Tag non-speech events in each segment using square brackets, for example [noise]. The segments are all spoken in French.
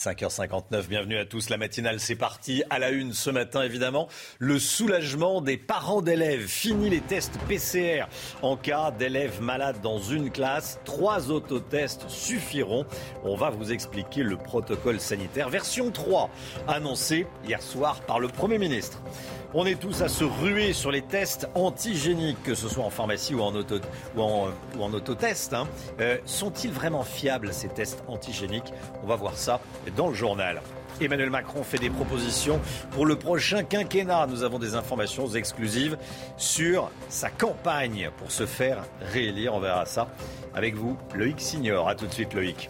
5h59, bienvenue à tous. La matinale, c'est parti. À la une ce matin, évidemment, le soulagement des parents d'élèves. Fini les tests PCR en cas d'élèves malades dans une classe. Trois autotests suffiront. On va vous expliquer le protocole sanitaire version 3, annoncé hier soir par le Premier ministre. On est tous à se ruer sur les tests antigéniques, que ce soit en pharmacie ou en, auto, ou en, ou en autotest. Hein. Euh, sont-ils vraiment fiables, ces tests antigéniques? On va voir ça dans le journal. Emmanuel Macron fait des propositions pour le prochain quinquennat. Nous avons des informations exclusives sur sa campagne pour se faire réélire. On verra ça avec vous, Loïc Signor. A tout de suite, Loïc.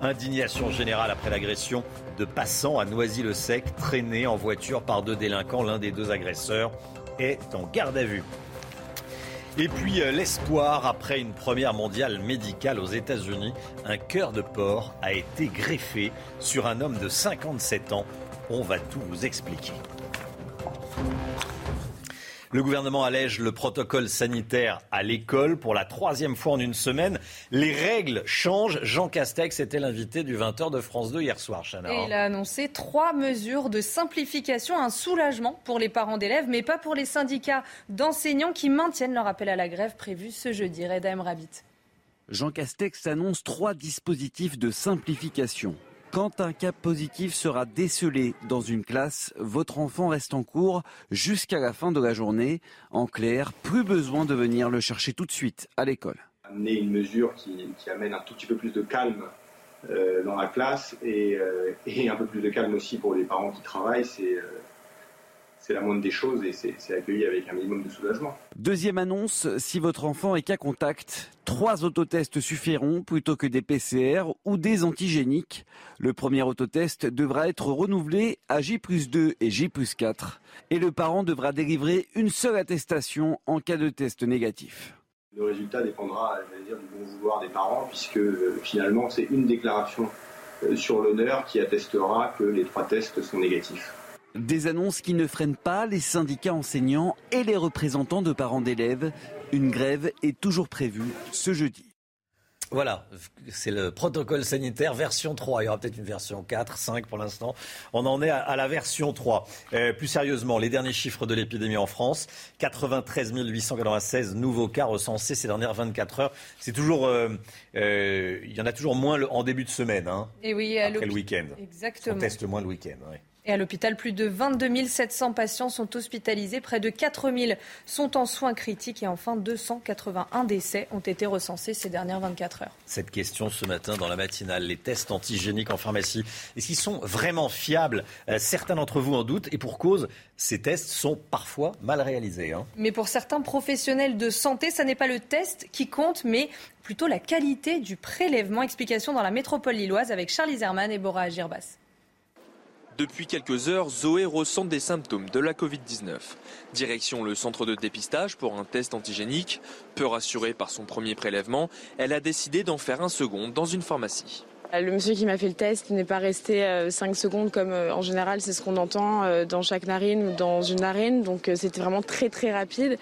Indignation générale après l'agression de passants à Noisy-le-Sec, traînés en voiture par deux délinquants. L'un des deux agresseurs est en garde à vue. Et puis euh, l'espoir, après une première mondiale médicale aux États-Unis, un cœur de porc a été greffé sur un homme de 57 ans. On va tout vous expliquer. Le gouvernement allège le protocole sanitaire à l'école pour la troisième fois en une semaine. Les règles changent. Jean Castex était l'invité du 20h de France 2 hier soir, Chana. Et il a annoncé trois mesures de simplification, un soulagement pour les parents d'élèves, mais pas pour les syndicats d'enseignants qui maintiennent leur appel à la grève prévu ce jeudi. Reda Rabbit. Jean Castex annonce trois dispositifs de simplification. Quand un cas positif sera décelé dans une classe, votre enfant reste en cours jusqu'à la fin de la journée. En clair, plus besoin de venir le chercher tout de suite à l'école. Amener une mesure qui, amène un tout petit peu plus de calme euh, dans la classe euh, et, un peu plus de calme aussi pour les parents qui travaillent, c'est euh, c'est la moindre des choses et c'est accueilli avec un minimum de soulagement. Deuxième annonce, si votre enfant est cas contact, trois autotests suffiront plutôt que des PCR ou des antigéniques. Le premier autotest devra être renouvelé à J 2 et J 4 et le parent devra délivrer une seule attestation en cas de test négatif. Le résultat dépendra, dire, du bon vouloir des parents puisque euh, finalement c'est une déclaration euh, sur l'honneur qui attestera que les trois tests sont négatifs. Des annonces qui ne freinent pas les syndicats enseignants et les représentants de parents d'élèves. Une grève est toujours prévue ce jeudi. Voilà, c'est le protocole sanitaire version 3. Il y aura peut-être une version 4, 5 pour l'instant. On en est à, la version 3. Euh, plus sérieusement, les derniers chiffres de l'épidémie en France. 93 896 nouveaux cas recensés ces dernières 24 heures. C'est toujours, euh, euh, il y en a toujours moins en début de semaine. Hein, Et oui, après le week-end. Exactement. On teste moins le week-end. Et à l'hôpital, plus de 22 700 patients sont hospitalisés, près de 4 000 sont en soins critiques et enfin 281 décès ont été recensés ces dernières 24 heures. Cette question ce matin dans la matinale, les tests antigéniques en pharmacie, est-ce qu'ils sont vraiment fiables? Euh, Certains d'entre vous en doutent et pour cause, ces tests sont parfois mal réalisés. Hein. Mais pour certains professionnels de santé, ce n'est pas le test qui compte, mais plutôt la qualité du prélèvement. Explication dans la métropole lilloise avec Charlie Zerman et Bora Agirbas. Depuis quelques heures, Zoé ressent des symptômes de la Covid-19. Direction le centre de dépistage pour un test antigénique. Peu rassurée par son premier prélèvement, elle a décidé d'en faire un second dans une pharmacie. Le monsieur qui m'a fait le test n'est pas resté 5 euh, secondes comme euh, en général c'est ce qu'on entend euh, dans chaque narine ou dans une narine. Donc c'était vraiment très très rapide.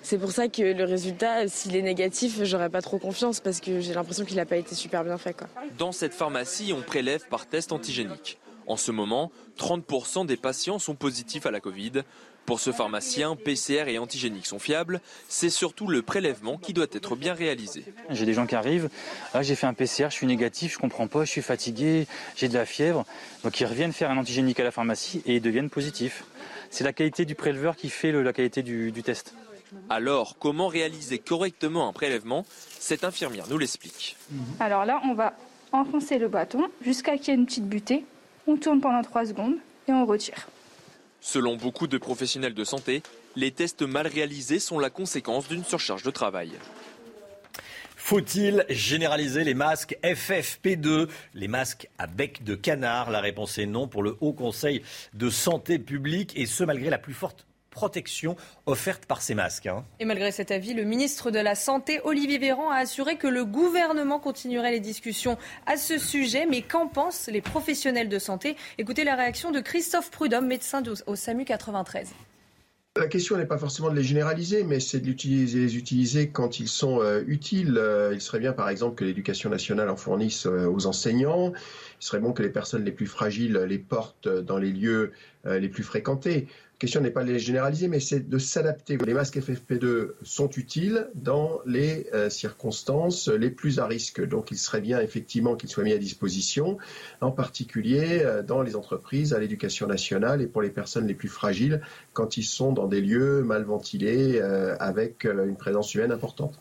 C'est pour ça que le résultat, s'il est négatif, j'aurais pas trop confiance parce que j'ai l'impression qu'il n'a pas été super bien fait. Dans cette pharmacie, on prélève par test antigénique. En ce moment, 30% des patients sont positifs à la Covid. Pour ce pharmacien, PCR et antigéniques sont fiables. C'est surtout le prélèvement qui doit être bien réalisé. J'ai des gens qui arrivent. Ah, j'ai fait un PCR, je suis négatif, je comprends pas, je suis fatigué, j'ai de la fièvre. Donc ils reviennent faire un antigénique à la pharmacie et ils deviennent positifs. C'est la qualité du préleveur qui fait la qualité du, du test. Alors, comment réaliser correctement un prélèvement? Cette infirmière nous l'explique. Alors là, on va enfoncer le bâton jusqu'à qu'il y ait une petite butée on tourne pendant 3 secondes et on retire. Selon beaucoup de professionnels de santé, les tests mal réalisés sont la conséquence d'une surcharge de travail. Faut-il généraliser les masques FFP2, les masques à bec de canard? La réponse est non pour le Haut Conseil de santé publique et ce malgré la plus forte protection offerte par ces masques. Hein. Et malgré cet avis, le ministre de la Santé, Olivier Véran, a assuré que le gouvernement continuerait les discussions à ce sujet. Mais qu'en pensent les professionnels de santé? Écoutez la réaction de Christophe Prudhomme, médecin au SAMU 93. La question n'est pas forcément de les généraliser, mais c'est de les utiliser quand ils sont euh, utiles. Euh, il serait bien, par exemple, que l'éducation nationale en fournisse euh, aux enseignants. Il serait bon que les personnes les plus fragiles les portent dans les lieux les plus fréquentés question n'est pas de les généraliser, mais c'est de s'adapter. Les masques FFP2 sont utiles dans les euh, circonstances les plus à risque. Donc il serait bien effectivement qu'ils soient mis à disposition, en particulier euh, dans les entreprises, à l'éducation nationale et pour les personnes les plus fragiles quand ils sont dans des lieux mal ventilés euh, avec une présence humaine importante.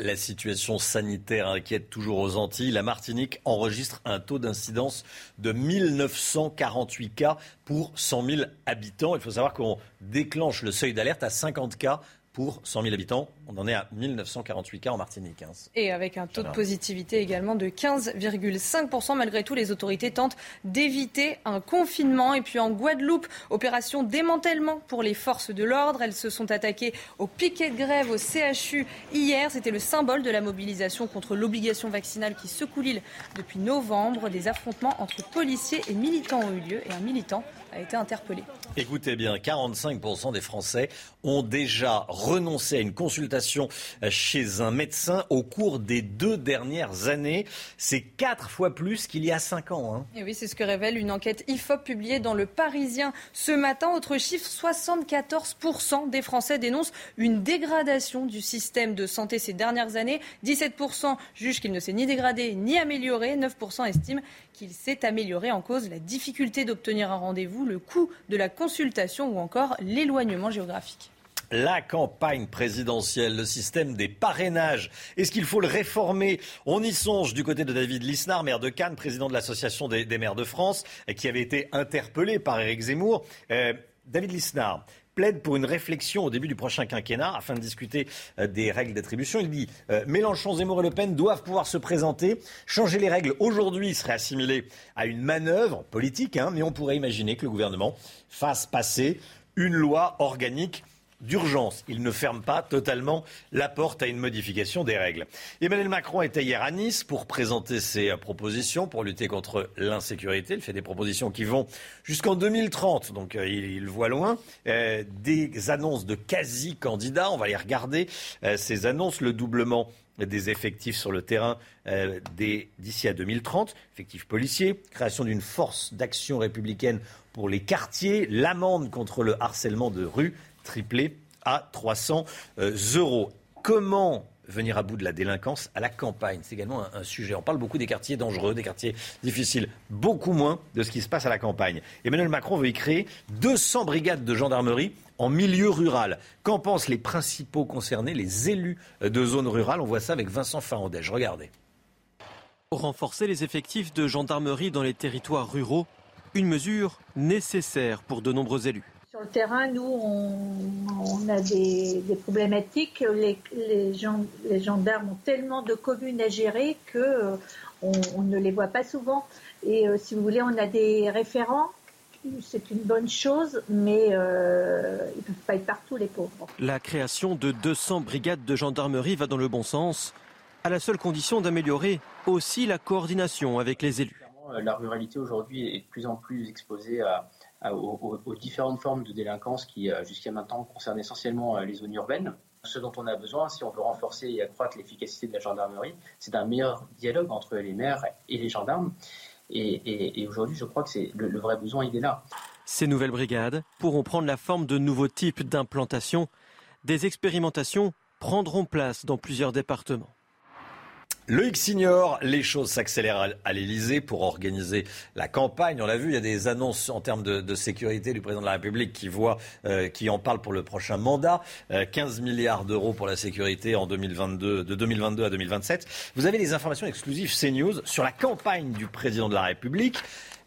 La situation sanitaire inquiète toujours aux Antilles. La Martinique enregistre un taux d'incidence de 1948 cas pour 100 000 habitants. Il faut savoir qu'on déclenche le seuil d'alerte à 50 cas pour 100 000 habitants. On en est à 1948 cas en Martinique. Hein. Et avec un taux de positivité également de 15,5%. Malgré tout, les autorités tentent d'éviter un confinement. Et puis en Guadeloupe, opération démantèlement pour les forces de l'ordre. Elles se sont attaquées au piquet de grève au CHU hier. C'était le symbole de la mobilisation contre l'obligation vaccinale qui secoue l'île depuis novembre. Des affrontements entre policiers et militants ont eu lieu et un militant a été interpellé. Écoutez bien, 45% des Français ont déjà renoncé à une consultation chez un médecin au cours des deux dernières années. C'est quatre fois plus qu'il y a cinq ans. Hein. Et oui, c'est ce que révèle une enquête IFOP publiée dans Le Parisien ce matin. Autre chiffre, 74% des Français dénoncent une dégradation du système de santé ces dernières années. 17% jugent qu'il ne s'est ni dégradé ni amélioré. 9% estiment qu'il s'est amélioré en cause la difficulté d'obtenir un rendez-vous, le coût de la consultation ou encore l'éloignement géographique. La campagne présidentielle, le système des parrainages, est-ce qu'il faut le réformer? On y songe du côté de David Lisnard, maire de Cannes, président de l'Association des, maires de France, qui avait été interpellé par Éric Zemmour. Euh, David Lisnard, plaide pour une réflexion au début du prochain quinquennat afin de discuter euh, des règles d'attribution. Il dit euh, Mélenchon, Zemmour et Le Pen doivent pouvoir se présenter. Changer les règles aujourd'hui serait assimilé à une manœuvre politique, hein, mais on pourrait imaginer que le gouvernement fasse passer une loi organique d'urgence. Il ne ferme pas totalement la porte à une modification des règles. Emmanuel Macron était hier à Nice pour présenter ses propositions pour lutter contre l'insécurité. Il fait des propositions qui vont jusqu'en 2030, donc euh, il, voit loin. Euh, des annonces de quasi-candidats, on va les regarder. Euh, ces annonces, le doublement des effectifs sur le terrain d'ici à 2030, effectifs policiers, création d'une force d'action républicaine pour les quartiers, l'amende contre le harcèlement de rue, triplé à 300 euh, euros. Comment venir à bout de la délinquance à la campagne? C'est également un, sujet. On parle beaucoup des quartiers dangereux, des quartiers difficiles, beaucoup moins de ce qui se passe à la campagne. Emmanuel Macron veut y créer 200 brigades de gendarmerie en milieu rural. Qu'en pensent les principaux concernés, les élus de zones rurales On voit ça avec Vincent Farandège. Regardez. Renforcer les effectifs de gendarmerie dans les territoires ruraux, une mesure nécessaire pour de nombreux élus. Sur le terrain, nous, on, a des, problématiques. Les, les, gendarmes ont tellement de communes à gérer que euh, on, ne les voit pas souvent. Et euh, si vous voulez, on a des référents. C'est une bonne chose, mais euh, ils ne peuvent pas être partout, les pauvres. La création de 200 brigades de gendarmerie va dans le bon sens, à la seule condition d'améliorer aussi la coordination avec les élus. La ruralité aujourd'hui est de plus en plus exposée à, aux, différentes formes de délinquance qui, euh, jusqu'à maintenant, concernent essentiellement euh, les zones urbaines. Ce dont on a besoin, si on veut renforcer et accroître l'efficacité de la gendarmerie, c'est un meilleur dialogue entre les maires et les gendarmes. Et, aujourd'hui, je crois que le, vrai besoin, il est là. Ces nouvelles brigades pourront prendre la forme de nouveaux types d'implantation. Des expérimentations prendront place dans plusieurs départements. Le X ignore, les choses s'accélèrent à l'Elysée pour organiser la campagne. On l'a vu, il y a des annonces en termes de, sécurité du président de la République qui voit, euh, qui en parle pour le prochain mandat. 15 euh, milliards d'euros pour la sécurité en 2022, de 2022 à 2027. Vous avez des informations exclusives CNews sur la campagne du président de la République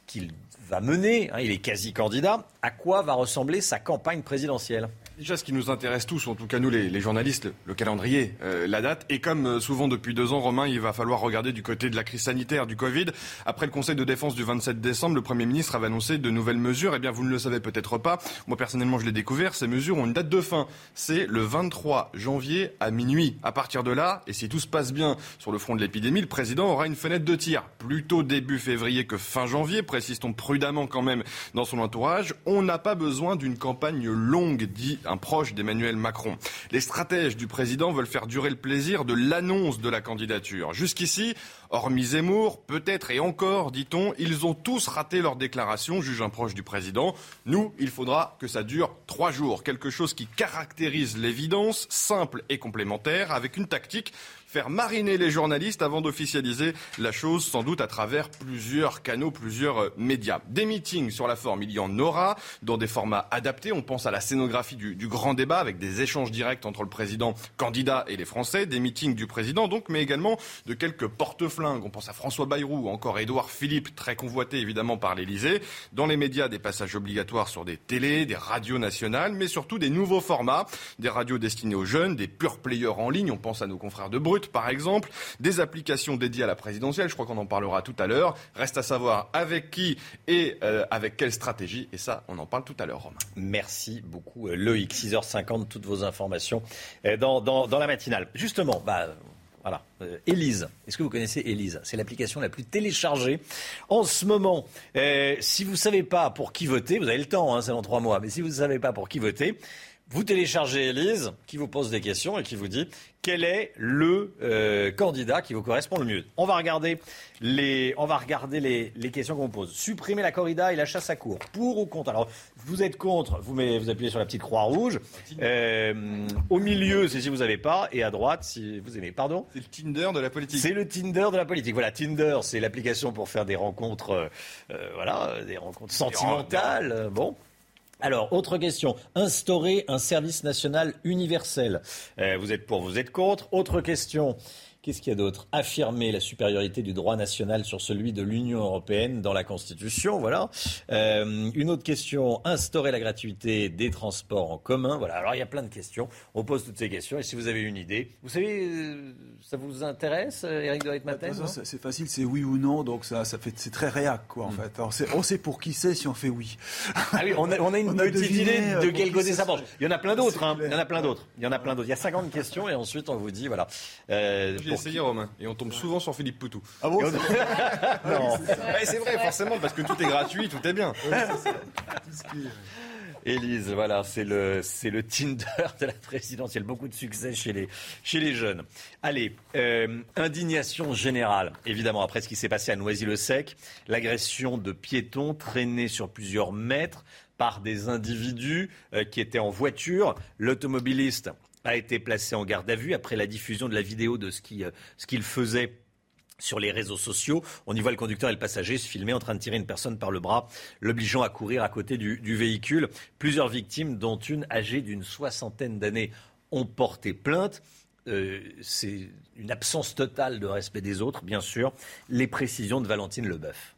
qu'il va mener. Hein, il est quasi candidat. À quoi va ressembler sa campagne présidentielle? Déjà, ce qui nous intéresse tous, en tout cas nous les, journalistes, le, calendrier, euh, la date. Et comme euh, souvent depuis deux ans, Romain, il va falloir regarder du côté de la crise sanitaire, du Covid. Après le Conseil de défense du 27 décembre, le Premier ministre avait annoncé de nouvelles mesures. Eh bien, vous ne le savez peut-être pas. Moi, personnellement, je l'ai découvert. Ces mesures ont une date de fin. C'est le 23 janvier à minuit. À partir de là, et si tout se passe bien sur le front de l'épidémie, le président aura une fenêtre de tir. Plutôt début février que fin janvier, précise-t-on prudemment quand même dans son entourage. On n'a pas besoin d'une campagne longue, dit un proche d'Emmanuel Macron. Les stratèges du président veulent faire durer le plaisir de l'annonce de la candidature. Jusqu'ici, hormis Zemmour, peut-être et encore, dit-on, ils ont tous raté leur déclaration, juge un proche du président. Nous, il faudra que ça dure trois jours. Quelque chose qui caractérise l'évidence, simple et complémentaire, avec une tactique faire mariner les journalistes avant d'officialiser la chose, sans doute à travers plusieurs canaux, plusieurs euh, médias. Des meetings sur la forme, il y en aura, dans des formats adaptés. On pense à la scénographie du, grand débat, avec des échanges directs entre le président candidat et les Français, des meetings du président donc, mais également de quelques porte-flingues. On pense à François Bayrou ou encore Édouard Philippe, très convoité évidemment par l'Élysée. Dans les médias, des passages obligatoires sur des télés, des radios nationales, mais surtout des nouveaux formats, des radios destinées aux jeunes, des pure players en ligne. On pense à nos confrères de Brut par exemple, des applications dédiées à la présidentielle, je crois qu'on en parlera tout à l'heure. Reste à savoir avec qui et euh, avec quelle stratégie, et ça, on en parle tout à l'heure, Romain. Merci beaucoup, euh, Loïc. 6h50, toutes vos informations euh, dans, la matinale. Justement, bah, voilà. Elise, est-ce que vous connaissez Elise C'est l'application la plus téléchargée en ce moment. si vous ne savez pas pour qui voter, vous avez le temps, hein, c'est dans trois mois, mais si vous ne savez pas pour qui voter, vous téléchargez Elise qui vous pose des questions et qui vous dit quel est le euh, candidat qui vous correspond le mieux. On va regarder les, on va regarder les, les questions qu'on vous pose. Supprimer la corrida et la chasse à cour. Pour ou contre? Alors, vous êtes contre, vous, mettez, vous appuyez sur la petite croix rouge. Euh, au milieu, c'est si vous n'avez pas. Et à droite, si vous aimez. Pardon? C'est le Tinder de la politique. C'est le Tinder de la politique. Voilà, Tinder, c'est l'application pour faire des rencontres, euh, voilà, des rencontres sentimentales. Bon. Alors, autre question. Instaurer un service national universel. Euh, vous êtes pour, vous êtes contre. Autre question. Qu'est-ce qu'il y a d'autre? Affirmer la supériorité du droit national sur celui de l'Union européenne dans la Constitution, voilà. Euh, une autre question, instaurer la gratuité des transports en commun, voilà. Alors il y a plein de questions. On pose toutes ces questions et si vous avez une idée, vous savez, euh, ça vous intéresse, Eric de Ritmaten C'est facile, c'est oui ou non, donc ça, ça fait, c'est très réac, quoi, en hmm. fait. on sait pour qui c'est si on fait oui. Ah oui, on a, on a une [laughs] petite idée de euh, quel côté ça penche. Il y en a plein d'autres, hein. Il y en a plein d'autres. Il y en a plein d'autres. Il y a 50 questions et ensuite on vous dit, voilà. Euh, essayé, Romain. Et on tombe souvent sur Philippe Poutou. Ah bon [laughs] Non. C'est vrai, forcément, parce que tout est gratuit, tout est bien. Élise, voilà, c'est le, c'est le Tinder de la présidentielle. Beaucoup de succès chez les, chez les jeunes. Allez, euh, indignation générale, évidemment, après ce qui s'est passé à Noisy-le-Sec, l'agression de piétons traînés sur plusieurs mètres par des individus euh, qui étaient en voiture. L'automobiliste a été placé en garde à vue après la diffusion de la vidéo de ce qu'il euh, faisait sur les réseaux sociaux. On y voit le conducteur et le passager se filmer en train de tirer une personne par le bras, l'obligeant à courir à côté du, véhicule. Plusieurs victimes, dont une âgée d'une soixantaine d'années, ont porté plainte. Euh, c'est une absence totale de respect des autres, bien sûr. Les précisions de Valentine Leboeuf.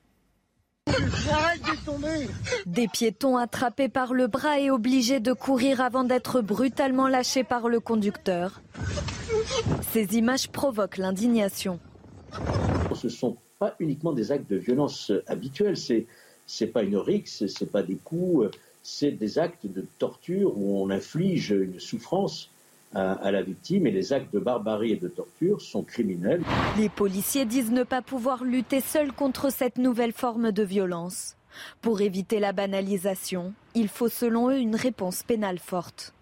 Des piétons attrapés par le bras et obligés de courir avant d'être brutalement lâchés par le conducteur. Ces images provoquent l'indignation. Ce ne sont pas uniquement des actes de violence habituels, c'est n'est pas une rixe, c'est pas des coups, c'est des actes de torture où on inflige une souffrance à, la victime et les actes de barbarie et de torture sont criminels. Les policiers disent ne pas pouvoir lutter seuls contre cette nouvelle forme de violence. Pour éviter la banalisation, il faut selon eux une réponse pénale forte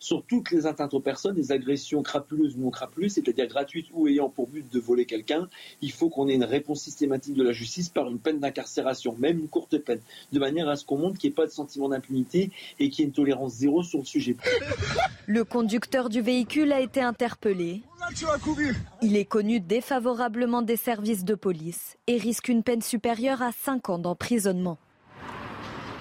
sur toutes les atteintes aux personnes, des agressions crapuleuses ou non crapuleuses, c'est-à-dire gratuites ou ayant pour but de voler quelqu'un, il faut qu'on ait une réponse systématique de la justice par une peine d'incarcération, même une courte peine, de manière à ce qu'on montre qu'il n'y ait pas de sentiment d'impunité et qu'il y ait une tolérance zéro sur le sujet. Le conducteur du véhicule a été interpellé. Il est connu défavorablement des services de police et risque une peine supérieure à 5 ans d'emprisonnement.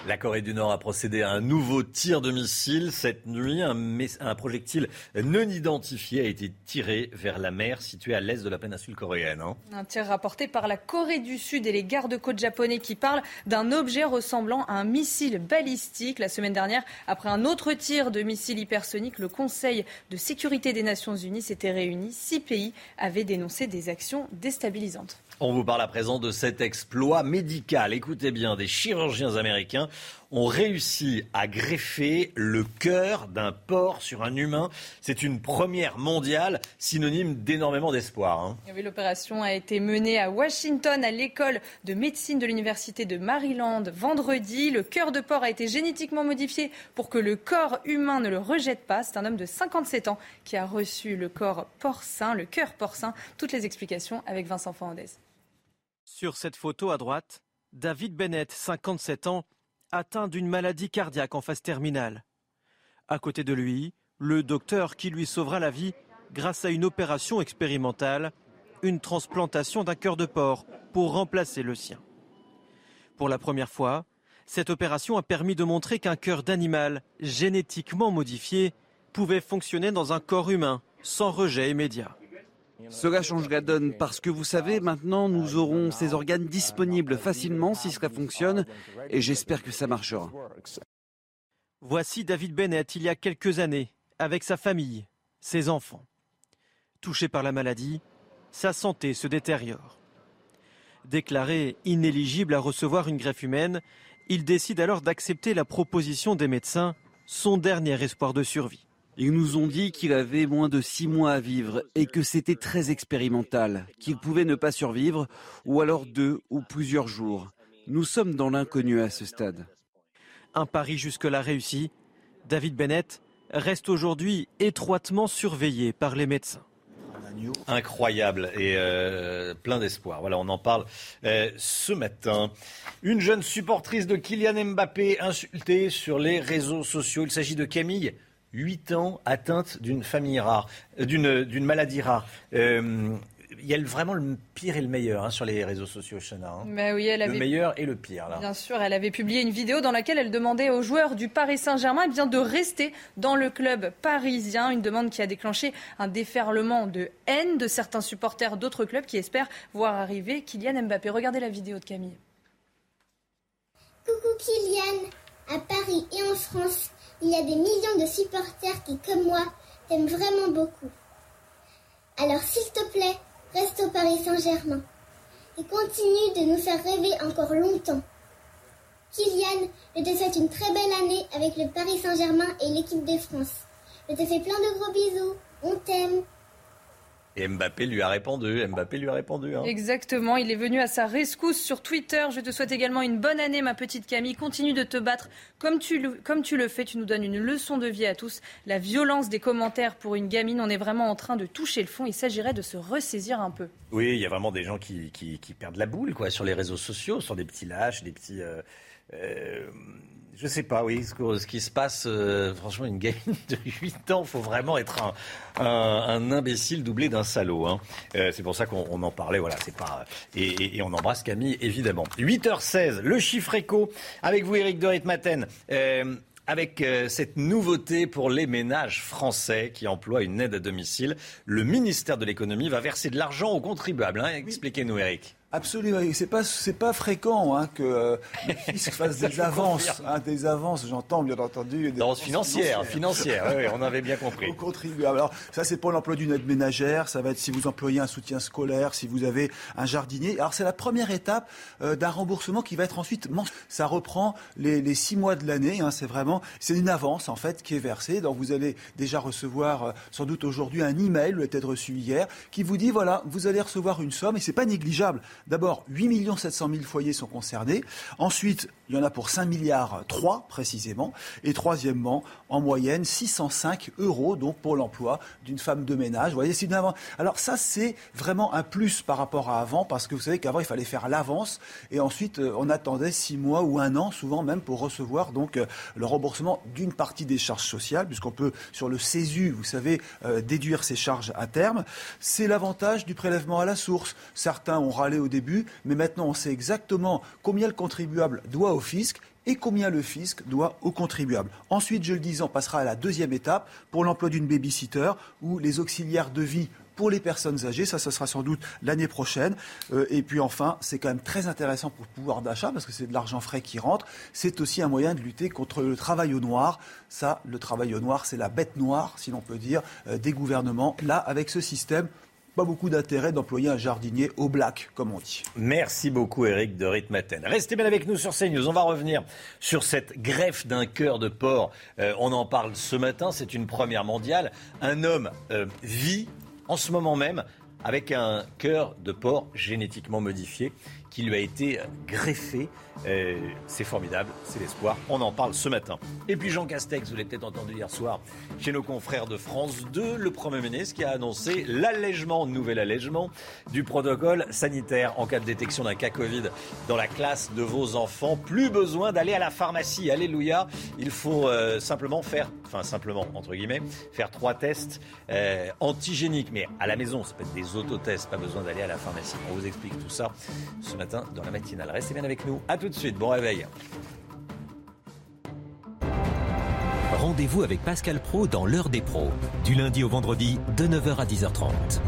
La Corée du Nord a procédé à un nouveau tir de missile cette nuit. Un, projectile non identifié a été tiré vers la mer située à l'est de la péninsule coréenne. Hein. Un tir rapporté par la Corée du Sud et les gardes-côtes japonais qui parlent d'un objet ressemblant à un missile balistique. La semaine dernière, après un autre tir de missile hypersonique, le Conseil de sécurité des Nations Unies s'était réuni. Six pays avaient dénoncé des actions déstabilisantes. On vous parle à présent de cet exploit médical. Écoutez bien, des chirurgiens américains ont réussi à greffer le cœur d'un porc sur un humain. C'est une première mondiale, synonyme d'énormément d'espoir. Hein. L'opération a été menée à Washington, à l'école de médecine de l'Université de Maryland, vendredi. Le cœur de porc a été génétiquement modifié pour que le corps humain ne le rejette pas. C'est un homme de 57 ans qui a reçu le corps porcin, le cœur porcin. Toutes les explications avec Vincent Fernandez. Sur cette photo à droite, David Bennett, 57 ans, atteint d'une maladie cardiaque en phase terminale. À côté de lui, le docteur qui lui sauvera la vie grâce à une opération expérimentale, une transplantation d'un cœur de porc pour remplacer le sien. Pour la première fois, cette opération a permis de montrer qu'un cœur d'animal génétiquement modifié pouvait fonctionner dans un corps humain sans rejet immédiat. Cela change la donne parce que vous savez, maintenant nous aurons ces organes disponibles facilement si cela fonctionne et j'espère que ça marchera. Voici David Bennett il y a quelques années, avec sa famille, ses enfants. Touché par la maladie, sa santé se détériore. Déclaré inéligible à recevoir une greffe humaine, il décide alors d'accepter la proposition des médecins, son dernier espoir de survie. Ils nous ont dit qu'il avait moins de six mois à vivre et que c'était très expérimental, qu'il pouvait ne pas survivre, ou alors deux ou plusieurs jours. Nous sommes dans l'inconnu à ce stade. Un pari jusque-là réussi. David Bennett reste aujourd'hui étroitement surveillé par les médecins. Incroyable et euh, plein d'espoir. Voilà, on en parle euh, ce matin. Une jeune supportrice de Kylian Mbappé insultée sur les réseaux sociaux. Il s'agit de Camille 8 ans atteinte d'une famille rare, euh, d'une, maladie rare. Euh, il y a vraiment le pire et le meilleur hein, sur les réseaux sociaux, Chana. Hein. Bah oui, elle Le meilleur et le pire. Là. Bien sûr, elle avait publié une vidéo dans laquelle elle demandait aux joueurs du Paris Saint-Germain eh bien, de rester dans le club parisien. Une demande qui a déclenché un déferlement de haine de certains supporters d'autres clubs qui espèrent voir arriver Kylian Mbappé. Regardez la vidéo de Camille. Coucou Kylian, à Paris et en France, il y a des millions de supporters qui, comme moi, t'aiment vraiment beaucoup. Alors s'il te plaît, reste au Paris Saint-Germain et continue de nous faire rêver encore longtemps. Kylian, je te souhaite une très belle année avec le Paris Saint-Germain et l'équipe de France. Je te fais plein de gros bisous. On t'aime. Et Mbappé lui a répondu. Mbappé lui a répondu. Hein. Exactement. Il est venu à sa rescousse sur Twitter. Je te souhaite également une bonne année, ma petite Camille. Continue de te battre comme tu, le, comme tu le fais. Tu nous donnes une leçon de vie à tous. La violence des commentaires pour une gamine, on est vraiment en train de toucher le fond. Il s'agirait de se ressaisir un peu. Oui, il y a vraiment des gens qui, qui, perdent la boule quoi, sur les réseaux sociaux, sur des petits lâches, des petits. Euh, euh, je sais pas, oui, ce, qui se passe, euh, franchement, une gamine [laughs] de 8 ans, faut vraiment être un, imbécile doublé d'un salaud. Hein. Euh, c'est pour ça qu'on en parlait, voilà, c'est pas... Et, on embrasse Camille, évidemment. 8h16, le chiffre éco, avec vous Eric de Ritmaten. Euh, avec cette nouveauté pour les ménages français qui emploient une aide à domicile, le ministère de l'économie va verser de l'argent aux contribuables. Hein. Expliquez-nous, Eric. Absolument, c'est pas c'est pas fréquent hein, que euh, le fisc [laughs] fasse des avances, hein, des avances. J'entends bien entendu des avances financières, financières. oui, on avait bien [laughs] compris. Alors ça c'est pour l'emploi d'une aide ménagère, ça va être si vous employez un soutien scolaire, si vous avez un jardinier. Alors c'est la première étape euh, d'un remboursement qui va être ensuite ça reprend les, les six mois de l'année. Hein, c'est vraiment c'est une avance en fait qui est versée. Donc vous allez déjà recevoir euh, sans doute aujourd'hui un email, le être reçu hier, qui vous dit voilà vous allez recevoir une somme et c'est pas négligeable. D'abord, 8 700 000 foyers sont concernés. Ensuite, il y en a pour 5 milliards 3 précisément. Et troisièmement, en moyenne, 605 euros donc pour l'emploi d'une femme de ménage. Vous voyez, c'est. Alors ça, c'est vraiment un plus par rapport à avant parce que vous savez qu'avant, il fallait faire l'avance et ensuite, euh, on attendait 6 mois ou un an, souvent même, pour recevoir donc euh, le remboursement d'une partie des charges sociales, puisqu'on peut, sur le CESU, vous savez, euh, déduire ces charges à terme. C'est l'avantage du prélèvement à la source. Certains ont râlé au début mais maintenant on sait exactement combien le contribuable doit au fisc et combien le fisc doit aux contribuables. Ensuite, je le disais, on passera à la deuxième étape pour l'emploi d'une babysitter où les auxiliaires de vie pour les personnes âgées. Ça, ce sera sans doute l'année prochaine. Euh, et puis enfin, c'est quand même très intéressant pour le pouvoir d'achat parce que c'est de l'argent frais qui rentre. C'est aussi un moyen de lutter contre le travail au noir. Ça, le travail au noir, c'est la bête noire, si l'on peut dire, euh, des gouvernements. Là, avec ce système, pas beaucoup d'intérêt d'employer un jardinier au black, comme on dit. Merci beaucoup, Eric de Ritmaten. Restez bien avec nous sur CNews. On va revenir sur cette greffe d'un cœur de porc. Euh, on en parle ce matin. C'est une première mondiale. Un homme vit en ce moment même avec un cœur de porc génétiquement modifié qui lui a été greffé c'est formidable, c'est l'espoir. On en parle ce matin. Et puis Jean Castex, vous l'avez peut-être entendu hier soir chez nos confrères de France 2, le Premier ministre qui a annoncé l'allègement, nouvel allègement du protocole sanitaire en cas de détection d'un cas Covid dans la classe de vos enfants. Plus besoin d'aller à la pharmacie. Alléluia. Il faut euh, simplement faire, enfin simplement entre guillemets, faire trois tests euh, antigéniques. Mais à la maison, ça peut être des autotests, pas besoin d'aller à la pharmacie. On vous explique tout ça ce dans la matinale. Restez bien avec nous. À tout de suite. Bon réveil. Rendez-vous avec Pascal Pro dans l'heure des pros, du lundi au vendredi de 9h à 10h30.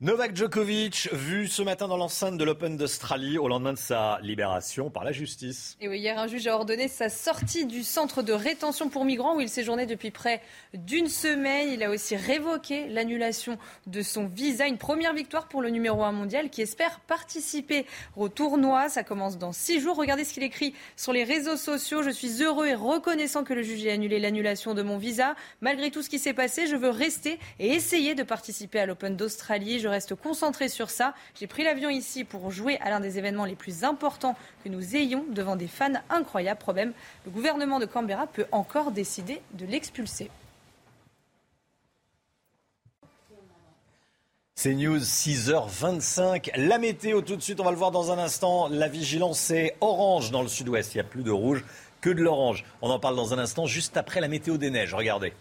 Novak Djokovic, vu ce matin dans l'enceinte de l'Open d'Australie au lendemain de sa libération par la justice. Et oui, hier, un juge a ordonné sa sortie du centre de rétention pour migrants où il séjournait depuis près d'une semaine. Il a aussi révoqué l'annulation de son visa. Une première victoire pour le numéro 1 mondial qui espère participer au tournoi. Ça commence dans six jours. Regardez ce qu'il écrit sur les réseaux sociaux. Je suis heureux et reconnaissant que le juge ait annulé l'annulation de mon visa. Malgré tout ce qui s'est passé, je veux rester et essayer de participer à l'Open d'Australie je reste concentré sur ça. J'ai pris l'avion ici pour jouer à l'un des événements les plus importants que nous ayons devant des fans incroyables. Problème, le gouvernement de Canberra peut encore décider de l'expulser. C'est News 6h25. La météo tout de suite, on va le voir dans un instant. La vigilance est orange dans le sud-ouest. Il n'y a plus de rouge que de l'orange. On en parle dans un instant, juste après la météo des neiges. Regardez.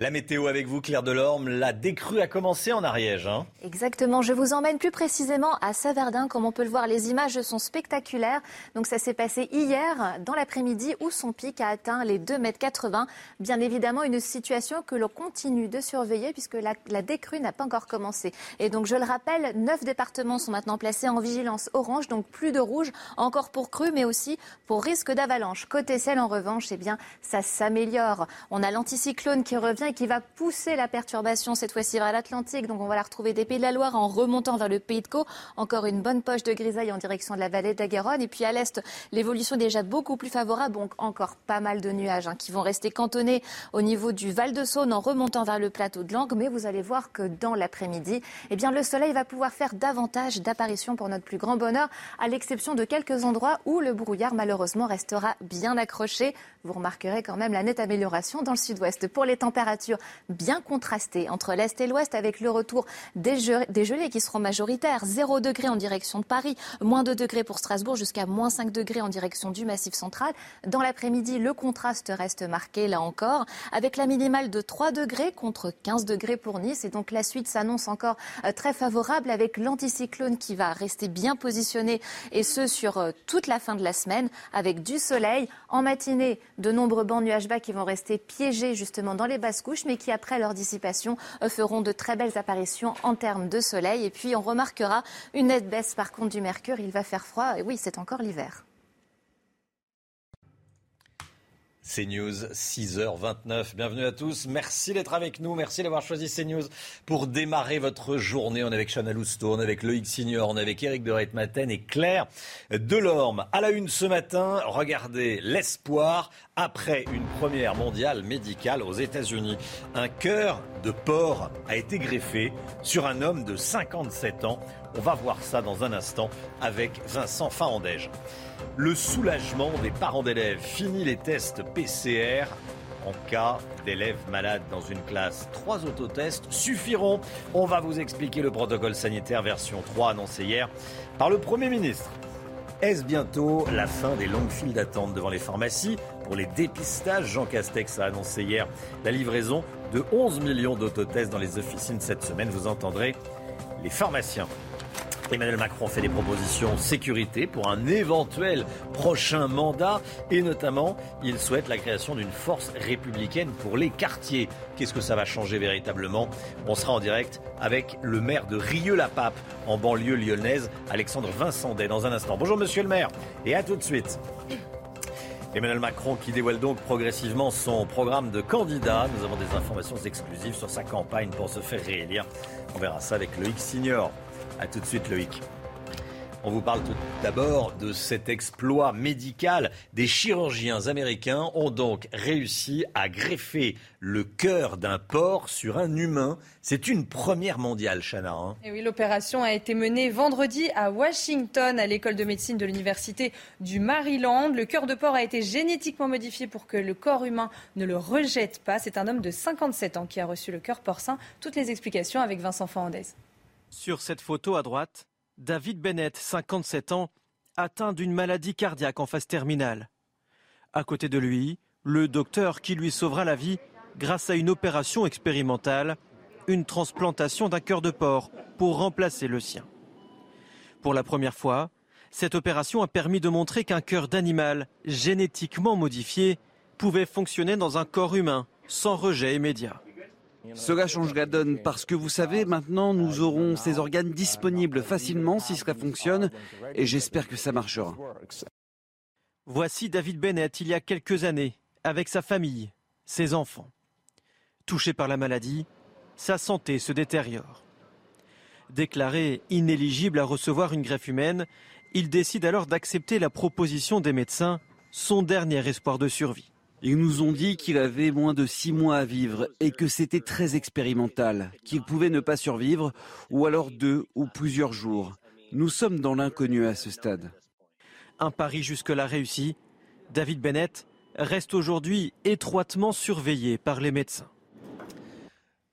La météo avec vous, Claire Delorme. La décrue a commencé en Ariège. Hein Exactement. Je vous emmène plus précisément à Saverdin. Comme on peut le voir, les images sont spectaculaires. Donc ça s'est passé hier, dans l'après-midi, où son pic a atteint les 2,80 mètres. Bien évidemment, une situation que l'on continue de surveiller puisque la, la décrue n'a pas encore commencé. Et donc, je le rappelle, neuf départements sont maintenant placés en vigilance orange. Donc plus de rouge, encore pour crue, mais aussi pour risque d'avalanche. Côté sel, en revanche, eh bien, ça s'améliore. On a l'anticyclone qui revient qui va pousser la perturbation cette fois-ci vers l'Atlantique. Donc on va la retrouver des Pays de la Loire en remontant vers le Pays de Caux. Encore une bonne poche de grisaille en direction de la vallée de. Et puis à l'est, l'évolution est déjà beaucoup plus favorable. Donc encore pas mal de nuages hein, qui vont rester cantonnés au niveau du Val de Saône en remontant vers le plateau de Langres. Mais vous allez voir que dans l'après-midi, eh bien le soleil va pouvoir faire davantage d'apparitions pour notre plus grand bonheur, à l'exception de quelques endroits où le brouillard malheureusement restera bien accroché. Vous remarquerez quand même la nette amélioration dans le sud-ouest. Pour les températures, bien contrastées entre l'est et l'ouest avec le retour des, gelées qui seront majoritaires. 0 degré en direction de Paris, moins 2 degrés pour Strasbourg jusqu'à moins 5 degrés en direction du Massif central. Dans l'après-midi, le contraste reste marqué là encore avec la minimale de 3 degrés contre 15 degrés pour Nice. Et donc la suite s'annonce encore euh, très favorable avec l'anticyclone qui va rester bien positionné et ce sur euh, toute la fin de la semaine avec du soleil. En matinée, de nombreux bancs nuages bas qui vont rester piégés justement dans les basses mais qui, après leur dissipation, euh, feront de très belles apparitions en termes de soleil. Et puis, on remarquera une nette baisse, par contre, du mercure. Il va faire froid. Et oui, c'est encore l'hiver. CNews, 6h29. Bienvenue à tous. Merci d'être avec nous. Merci d'avoir choisi CNews pour démarrer votre journée. On est avec Chana Lousteau, on est avec Loïc Signor, on est avec Eric de Reitmaten et Claire Delorme. À la une ce matin, regardez l'espoir après une première mondiale médicale aux États-Unis. Un cœur de porc a été greffé sur un homme de 57 ans. On va voir ça dans un instant avec Vincent Farandège le soulagement des parents d'élèves. Fini les tests PCR. En cas d'élèves malades dans une classe, trois autotests suffiront. On va vous expliquer le protocole sanitaire version 3 annoncé hier par le Premier ministre. Est-ce bientôt la fin des longues files d'attente devant les pharmacies pour les dépistages? Jean Castex a annoncé hier la livraison de 11 millions d'autotests dans les officines cette semaine. Vous entendrez les pharmaciens. Emmanuel Macron fait des propositions sécurité pour un éventuel prochain mandat et notamment il souhaite la création d'une force républicaine pour les quartiers. Qu'est-ce que ça va changer véritablement? On sera en direct avec le maire de Rieux-la-Pape en banlieue lyonnaise, Alexandre Vincendet, dans un instant. Bonjour monsieur le maire et à tout de suite. Emmanuel Macron qui dévoile donc progressivement son programme de candidat. Nous avons des informations exclusives sur sa campagne pour se faire réélire. On verra ça avec Loïc Signor. A tout de suite Loïc. On vous parle tout d'abord de cet exploit médical. Des chirurgiens américains ont donc réussi à greffer le cœur d'un porc sur un humain. C'est une première mondiale, Chana. Hein. Et oui, l'opération a été menée vendredi à Washington, à l'école de médecine de l'université du Maryland. Le cœur de porc a été génétiquement modifié pour que le corps humain ne le rejette pas. C'est un homme de 57 ans qui a reçu le cœur porcin. Toutes les explications avec Vincent Fernandez. Sur cette photo à droite, David Bennett, 57 ans, atteint d'une maladie cardiaque en phase terminale. À côté de lui, le docteur qui lui sauvera la vie grâce à une opération expérimentale, une transplantation d'un cœur de porc pour remplacer le sien. Pour la première fois, cette opération a permis de montrer qu'un cœur d'animal génétiquement modifié pouvait fonctionner dans un corps humain sans rejet immédiat. Cela change la donne parce que vous savez, maintenant nous aurons ces organes disponibles facilement si cela fonctionne et j'espère que ça marchera. Voici David Bennett il y a quelques années, avec sa famille, ses enfants. Touché par la maladie, sa santé se détériore. Déclaré inéligible à recevoir une greffe humaine, il décide alors d'accepter la proposition des médecins, son dernier espoir de survie. Ils nous ont dit qu'il avait moins de six mois à vivre et que c'était très expérimental, qu'il pouvait ne pas survivre, ou alors deux ou plusieurs jours. Nous sommes dans l'inconnu à ce stade. Un pari jusque-là réussi. David Bennett reste aujourd'hui étroitement surveillé par les médecins.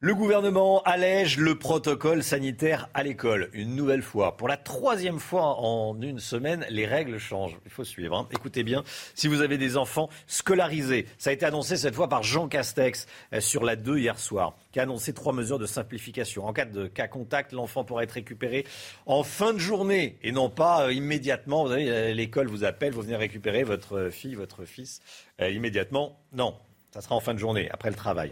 Le gouvernement allège le protocole sanitaire à l'école. Une nouvelle fois, pour la troisième fois en une semaine, les règles changent. Il faut suivre. Hein. Écoutez bien, si vous avez des enfants scolarisés, ça a été annoncé cette fois par Jean Castex euh, sur la 2 hier soir, qui a annoncé trois mesures de simplification. En cas de cas contact, l'enfant pourra être récupéré en fin de journée et non pas euh, immédiatement. Vous savez, euh, l'école vous appelle, vous venez récupérer votre fille, votre fils immédiatement. Non, ça sera en fin de journée, après le travail.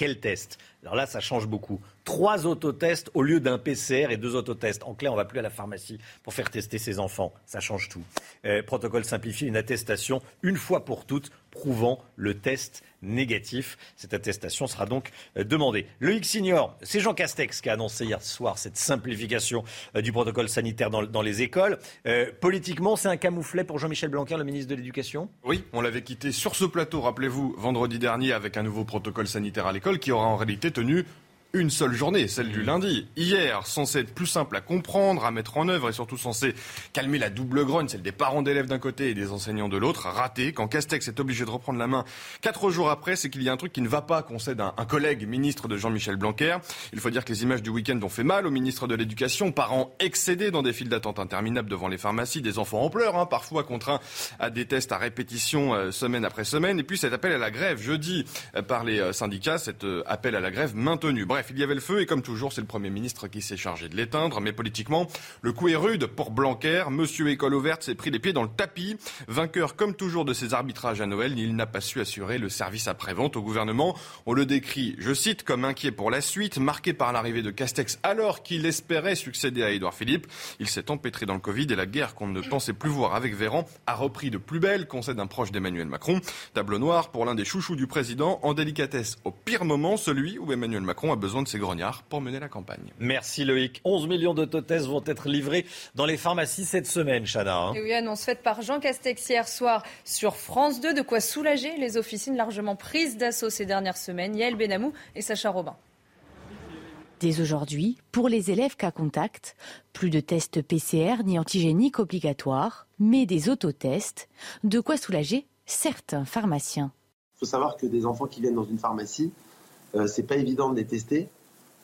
Quel test? Alors là, ça change beaucoup. Trois autotests au lieu d'un PCR et deux autotests. En clair, on ne va plus à la pharmacie pour faire tester ses enfants. Ça change tout. Euh, protocole simplifié, une attestation une fois pour toutes prouvant le test négatif. Cette attestation sera donc euh, demandée. Le X Signor, c'est Jean Castex qui a annoncé hier soir cette simplification euh, du protocole sanitaire dans, les écoles. politiquement, c'est un camouflet pour Jean-Michel Blanquer, le ministre de l'Éducation? Oui, on l'avait quitté sur ce plateau, rappelez-vous, vendredi dernier avec un nouveau protocole sanitaire à l'école qui aura en réalité tenu une seule journée, celle du lundi. Hier, censé être plus simple à comprendre, à mettre en œuvre et surtout censé calmer la double grogne, celle des parents d'élèves d'un côté et des enseignants de l'autre, raté. Quand Castex est obligé de reprendre la main quatre jours après, c'est qu'il y a un truc qui ne va pas, concède un, un collègue ministre de Jean-Michel Blanquer. Il faut dire que les images du week-end ont fait mal au ministre de l'Éducation, parents excédés dans des files d'attente interminables devant les pharmacies, des enfants en pleurs, hein, parfois contraints à des tests à répétition euh, semaine après semaine. Et puis cet appel à la grève jeudi euh, par les euh, syndicats, cet appel à la grève maintenu. Il y avait le feu et comme toujours, c'est le Premier ministre qui s'est chargé de l'éteindre. Mais politiquement, le coup est rude pour Blanquer. Monsieur École ouverte s'est pris les pieds dans le tapis. Vainqueur comme toujours de ses arbitrages à Noël, il n'a pas su assurer le service après-vente au gouvernement. On le décrit, je cite, comme inquiet pour la suite, marqué par l'arrivée de Castex alors qu'il espérait succéder à Édouard Philippe. Il s'est empêtré dans le Covid et la guerre qu'on ne pensait plus voir avec Véran a repris de plus belle, concède un proche d'Emmanuel Macron. Tableau noir pour l'un des chouchous du président, en délicatesse au pire moment, celui où Emmanuel Macron a besoin de ses grognards pour mener la campagne. Merci Loïc. 11 millions d'autotests vont être livrés dans les pharmacies cette semaine, Chana. Hein. Et oui, annonce faite par Jean Castex hier soir sur France 2, de quoi soulager les officines largement prises d'assaut ces dernières semaines. Yael Benamou et Sacha Robin. Dès aujourd'hui, pour les élèves cas contact, plus de tests PCR ni antigéniques obligatoires, mais des autotests, de quoi soulager certains pharmaciens. Il faut savoir que des enfants qui viennent dans une pharmacie, euh, c'est pas évident de les tester.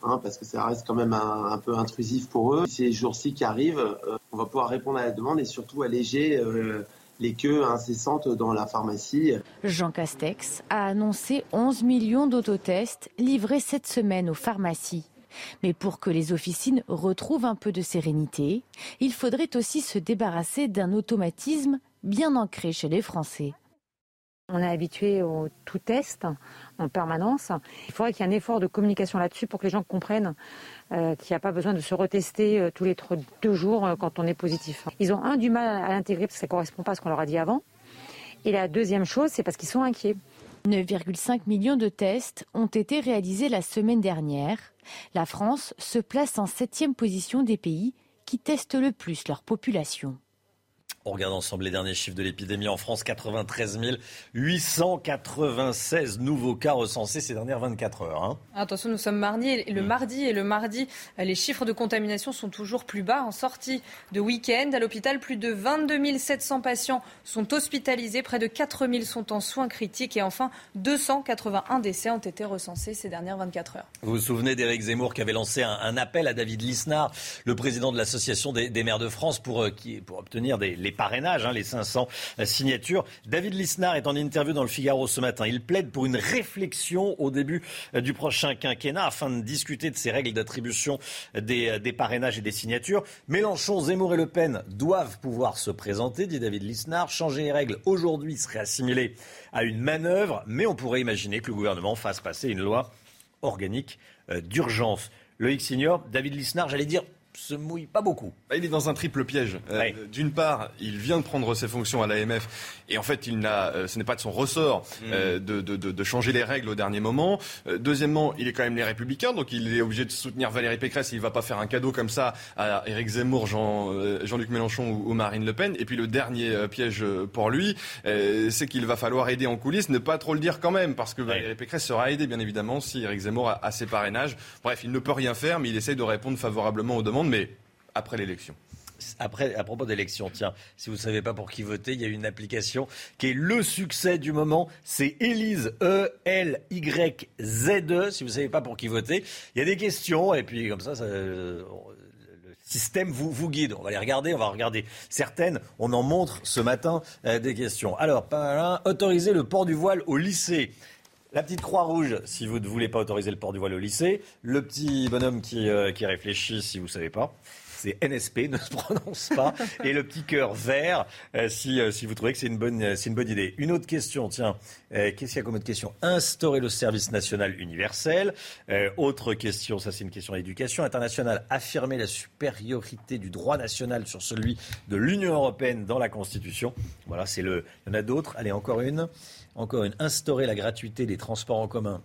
Hein, parce que ça reste quand même un, peu intrusif pour eux. Ces jours-ci qui arrivent, euh, on va pouvoir répondre à la demande et surtout alléger euh, les queues incessantes dans la pharmacie. Jean Castex a annoncé 11 millions d'autotests livrés cette semaine aux pharmacies. Mais pour que les officines retrouvent un peu de sérénité, il faudrait aussi se débarrasser d'un automatisme bien ancré chez les Français. On est habitué au tout test en permanence. Il faudrait qu'il y ait un effort de communication là-dessus pour que les gens comprennent euh, qu'il n'y a pas besoin de se retester euh, tous les deux jours euh, quand on est positif. Ils ont un du mal à l'intégrer parce que ça ne correspond pas à ce qu'on leur a dit avant. Et la deuxième chose, c'est parce qu'ils sont inquiets. 9,5 millions de tests ont été réalisés la semaine dernière. La France se place en septième position des pays qui testent le plus leur population. On regarde ensemble les derniers chiffres de l'épidémie en France. 93 896 nouveaux cas recensés ces dernières 24 heures. Hein. Attention, nous sommes mardi et le mm. mardi et le mardi, les chiffres de contamination sont toujours plus bas. En sortie de week-end, à l'hôpital, plus de 22 700 patients sont hospitalisés, près de 4 000 sont en soins critiques et enfin 281 décès ont été recensés ces dernières 24 heures. Vous vous souvenez d'Éric Zemmour qui avait lancé un, appel à David Lisnard, le président de l'association des, maires de France, pour, euh, pour obtenir des, les parrainage, hein, les 500 euh, signatures. David Lisnard est en interview dans le Figaro ce matin. Il plaide pour une réflexion au début euh, du prochain quinquennat afin de discuter de ces règles d'attribution des, euh, des, parrainages et des signatures. Mélenchon, Zemmour et Le Pen doivent pouvoir se présenter, dit David Lisnard. Changer les règles aujourd'hui serait assimilé à une manœuvre, mais on pourrait imaginer que le gouvernement fasse passer une loi organique d'urgence. Loïc Signor, David Lisnard, j'allais dire se mouille pas beaucoup. Bah, il est dans un triple piège. Euh, d'une part, il vient de prendre ses fonctions à l'AMF et en fait, il n'a, euh, ce n'est pas de son ressort mm. euh, de, de, de, changer les règles au dernier moment. deuxièmement, il est quand même les Républicains, donc il est obligé de soutenir Valérie Pécresse. Il ne va pas faire un cadeau comme ça à Éric Zemmour, Jean, Jean-Luc Mélenchon ou, Marine Le Pen. Et puis le dernier piège pour lui, c'est qu'il va falloir aider en coulisses, ne pas trop le dire quand même, parce que Valérie Pécresse sera aidée bien évidemment si Éric Zemmour a, a ses parrainages. Bref, il ne peut rien faire, mais il essaye de répondre favorablement aux demandes mais après l'élection. Après, à propos d'élection, tiens, si vous ne savez pas pour qui voter, il y a une application qui est le succès du moment. C'est Elise, E-L-Y-Z-E. Si vous ne savez pas pour qui voter, il y a des questions et puis comme ça, le système vous, vous guide. On va les regarder, on va regarder certaines. On en montre ce matin euh, des questions. Alors, autoriser le port du voile au lycée. La petite croix rouge, si vous ne voulez pas autoriser le port du voile au lycée. Le petit bonhomme qui, euh, qui réfléchit, si vous ne savez pas. C'est NSP, [laughs] ne se prononce pas. Et le petit cœur vert, euh, si, euh, si vous trouvez que c'est une, bonne, une bonne idée. Une autre question, tiens. Qu'est-ce qu'il y a comme autre question? Instaurer le service national universel. autre question, ça c'est une question d'éducation internationale. Affirmer la supériorité du droit national sur celui de l'Union européenne dans la Constitution. Voilà, c'est le. Il y en a d'autres. Allez, encore une. Encore une, instaurer la gratuité des transports en commun.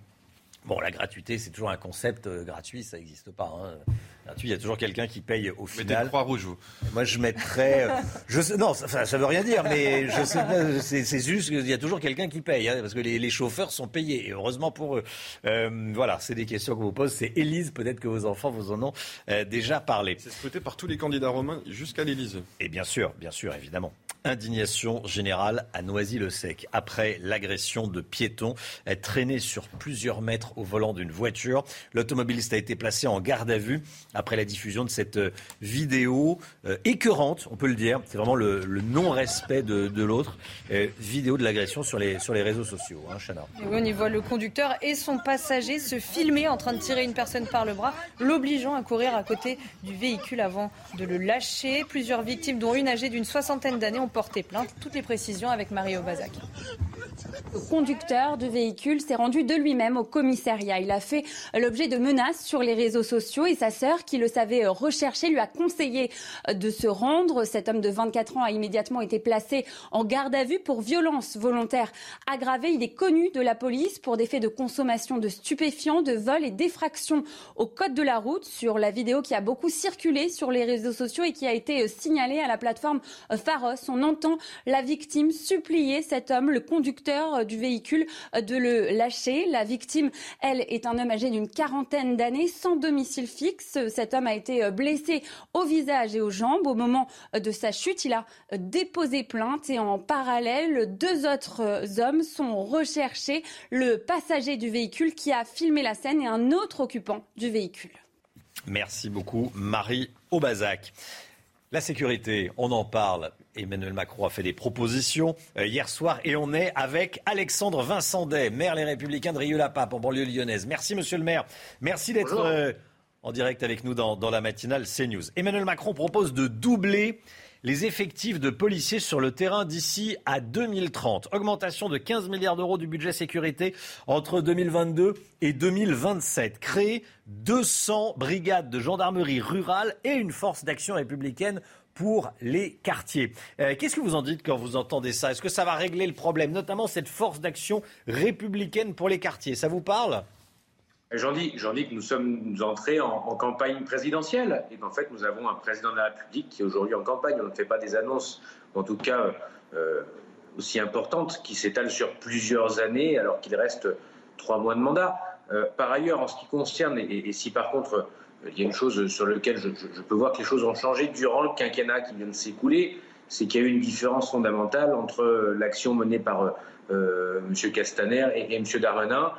Bon, la gratuité, c'est toujours un concept euh, gratuit, ça n'existe pas. Hein. Gratuit, il y a toujours quelqu'un qui paye au final. Mettez croix rouge, vous. Moi, je mettrais. Euh, je non, ça, ne veut rien dire, mais je sais, c'est, juste qu'il y a toujours quelqu'un qui paye, hein, parce que les, chauffeurs sont payés, et heureusement pour eux. Euh, voilà, c'est des questions qu'on vous pose. C'est Élise, peut-être que vos enfants vous en ont déjà parlé. C'est souhaité par tous les candidats romains jusqu'à l'Élysée. Et bien sûr, bien sûr, évidemment. Indignation générale à Noisy-le-Sec après l'agression de piétons traîné sur plusieurs mètres au volant d'une voiture. L'automobiliste a été placé en garde à vue après la diffusion de cette euh, vidéo euh, écœurante, on peut le dire. C'est vraiment le, non-respect de, l'autre. Euh, vidéo de l'agression sur les, sur les réseaux sociaux. Hein, Chana. on y voit le conducteur et son passager se filmer en train de tirer une personne par le bras, l'obligeant à courir à côté du véhicule avant de le lâcher. Plusieurs victimes, dont une âgée d'une soixantaine d'années, ont porté plainte. Toutes les précisions avec Mario Bazac. Le conducteur de véhicule s'est rendu de lui-même au commissariat. Il a fait l'objet de menaces sur les réseaux sociaux et sa sœur, qui le savait recherché, lui a conseillé de se rendre. Cet homme de 24 ans a immédiatement été placé en garde à vue pour violence volontaire aggravée. Il est connu de la police pour des faits de consommation de stupéfiants, de vol et d'effraction au code de la route. Sur la vidéo qui a beaucoup circulé sur les réseaux sociaux et qui a été signalée à la plateforme Pharos, on entend la victime supplier cet homme, le conducteur du véhicule, de le lâcher. La victime, elle, est un homme âgé d'une quarantaine d'années, sans domicile fixe. Cet homme a été blessé au visage et aux jambes. Au moment de sa chute, il a déposé plainte et en parallèle, deux autres hommes sont recherchés. Le passager du véhicule qui a filmé la scène et un autre occupant du véhicule. Merci beaucoup, Marie Aubazac. La sécurité, on en parle. Emmanuel Macron a fait des propositions euh, hier soir et on est avec Alexandre Vincendet, maire Les Républicains de Rieux-la-Pape en banlieue lyonnaise. Merci monsieur le maire. Merci d'être euh, en direct avec nous dans, dans la matinale CNews. Emmanuel Macron propose de doubler les effectifs de policiers sur le terrain d'ici à 2030. Augmentation de 15 milliards d'euros du budget sécurité entre 2022 et 2027. Créer 200 brigades de gendarmerie rurale et une force d'action républicaine pour les quartiers. Euh, qu'est-ce que vous en dites quand vous entendez ça? Est-ce que ça va régler le problème, notamment cette force d'action républicaine pour les quartiers? Ça vous parle? J'en dis, dis, que nous sommes entrés en, campagne présidentielle et qu'en fait nous avons un président de la République qui est aujourd'hui en campagne. On ne fait pas des annonces, en tout cas euh, aussi importantes, qui s'étalent sur plusieurs années alors qu'il reste trois mois de mandat. Euh, par ailleurs, en ce qui concerne, et, si par contre il y a une chose sur laquelle je, peux voir que les choses ont changé durant le quinquennat qui vient de s'écouler, c'est qu'il y a eu une différence fondamentale entre l'action menée par euh, M. Castaner et, et M. Darmanin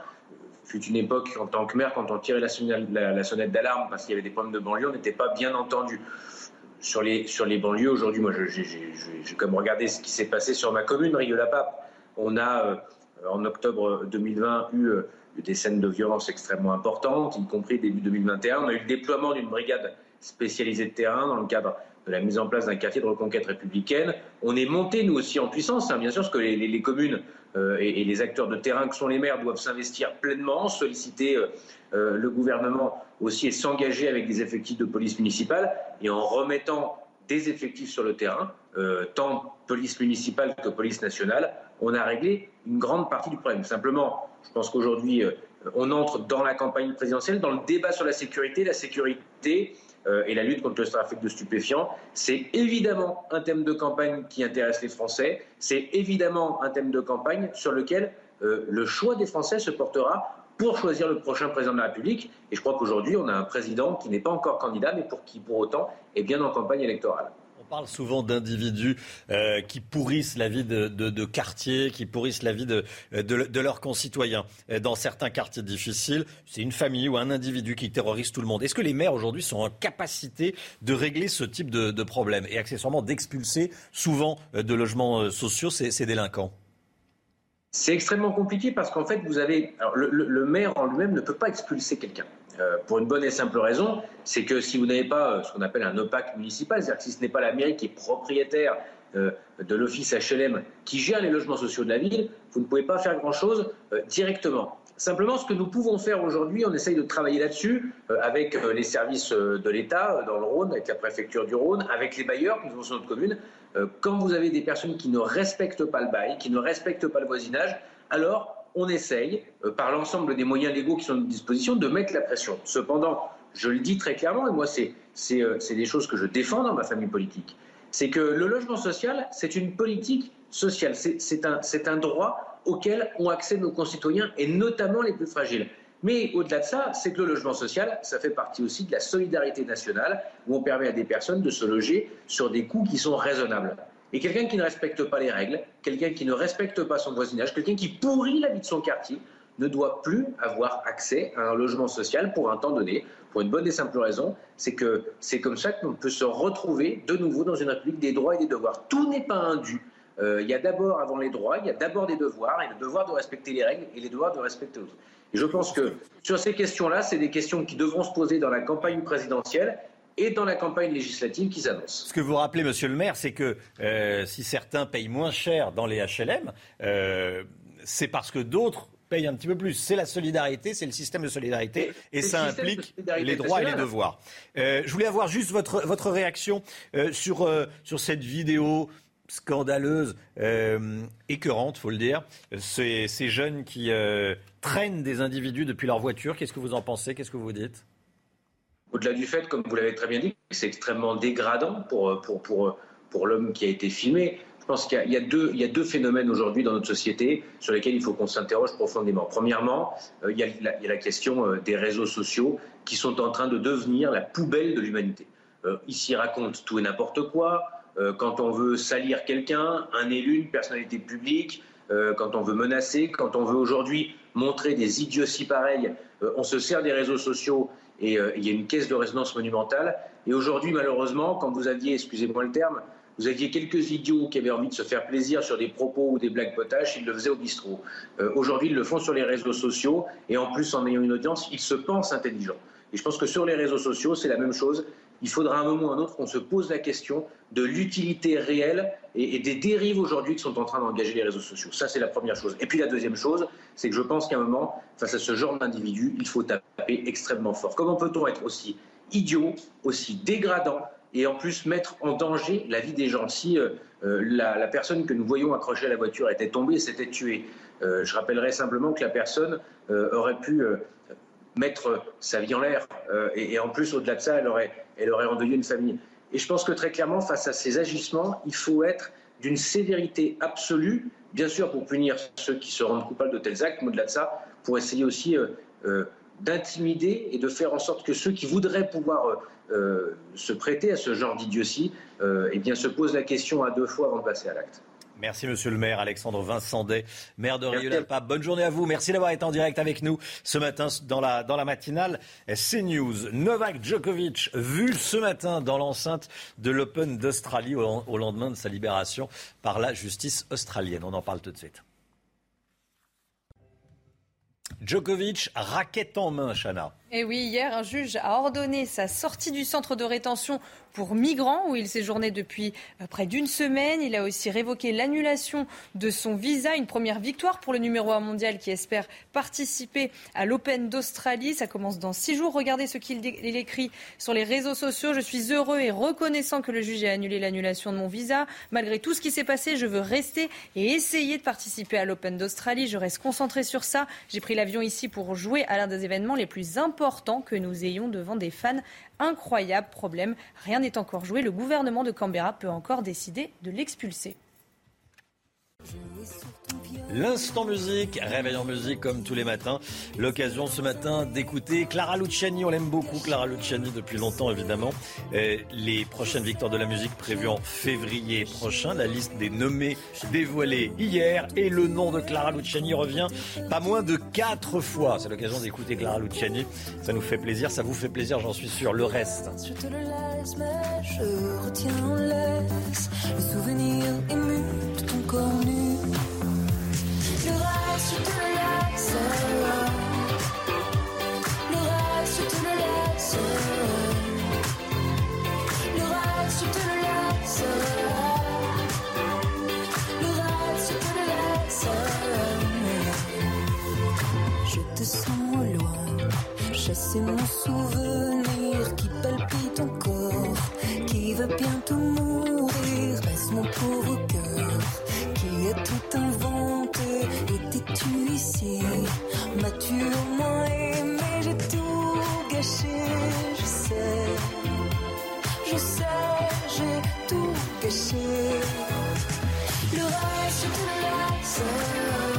fut une époque, en tant que maire, quand on tirait la, sonnette d'alarme parce qu'il y avait des problèmes de banlieue, on n'était pas bien entendu. Sur les, sur les banlieues, aujourd'hui, moi, j'ai comme regardé ce qui s'est passé sur ma commune, Rieux-la-Pape. On a, euh, en octobre 2020, eu euh, des scènes de violence extrêmement importantes, y compris début 2021. On a eu le déploiement d'une brigade spécialisée de terrain dans le cadre de la mise en place d'un quartier de reconquête républicaine. On est monté, nous aussi, en puissance, hein, bien sûr, parce que les, communes euh, et, les acteurs de terrain que sont les maires doivent s'investir pleinement, solliciter euh, euh, le gouvernement aussi et s'engager avec des effectifs de police municipale et en remettant des effectifs sur le terrain, tant police municipale que police nationale, on a réglé une grande partie du problème. Simplement, je pense qu'aujourd'hui, on entre dans la campagne présidentielle, dans le débat sur la sécurité. La sécurité, euh, et la lutte contre le trafic de stupéfiants. C'est évidemment un thème de campagne qui intéresse les Français. C'est évidemment un thème de campagne sur lequel euh, le choix des Français se portera pour choisir le prochain président de la République. Et je crois qu'aujourd'hui, on a un président qui n'est pas encore candidat, mais pour qui, pour autant, est bien en campagne électorale. On parle souvent d'individus euh, qui pourrissent la vie de, quartiers, qui pourrissent la vie de, leurs concitoyens. Euh, dans certains quartiers difficiles, c'est une famille ou un individu qui terrorise tout le monde. Est-ce que les maires aujourd'hui sont en capacité de régler ce type de, problème et accessoirement d'expulser souvent euh, de logements sociaux ces, délinquants? C'est extrêmement compliqué parce qu'en fait, vous avez. le, maire en lui-même ne peut pas expulser quelqu'un. Euh, pour une bonne et simple raison, c'est que si vous n'avez pas euh, ce qu'on appelle un OPAC municipal, c'est-à-dire que si ce n'est pas la mairie qui est propriétaire euh, de l'office HLM qui gère les logements sociaux de la ville, vous ne pouvez pas faire grand-chose directement. Simplement, ce que nous pouvons faire aujourd'hui, on essaye de travailler là-dessus avec les services de l'État dans le Rhône, avec la préfecture du Rhône, avec les bailleurs qui nous sur notre commune. quand vous avez des personnes qui ne respectent pas le bail, qui ne respectent pas le voisinage, alors on essaye, euh, par l'ensemble des moyens légaux qui sont à notre disposition, de mettre la pression. Cependant, je le dis très clairement, et moi, euh, c'est des choses que je défends dans ma famille politique, c'est que le logement social, c'est une politique sociale, c'est un, un droit auquel ont accès nos concitoyens, et notamment les plus fragiles. Mais au-delà de ça, c'est que le logement social, ça fait partie aussi de la solidarité nationale, où on permet à des personnes de se loger sur des coûts qui sont raisonnables. Et quelqu'un qui ne respecte pas les règles, quelqu'un qui ne respecte pas son voisinage, quelqu'un qui pourrit la vie de son quartier, ne doit plus avoir accès à un logement social pour un temps donné, pour une bonne et simple raison, c'est que c'est comme ça qu'on peut se retrouver de nouveau dans une république des droits et des devoirs. Tout n'est pas un dû. Euh, il y a d'abord, avant les droits, il y a d'abord des devoirs, et le devoir de respecter les règles et les devoirs de respecter autres. Et je pense que sur ces questions-là, c'est des questions qui devront se poser dans la campagne présidentielle et dans la campagne législative qui s'annonce. Ce que vous rappelez, Monsieur le maire, c'est que euh, si certains payent moins cher dans les HLM, euh, c'est parce que d'autres payent un petit peu plus. C'est la solidarité, c'est le système de solidarité, et, ça implique les droits et les devoirs. Euh, je voulais avoir juste votre, votre réaction sur, sur cette vidéo scandaleuse, écœurante, faut le dire. Ces, ces jeunes qui traînent des individus depuis leur voiture. Qu'est-ce que vous en pensez? Qu'est-ce que vous dites? Au-delà du fait, comme vous l'avez très bien dit, que c'est extrêmement dégradant pour, pour, pour, pour l'homme qui a été filmé, je pense qu'il y, a deux, il y a deux phénomènes aujourd'hui dans notre société sur lesquels il faut qu'on s'interroge profondément. Premièrement, euh, il, y a la, question euh, des réseaux sociaux qui sont en train de devenir la poubelle de l'humanité. Euh, ici, raconte tout et n'importe quoi. quand on veut salir quelqu'un, un élu, une personnalité publique, quand on veut menacer, quand on veut aujourd'hui montrer des idioties pareilles, on se sert des réseaux sociaux et euh, il y a une caisse de résonance monumentale. Et aujourd'hui, malheureusement, quand vous aviez, excusez-moi le terme, vous aviez quelques idiots qui avaient envie de se faire plaisir sur des propos ou des blagues potaches, ils le faisaient au bistrot. Euh, aujourd'hui, ils le font sur les réseaux sociaux et en plus, en ayant une audience, ils se pensent intelligents. Et je pense que sur les réseaux sociaux, c'est la même chose. Il faudra un moment ou un autre qu'on se pose la question de l'utilité réelle et, des dérives aujourd'hui qui sont en train d'engager les réseaux sociaux. Ça, c'est la première chose. Et puis la deuxième chose, c'est que je pense qu'à un moment, face à ce genre d'individu, il faut taper extrêmement fort. Comment peut-on être aussi idiot, aussi dégradant et en plus mettre en danger la vie des gens? Si euh, euh, la, personne que nous voyons accrochée à la voiture était tombée s'était tuée, euh, je rappellerai simplement que la personne aurait pu mettre sa vie en l'air et, en plus, au-delà de ça, elle aurait, elle aurait endeuillé une famille. Et je pense que très clairement, face à ces agissements, il faut être d'une sévérité absolue, bien sûr pour punir ceux qui se rendent coupables de tels actes, mais au-delà de ça, pour essayer aussi euh, euh, d'intimider et de faire en sorte que ceux qui voudraient pouvoir euh, se prêter à ce genre d'idiotie eh bien, se posent la question à deux fois avant de passer à l'acte. Merci, monsieur le maire. Alexandre Vincendet, maire de Rieux-la-Pape. Bonne journée à vous. Merci d'avoir été en direct avec nous ce matin dans la, dans la matinale CNews. Novak Djokovic, vu ce matin dans l'enceinte de l'Open d'Australie au lendemain de sa libération par la justice australienne. On en parle tout de suite. Djokovic, raquette en main, Chana. Et oui, hier, un juge a ordonné sa sortie du centre de rétention pour migrants où il séjournait depuis euh, près d'une semaine. Il a aussi révoqué l'annulation de son visa, une première victoire pour le numéro 1 mondial qui espère participer à l'Open d'Australie. Ça commence dans six jours. Regardez ce qu'il écrit sur les réseaux sociaux. Je suis heureux et reconnaissant que le juge ait annulé l'annulation de mon visa. Malgré tout ce qui s'est passé, je veux rester et essayer de participer à l'Open d'Australie. Je reste concentré sur ça. J'ai pris l'avion ici pour jouer à l'un des événements les plus importants que nous ayons devant des fans incroyable. Problème, rien n'est encore joué. Le gouvernement de Canberra peut encore décider de l'expulser. L'instant musique, réveil en musique comme tous les matins. L'occasion ce matin d'écouter Clara Luciani. On l'aime beaucoup, Clara Luciani, depuis longtemps évidemment. les prochaines victoires de la musique prévues en février prochain. La liste des nommés dévoilée hier. Et le nom de Clara Luciani revient pas moins de quatre fois. C'est l'occasion d'écouter Clara Luciani. Ça nous fait plaisir, ça vous fait plaisir, j'en suis sûr. Le reste. Je te le laisse, mais je retiens corps nu. Reste, je te le laisse. Reste, je te le laisse. Reste, je te le laisse. Reste, je te le laisse. Je te sens loin, chasser mon souvenir qui palpite encore, qui va bientôt mourir. Baisse mon pauvre tout inventé. Étais-tu ici? M'as-tu au moins aimé? J'ai tout gâché, je sais. Je sais, j'ai tout gâché. Le reste, je te laisse.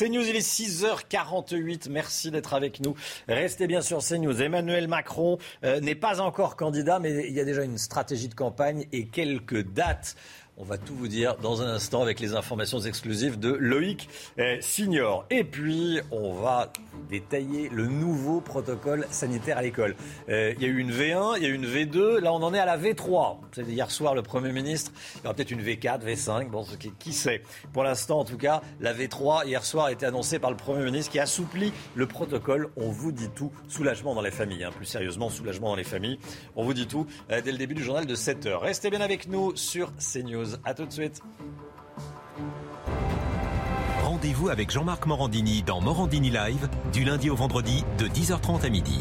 CNews, il est 6h48. Merci d'être avec nous. Restez bien sur CNews. Emmanuel Macron euh, n'est pas encore candidat, mais il y a déjà une stratégie de campagne et quelques dates on va tout vous dire dans un instant avec les informations exclusives de Loïc eh, Signor. Et puis, on va détailler le nouveau protocole sanitaire à l'école. Eh, il y a eu une V1, il y a eu une V2, là on en est à la V3. C'était hier soir le Premier ministre. Il y aura peut-être une V4, V5, bon, qui, sait. Pour l'instant, en tout cas, la V3, hier soir, a été annoncée par le Premier ministre qui assouplit le protocole. On vous dit tout. Soulagement dans les familles, hein. plus sérieusement, soulagement dans les familles. On vous dit tout eh, dès le début du journal de 7h. Restez bien avec nous sur CNews. A tout de suite. Rendez-vous avec Jean-Marc Morandini dans Morandini Live du lundi au vendredi de 10h30 à midi.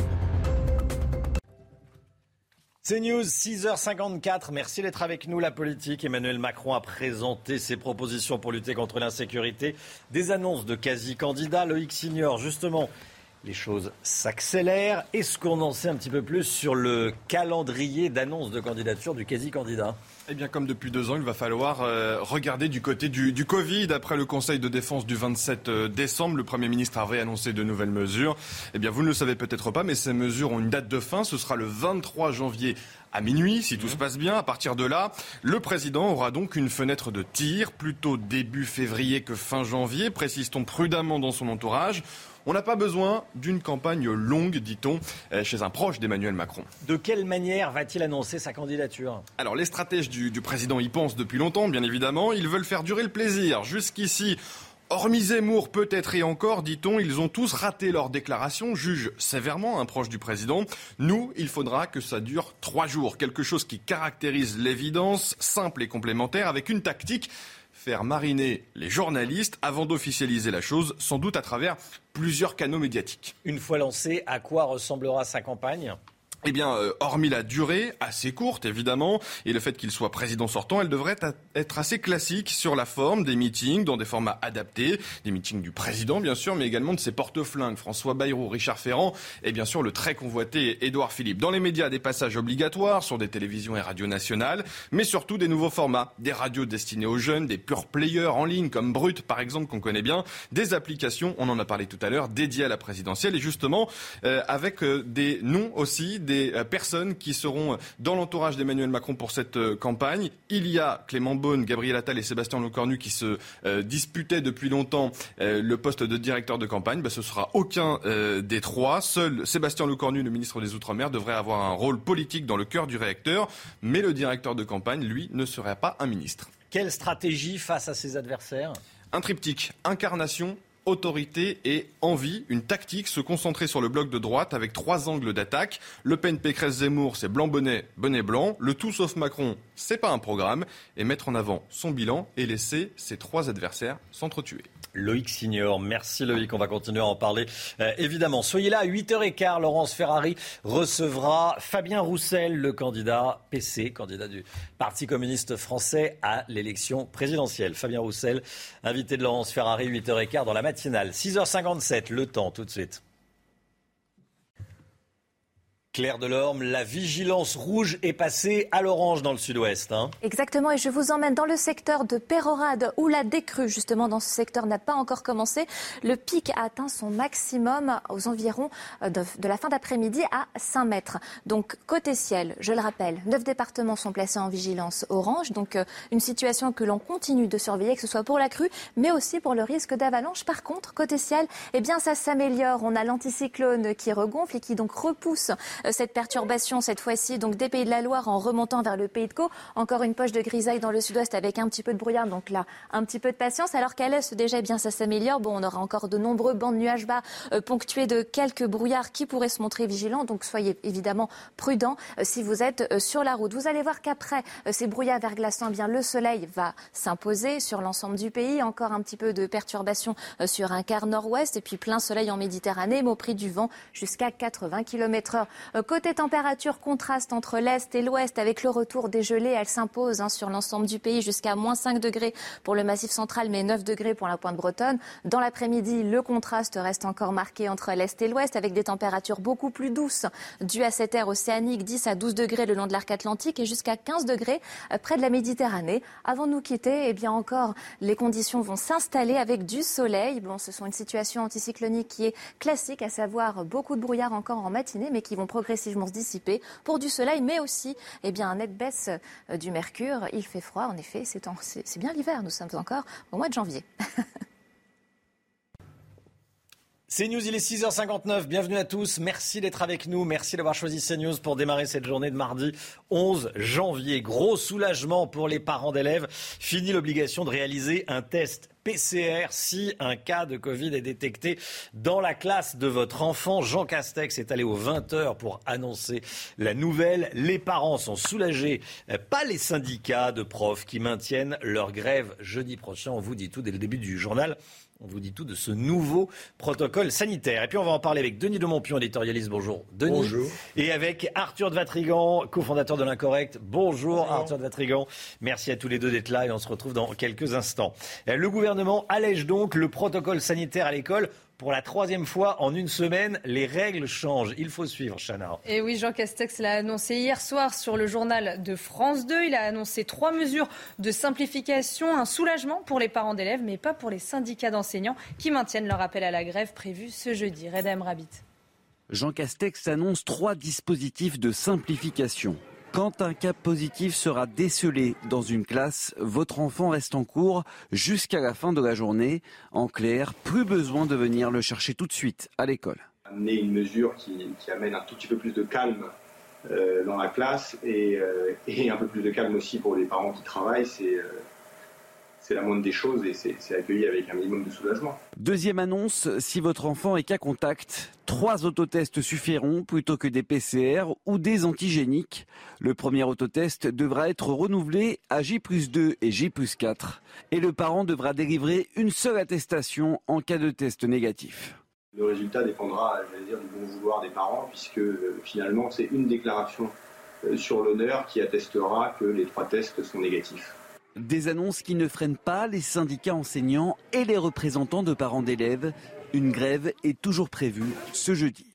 C'est News, 6h54. Merci d'être avec nous. La politique, Emmanuel Macron a présenté ses propositions pour lutter contre l'insécurité. Des annonces de quasi-candidats. Loïc Signor, justement, les choses s'accélèrent. Est-ce qu'on en sait un petit peu plus sur le calendrier d'annonce de candidature du quasi-candidat eh bien, comme depuis deux ans, il va falloir euh, regarder du côté du, du, Covid. Après le Conseil de défense du 27 euh, décembre, le Premier ministre avait annoncé de nouvelles mesures. Eh bien, vous ne le savez peut-être pas, mais ces mesures ont une date de fin. Ce sera le 23 janvier à minuit, si tout se passe bien. À partir de là, le président aura donc une fenêtre de tir, plutôt début février que fin janvier, précise-t-on prudemment dans son entourage. On n'a pas besoin d'une campagne longue, dit-on, euh, chez un proche d'Emmanuel Macron. De quelle manière va-t-il annoncer sa candidature? Alors les stratèges du, du président y pensent depuis longtemps, bien évidemment. Ils veulent faire durer le plaisir. Jusqu'ici, Hormis Zemmour, peut-être et encore, dit-on, ils ont tous raté leur déclaration, juge sévèrement un proche du président. Nous, il faudra que ça dure trois jours, quelque chose qui caractérise l'évidence, simple et complémentaire, avec une tactique faire mariner les journalistes avant d'officialiser la chose, sans doute à travers plusieurs canaux médiatiques. Une fois lancé, à quoi ressemblera sa campagne? Eh bien, euh, hormis la durée, assez courte évidemment, et le fait qu'il soit président sortant, elle devrait être assez classique sur la forme des meetings, dans des formats adaptés, des meetings du président bien sûr, mais également de ses porte-flingues, François Bayrou, Richard Ferrand, et bien sûr le très convoité Édouard Philippe. Dans les médias, des passages obligatoires sur des télévisions et radios nationales, mais surtout des nouveaux formats, des radios destinées aux jeunes, des pure players en ligne comme Brut par exemple qu'on connaît bien, des applications, on en a parlé tout à l'heure, dédiées à la présidentielle, et justement euh, avec euh, des noms aussi, des euh, personnes qui seront dans l'entourage d'Emmanuel Macron pour cette euh, campagne. Il y a Clément Beaune, Gabriel Attal et Sébastien Lecornu qui se euh, disputaient depuis longtemps le poste de directeur de campagne. Ben, ce sera aucun des trois. Seul Sébastien Lecornu, le ministre des Outre-mer, devrait avoir un rôle politique dans le cœur du réacteur. Mais le directeur de campagne, lui, ne serait pas un ministre. Quelle stratégie face à ses adversaires? Un triptyque, incarnation, autorité et envie, une tactique, se concentrer sur le bloc de droite avec trois angles d'attaque. Le Pen, Pécresse, Zemmour, c'est blanc-bonnet, bonnet blanc. Le tout sauf Macron, c'est pas un programme. Et mettre en avant son bilan et laisser ses trois adversaires s'entretuer. Loïc Signor. Merci Loïc, on va continuer à en parler. Euh, évidemment, soyez là à 8h15. Laurence Ferrari recevra Fabien Roussel, le candidat PC, candidat du Parti communiste français à l'élection présidentielle. Fabien Roussel, invité de Laurence Ferrari, 8h15 dans la matinale. 6h57, le temps tout de suite. Claire Delorme, la vigilance rouge est passée à l'orange dans le sud-ouest. Hein. Exactement, et je vous emmène dans le secteur de Pérorade où la décrue, justement, dans ce secteur n'a pas encore commencé. Le pic a atteint son maximum aux environs euh, de, la fin d'après-midi à 5 mètres. Donc, côté ciel, je le rappelle, neuf départements sont placés en vigilance orange. Donc, euh, une situation que l'on continue de surveiller, que ce soit pour la crue, mais aussi pour le risque d'avalanche. Par contre, côté ciel, eh bien, ça s'améliore. On a l'anticyclone qui regonfle et qui donc repousse cette perturbation cette fois-ci donc des Pays de la Loire en remontant vers le Pays de Caux. Encore une poche de grisaille dans le sud-ouest avec un petit peu de brouillard. Donc là, un petit peu de patience. Alors qu'à l'est, déjà, eh bien, ça s'améliore. Bon, on aura encore de nombreux bancs de nuages bas euh, ponctués de quelques brouillards qui pourraient se montrer vigilants. Donc soyez évidemment prudents euh, si vous êtes sur la route. Vous allez voir qu'après ces brouillards verglaçants, eh bien, le soleil va s'imposer sur l'ensemble du pays. Encore un petit peu de perturbation sur un quart nord-ouest et puis plein soleil en Méditerranée, mais au prix du vent jusqu'à 80 km heure. Euh, côté température, contraste entre l'Est et l'Ouest avec le retour des gelées. Elle s'impose hein, sur l'ensemble du pays jusqu'à moins 5 degrés pour le massif central, mais 9 degrés pour la pointe bretonne. Dans l'après-midi, le contraste reste encore marqué entre l'Est et l'Ouest avec des températures beaucoup plus douces dues à cette air océanique, 10 à 12 degrés le long de l'arc atlantique et jusqu'à 15 degrés euh, près de la Méditerranée. Avant de nous quitter, eh bien encore, les conditions vont s'installer avec du soleil. Bon, ce sont une situation anticyclonique qui est classique, à savoir beaucoup de brouillard encore en matinée, mais qui vont progressivement se dissiper pour du soleil, mais aussi eh bien, une nette baisse euh, du mercure. Il fait froid, en effet, c'est bien l'hiver, nous sommes encore au mois de janvier. [laughs] CNews, il est 6h59. Bienvenue à tous. Merci d'être avec nous. Merci d'avoir choisi CNews pour démarrer cette journée de mardi 11 janvier. Gros soulagement pour les parents d'élèves. Fini l'obligation de réaliser un test PCR si un cas de Covid est détecté dans la classe de votre enfant. Jean Castex est allé aux 20h pour annoncer la nouvelle. Les parents sont soulagés, pas les syndicats de profs qui maintiennent leur grève jeudi prochain. On vous dit tout dès le début du journal. On vous dit tout de ce nouveau protocole sanitaire. Et puis on va en parler avec Denis de Montpion, éditorialiste. Bonjour. Denis. Bonjour. Et avec Arthur de Vatrigan, cofondateur de l'Incorrect. Bonjour, Arthur de Vatrigan. Merci à tous les deux d'être là et on se retrouve dans quelques instants. Le gouvernement allège donc le protocole sanitaire à l'école pour la troisième fois en une semaine, les règles changent. Il faut suivre, Chana. Et oui, Jean Castex l'a annoncé hier soir sur le journal de France 2. Il a annoncé trois mesures de simplification, un soulagement pour les parents d'élèves, mais pas pour les syndicats d'enseignants qui maintiennent leur appel à la grève prévu ce jeudi. Redem Rabbit. Jean Castex annonce trois dispositifs de simplification. Quand un cas positif sera décelé dans une classe, votre enfant reste en cours jusqu'à la fin de la journée. En clair, plus besoin de venir le chercher tout de suite à l'école. Amener une mesure qui, amène un tout petit peu plus de calme euh, dans la classe euh, et, un peu plus de calme aussi pour les parents qui travaillent, c'est euh, c'est la moindre des choses et c'est accueilli avec un minimum de soulagement. Deuxième annonce, si votre enfant est cas contact, trois autotests suffiront plutôt que des PCR ou des antigéniques. Le premier autotest devra être renouvelé à J 2 et J 4 et le parent devra délivrer une seule attestation en cas de test négatif. Le résultat dépendra, dire, du bon vouloir des parents puisque euh, finalement c'est une déclaration euh, sur l'honneur qui attestera que les trois tests sont négatifs. Des annonces qui ne freinent pas les syndicats enseignants et les représentants de parents d'élèves. Une grève est toujours prévue ce jeudi.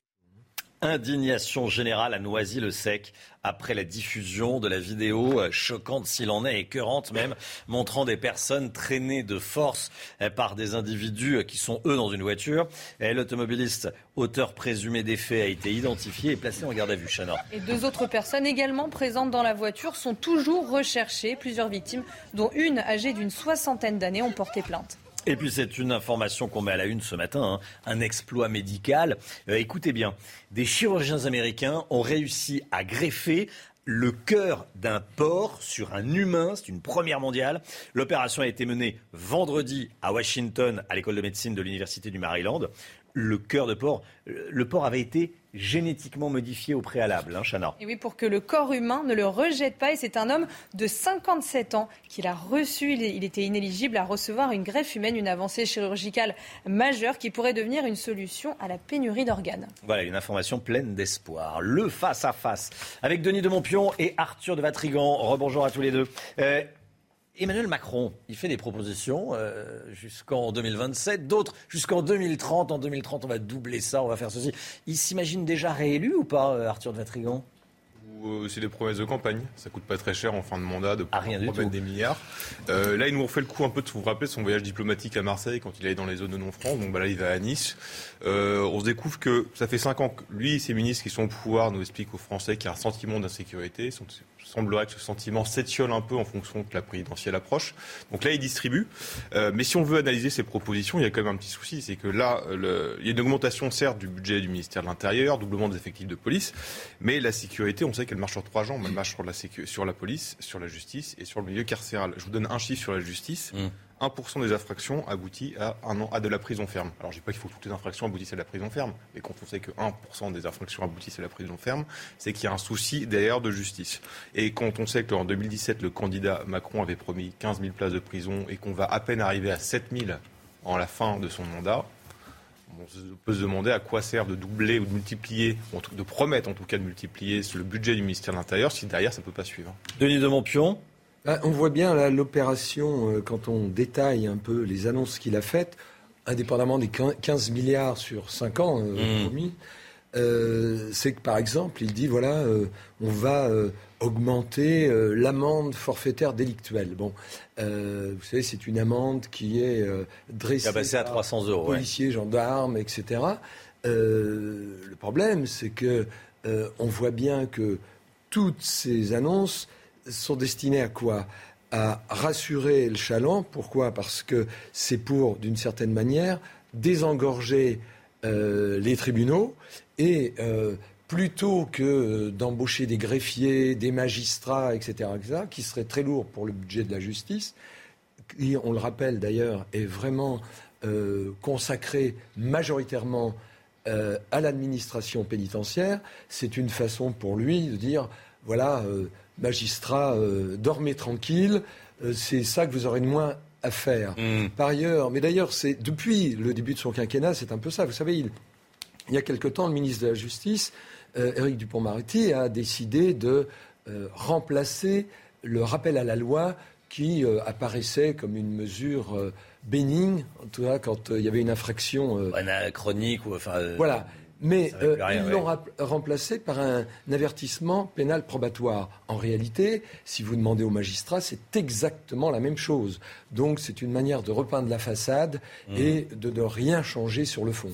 Indignation générale à Noisy-le-Sec après la diffusion de la vidéo euh, choquante s'il en est, écœurante même, montrant des personnes traînées de force euh, par des individus euh, qui sont eux dans une voiture. L'automobiliste, auteur présumé des faits, a été identifié et placé en garde à vue. Chana. Et deux autres personnes également présentes dans la voiture sont toujours recherchées. Plusieurs victimes, dont une âgée d'une soixantaine d'années, ont porté plainte. Et puis c'est une information qu'on met à la une ce matin, hein. un exploit médical. Euh, écoutez bien, des chirurgiens américains ont réussi à greffer le cœur d'un porc sur un humain. C'est une première mondiale. L'opération a été menée vendredi à Washington, à l'école de médecine de l'Université du Maryland. Le cœur de porc, le porc avait été génétiquement modifié au préalable, hein, Chana. Et oui, pour que le corps humain ne le rejette pas. Et c'est un homme de 57 ans qui l'a reçu. Il était inéligible à recevoir une greffe humaine, une avancée chirurgicale majeure qui pourrait devenir une solution à la pénurie d'organes. Voilà, une information pleine d'espoir. Le face-à-face avec Denis de Montpion et Arthur de Vatrigan. Rebonjour à tous les deux. Euh, Emmanuel Macron, il fait des propositions euh, jusqu'en 2027, d'autres jusqu'en 2030. En 2030, on va doubler ça, on va faire ceci. Il s'imagine déjà réélu ou pas, euh, Arthur de Vatrigan euh, c'est des promesses de campagne. Ça coûte pas très cher en fin de mandat de ah, rien promettre des milliards. là, il nous refait le coup un peu de vous vous rappelez son voyage diplomatique à Marseille quand il allait dans les zones de non-France. Donc bah, là, il va à Nice. on se découvre que ça fait cinq ans que lui et ses ministres qui sont au pouvoir nous expliquent aux Français qu'il y a un sentiment d'insécurité semblerait que ce sentiment s'étiole un peu en fonction de la présidentielle approche. Donc là, il distribue. Euh, mais si on veut analyser ces propositions, il y a quand même un petit souci, c'est que là, le, il y a une augmentation certes du budget du ministère de l'Intérieur, doublement des effectifs de police, mais la sécurité, on sait qu'elle marche sur trois jambes. Elle marche sur la, sur la police, sur la justice et sur le milieu carcéral. Je vous donne un chiffre sur la justice. Mmh. 1% des infractions aboutit à, un an, à de la prison ferme. Alors je dis pas qu'il faut que toutes les infractions aboutissent à la prison ferme, mais quand on sait que 1% des infractions aboutissent à la prison ferme, c'est qu'il y a un souci derrière de justice. Et quand on sait qu'en 2017, le candidat Macron avait promis 15 000 places de prison et qu'on va à peine arriver à 7 000 en la fin de son mandat, on peut se demander à quoi sert de doubler ou de multiplier, de promettre en tout cas de multiplier le budget du ministère de l'Intérieur si derrière ça ne peut pas suivre. Denis de Montpion bah, on voit bien l'opération, euh, quand on détaille un peu les annonces qu'il a faites, indépendamment des 15 milliards sur 5 ans euh, mmh. promis, euh, c'est que par exemple, il dit voilà, on va augmenter l'amende forfaitaire délictuelle. Bon, vous savez, c'est une amende qui est dressée à 300 euros, policiers, gendarmes, etc. le problème, c'est que on voit bien que toutes ces annonces sont destinés à quoi? À rassurer le chaland. Pourquoi? Parce que c'est pour, d'une certaine manière, désengorger euh, les tribunaux et euh, plutôt que d'embaucher des greffiers, des magistrats, etc., qui seraient très lourds pour le budget de la justice, qui, on le rappelle d'ailleurs, est vraiment euh, consacré majoritairement à l'administration pénitentiaire, c'est une façon pour lui de dire, voilà, magistrats, euh, dormez tranquille, euh, c'est ça que vous aurez de moins à faire. Mm. Par ailleurs, mais d'ailleurs, c'est depuis le début de son quinquennat, c'est un peu ça. Vous savez, il, y a quelque temps, le ministre de la Justice, euh, Éric Dupont-Moretti, a décidé de remplacer le rappel à la loi qui apparaissait comme une mesure bénigne, en tout cas quand il y avait une infraction anachronique ou enfin. Voilà. Mais euh, ils l'ont remplacé par un, avertissement pénal probatoire. En réalité, si vous demandez au magistrat, c'est exactement la même chose. Donc c'est une manière de repeindre la façade mmh. et de ne rien changer sur le fond.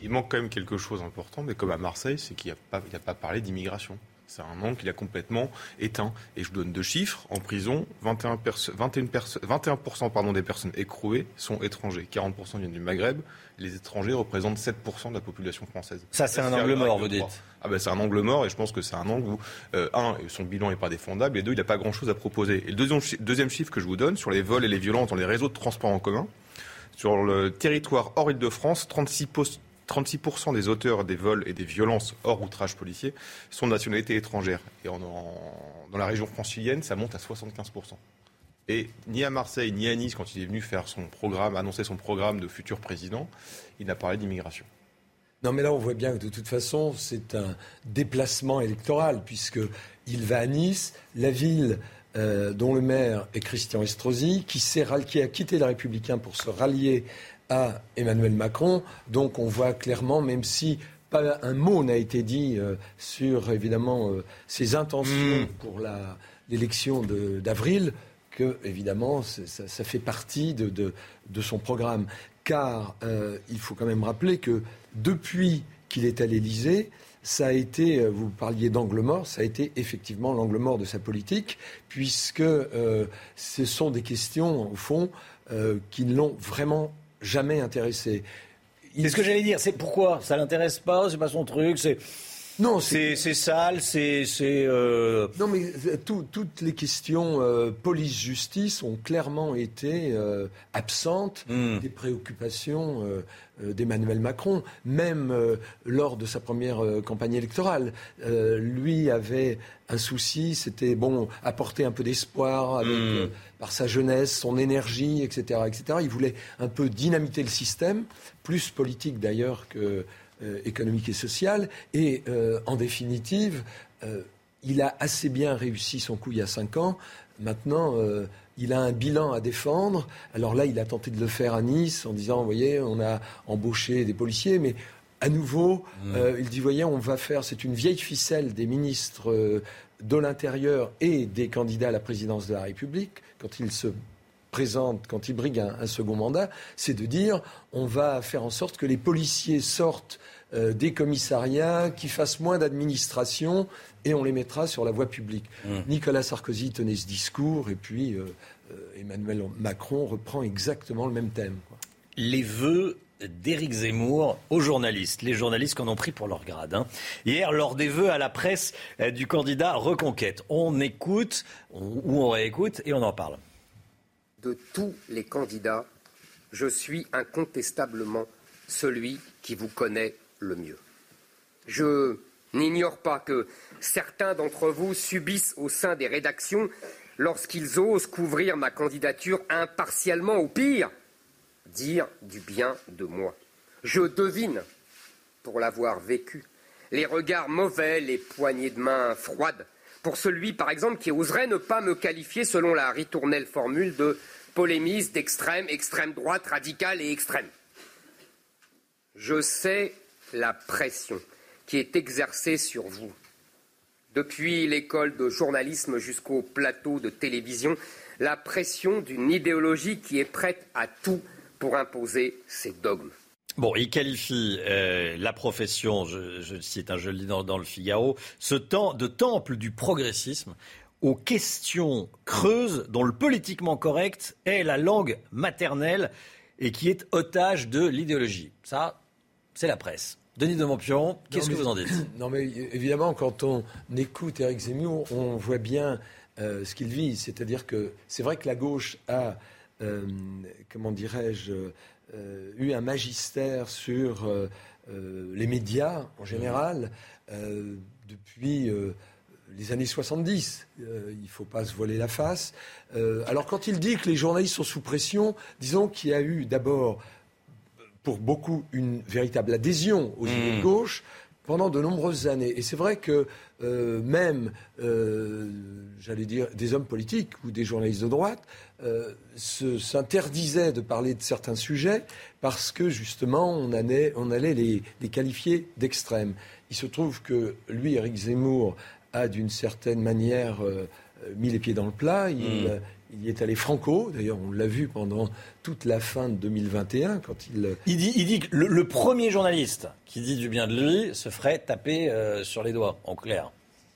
Il manque quand même quelque chose d'important, mais comme à Marseille, c'est qu'il n'y a, pas parlé d'immigration C'est un angle qu'il a complètement éteint. Et je vous donne deux chiffres. En prison, 21, 21, 21 pardon, des personnes écrouées sont étrangers. 40% viennent du Maghreb. Les étrangers représentent 7% de la population française. Ça, c'est un angle mort, vous dites ah ben, C'est un angle mort et je pense que c'est un angle où, euh, un, son bilan n'est pas défendable et deux, il n'a pas grand-chose à proposer. Et le deuxième, deuxième chiffre que je vous donne sur les vols et les violences dans les réseaux de transport en commun, sur le territoire hors Île-de-France, 36 36% des auteurs des vols et des violences hors outrage policier sont de nationalité étrangère. Et dans la région francilienne, ça monte à 75%. Et ni à Marseille, ni à Nice, quand il est venu faire son programme, annoncer son programme de futur président, il n'a parlé d'immigration. Non, mais là, on voit bien que de toute façon, c'est un déplacement électoral, puisqu'il va à Nice, la ville euh, dont le maire est Christian Estrosi, qui, qui a quitté le Républicain pour se rallier à Emmanuel Macron. Donc on voit clairement, même si pas un mot n'a été dit euh, sur évidemment euh, ses intentions mm. pour l'élection d'avril, que évidemment ça, fait partie de, de, son programme. Car euh, il faut quand même rappeler que depuis qu'il est à l'Élysée, ça a été, vous parliez d'angle mort, ça a été effectivement l'angle mort de sa politique, puisque ce sont des questions, au fond, qui l'ont vraiment jamais intéressé. C'est ce que j'allais dire. C'est pourquoi? Ça l'intéresse pas. C'est pas son truc. C'est non, c'est sale, c'est. Euh... Non, mais euh, toutes les questions euh, police-justice ont clairement été euh, absentes hmm. des préoccupations d'Emmanuel Macron, même lors de sa première campagne électorale. lui avait un souci, c'était bon, apporter un peu d'espoir hmm. Par sa jeunesse, son énergie, etc., etc. Il voulait un peu dynamiter le système, plus politique d'ailleurs que euh, économique et sociale. Et euh, en définitive, euh, il a assez bien réussi son coup il y a cinq ans. Maintenant, il a un bilan à défendre. Alors là, il a tenté de le faire à Nice en disant, vous voyez, on a embauché des policiers, mais à nouveau, mmh. il dit, voyez, on va faire, c'est une vieille ficelle des ministres de l'Intérieur et des candidats à la présidence de la République, quand ils se présente, quand il brigue un, second mandat, c'est de dire on va faire en sorte que les policiers sortent euh, des commissariats, qu'ils fassent moins d'administration et on les mettra sur la voie publique. Mmh. Nicolas Sarkozy tenait ce discours et puis euh, euh, Emmanuel Macron reprend exactement le même thème. Les vœux d'Éric Zemmour aux journalistes, les journalistes qu'on ont pris pour leur grade. Hein. Hier, lors des vœux à la presse du candidat Reconquête, on écoute ou on réécoute et on en parle de tous les candidats, je suis incontestablement celui qui vous connaît le mieux. Je n'ignore pas que certains d'entre vous subissent au sein des rédactions lorsqu'ils osent couvrir ma candidature impartialement, ou pire, dire du bien de moi. Je devine, pour l'avoir vécu, les regards mauvais, les poignées de main froides, pour celui, par exemple, qui oserait ne pas me qualifier selon la ritournelle formule de polémiste d'extrême, extrême droite, radicale et extrême. Je sais la pression qui est exercée sur vous. Depuis l'école de journalisme jusqu'au plateau de télévision, la pression d'une idéologie qui est prête à tout pour imposer ses dogmes. Bon, il qualifie euh, la profession, je, cite, un je le dis dans, dans, le Figaro, ce temps de temple du progressisme aux questions creuses dont le politiquement correct est la langue maternelle et qui est otage de l'idéologie. Ça, c'est la presse. Denis de Montpion, qu'est-ce que vous en dites? [coughs] Non, mais évidemment, quand on écoute Eric Zemmour, on voit bien euh, ce qu'il vit. C'est-à-dire que c'est vrai que la gauche a, euh, comment dirais-je, euh, eu un magistère sur les médias en général depuis les années 70. Euh, il ne faut pas se voiler la face. Euh, alors quand il dit que les journalistes sont sous pression, disons qu'il y a eu d'abord, pour beaucoup, une véritable adhésion aux idées de mmh. gauche pendant de nombreuses années. Et c'est vrai que euh, même, j'allais dire, des hommes politiques ou des journalistes de droite s'interdisaient de parler de certains sujets parce que justement on allait, les, qualifier d'extrêmes. Il se trouve que lui, Eric Zemmour, a d'une certaine manière euh, mis les pieds dans le plat. Hmm. Euh, y est allé franco. D'ailleurs, on l'a vu pendant toute la fin de 2021 quand il. Euh, il dit, il dit que le, premier journaliste qui dit du bien de lui se ferait taper sur les doigts, en clair.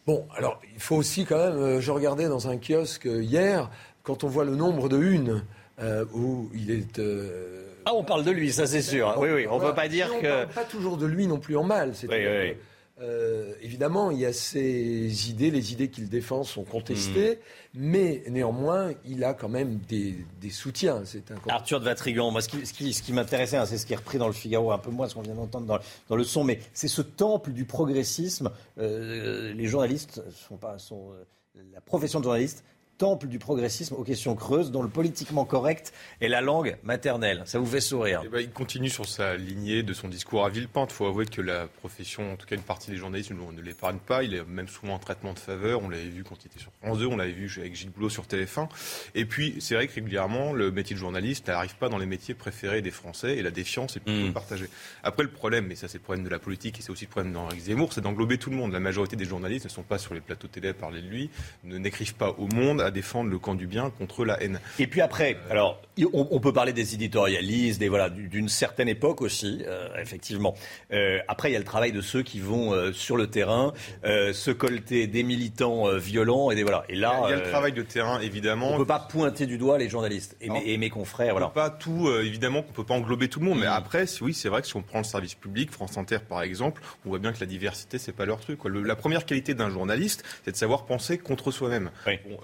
Bon, alors il faut aussi quand même, euh, je regardais dans un kiosque hier, quand on voit le nombre de une euh, où il est... Euh, ah, on parle de lui, ça c'est sûr. Oui, oui, on ne peut pas dire on que... parle pas toujours de lui non plus en mal. Oui, oui. Euh, évidemment, il y a ses idées, les idées qu'il défend sont contestées, hmm. mais néanmoins, il a quand même des, soutiens. C'est Arthur de Vatrigan, moi, ce qui, ce qui, m'intéressait, hein, c'est ce qui est repris dans le Figaro, un peu moins ce qu'on vient d'entendre dans, le son, mais c'est ce temple du progressisme. Euh, les journalistes sont pas, sont, euh, la profession de journaliste temple du progressisme aux questions creuses, dont le politiquement correct est la langue maternelle. Ça vous fait sourire eh ben, Il continue sur sa lignée de son discours à Villepinte. Il faut avouer que la profession, en tout cas une partie des journalistes, ne l'épargne pas. Il est même souvent en traitement de faveur. On l'avait vu quand il était sur France 2, on l'avait vu avec Gilles Boulot sur TF1. Et puis, c'est vrai que régulièrement, le métier de journaliste n'arrive pas dans les métiers préférés des Français et la défiance est plutôt mmh. partagée. Après, le problème, mais ça c'est le problème de la politique et c'est aussi le problème d'Henri Zemmour, c'est d'englober tout le monde. La majorité des journalistes ne sont pas sur les plateaux télé à parler de lui, ne n'écrivent pas au monde défendre le camp du bien contre la haine. Et puis après, alors on, peut parler des éditorialistes, des voilà, d'une certaine époque aussi, euh, effectivement. Euh, après, il y a le travail de ceux qui vont euh, sur le terrain se colter des militants violents et des voilà. Et là, il y a, le travail de terrain évidemment. On peut pas pointer du doigt les journalistes et, mes, et mes, confrères. On voilà. peut pas tout, évidemment, qu'on peut pas englober tout le monde. Mais mm. après, oui, c'est vrai que si on prend le service public, France Inter par exemple, on voit bien que la diversité c'est pas leur truc. Quoi. la première qualité d'un journaliste, c'est de savoir penser contre soi-même. Bon,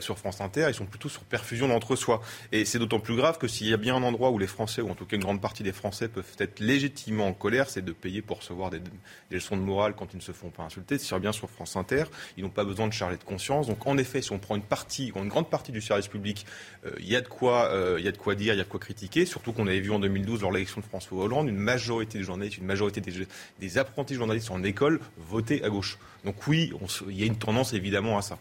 sur France Inter, ils sont plutôt sur perfusion d'entre-soi. Et c'est d'autant plus grave que s'il y a bien un endroit où les Français, ou en tout cas une grande partie des Français, peuvent être légitimement en colère, c'est de payer pour recevoir des, leçons de morale quand ils ne se font pas insulter. Si bien sur France Inter, ils n'ont pas besoin de charger de conscience. Donc en effet, si on prend une partie, une grande partie du service public, euh, il y a de quoi, euh, y a de quoi dire, il y a de quoi critiquer. Surtout qu'on avait vu en 2012 lors de l'élection de François Hollande, une majorité des journalistes, une majorité des, des apprentis journalistes en école votaient à gauche. Donc oui, il y a une tendance évidemment à ça.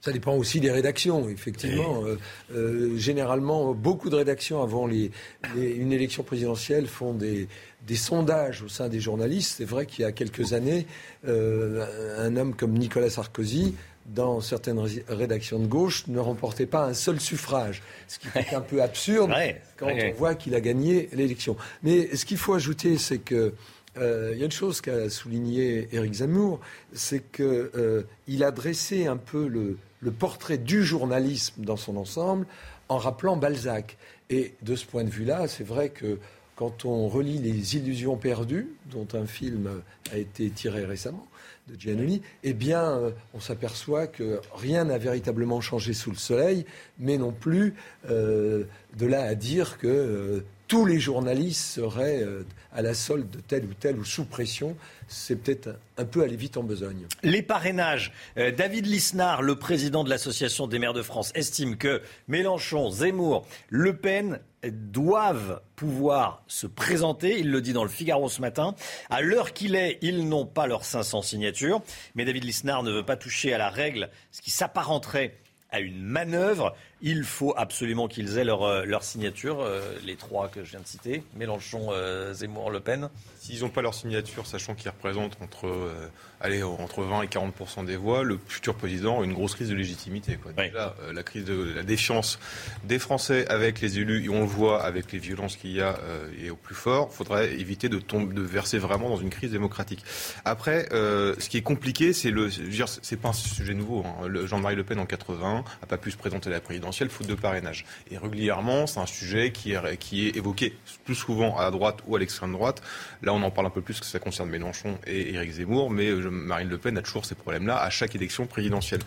Ça dépend aussi des rédactions, effectivement. Euh, euh, généralement, beaucoup de rédactions avant les, une élection présidentielle font des, des, sondages au sein des journalistes. C'est vrai qu'il y a quelques années, euh, un homme comme Nicolas Sarkozy, dans certaines rédactions de gauche, ne remportait pas un seul suffrage, ce qui est un peu absurde quand on voit qu'il a gagné l'élection. Mais ce qu'il faut ajouter, c'est que il y a une chose qu'a souligné Éric Zemmour, c'est qu'il a dressé un peu le, portrait du journalisme dans son ensemble en rappelant Balzac. Et de ce point de vue-là, c'est vrai que quand on relit Les Illusions perdues, dont un film a été tiré récemment, de Giannini, eh bien, euh, on s'aperçoit que rien n'a véritablement changé sous le soleil, mais non plus euh, de là à dire que euh, tous les journalistes seraient à la solde de telle ou telle ou sous pression c'est peut-être un peu aller vite en besogne. Les parrainages. Euh, David Lisnard, le président de l'Association des maires de France, estime que Mélenchon, Zemmour, Le Pen doivent pouvoir se présenter. Il le dit dans le Figaro ce matin. À l'heure qu'il est, ils n'ont pas leurs 500 signatures. Mais David Lisnard ne veut pas toucher à la règle, ce qui s'apparenterait à une manœuvre. Il faut absolument qu'ils aient leur, euh, leur signature, euh, les trois que je viens de citer, Mélenchon, Zemmour, Le Pen. S'ils n'ont pas leur signature, sachant qu'ils représentent entre, euh, allez, entre 20 et 40% des voix, le futur président a une grosse crise de légitimité. Quoi. Déjà, euh, la crise de la défiance des Français avec les élus, et on le voit avec les violences qu'il y a, euh, et au plus fort, il faudrait éviter de, tomber, de verser vraiment dans une crise démocratique. Après, ce qui est compliqué, c'est le, c'est pas un sujet nouveau. Hein. Jean-Marie Le Pen en 80 n'a pas pu se présenter à la présidentielle faute de parrainage. Et régulièrement, c'est un sujet qui est, évoqué plus souvent à droite ou à l'extrême droite. Là, on en parle un peu plus que ça concerne Mélenchon et Éric Zemmour, mais euh, Marine Le Pen a toujours ces problèmes-là à chaque élection présidentielle.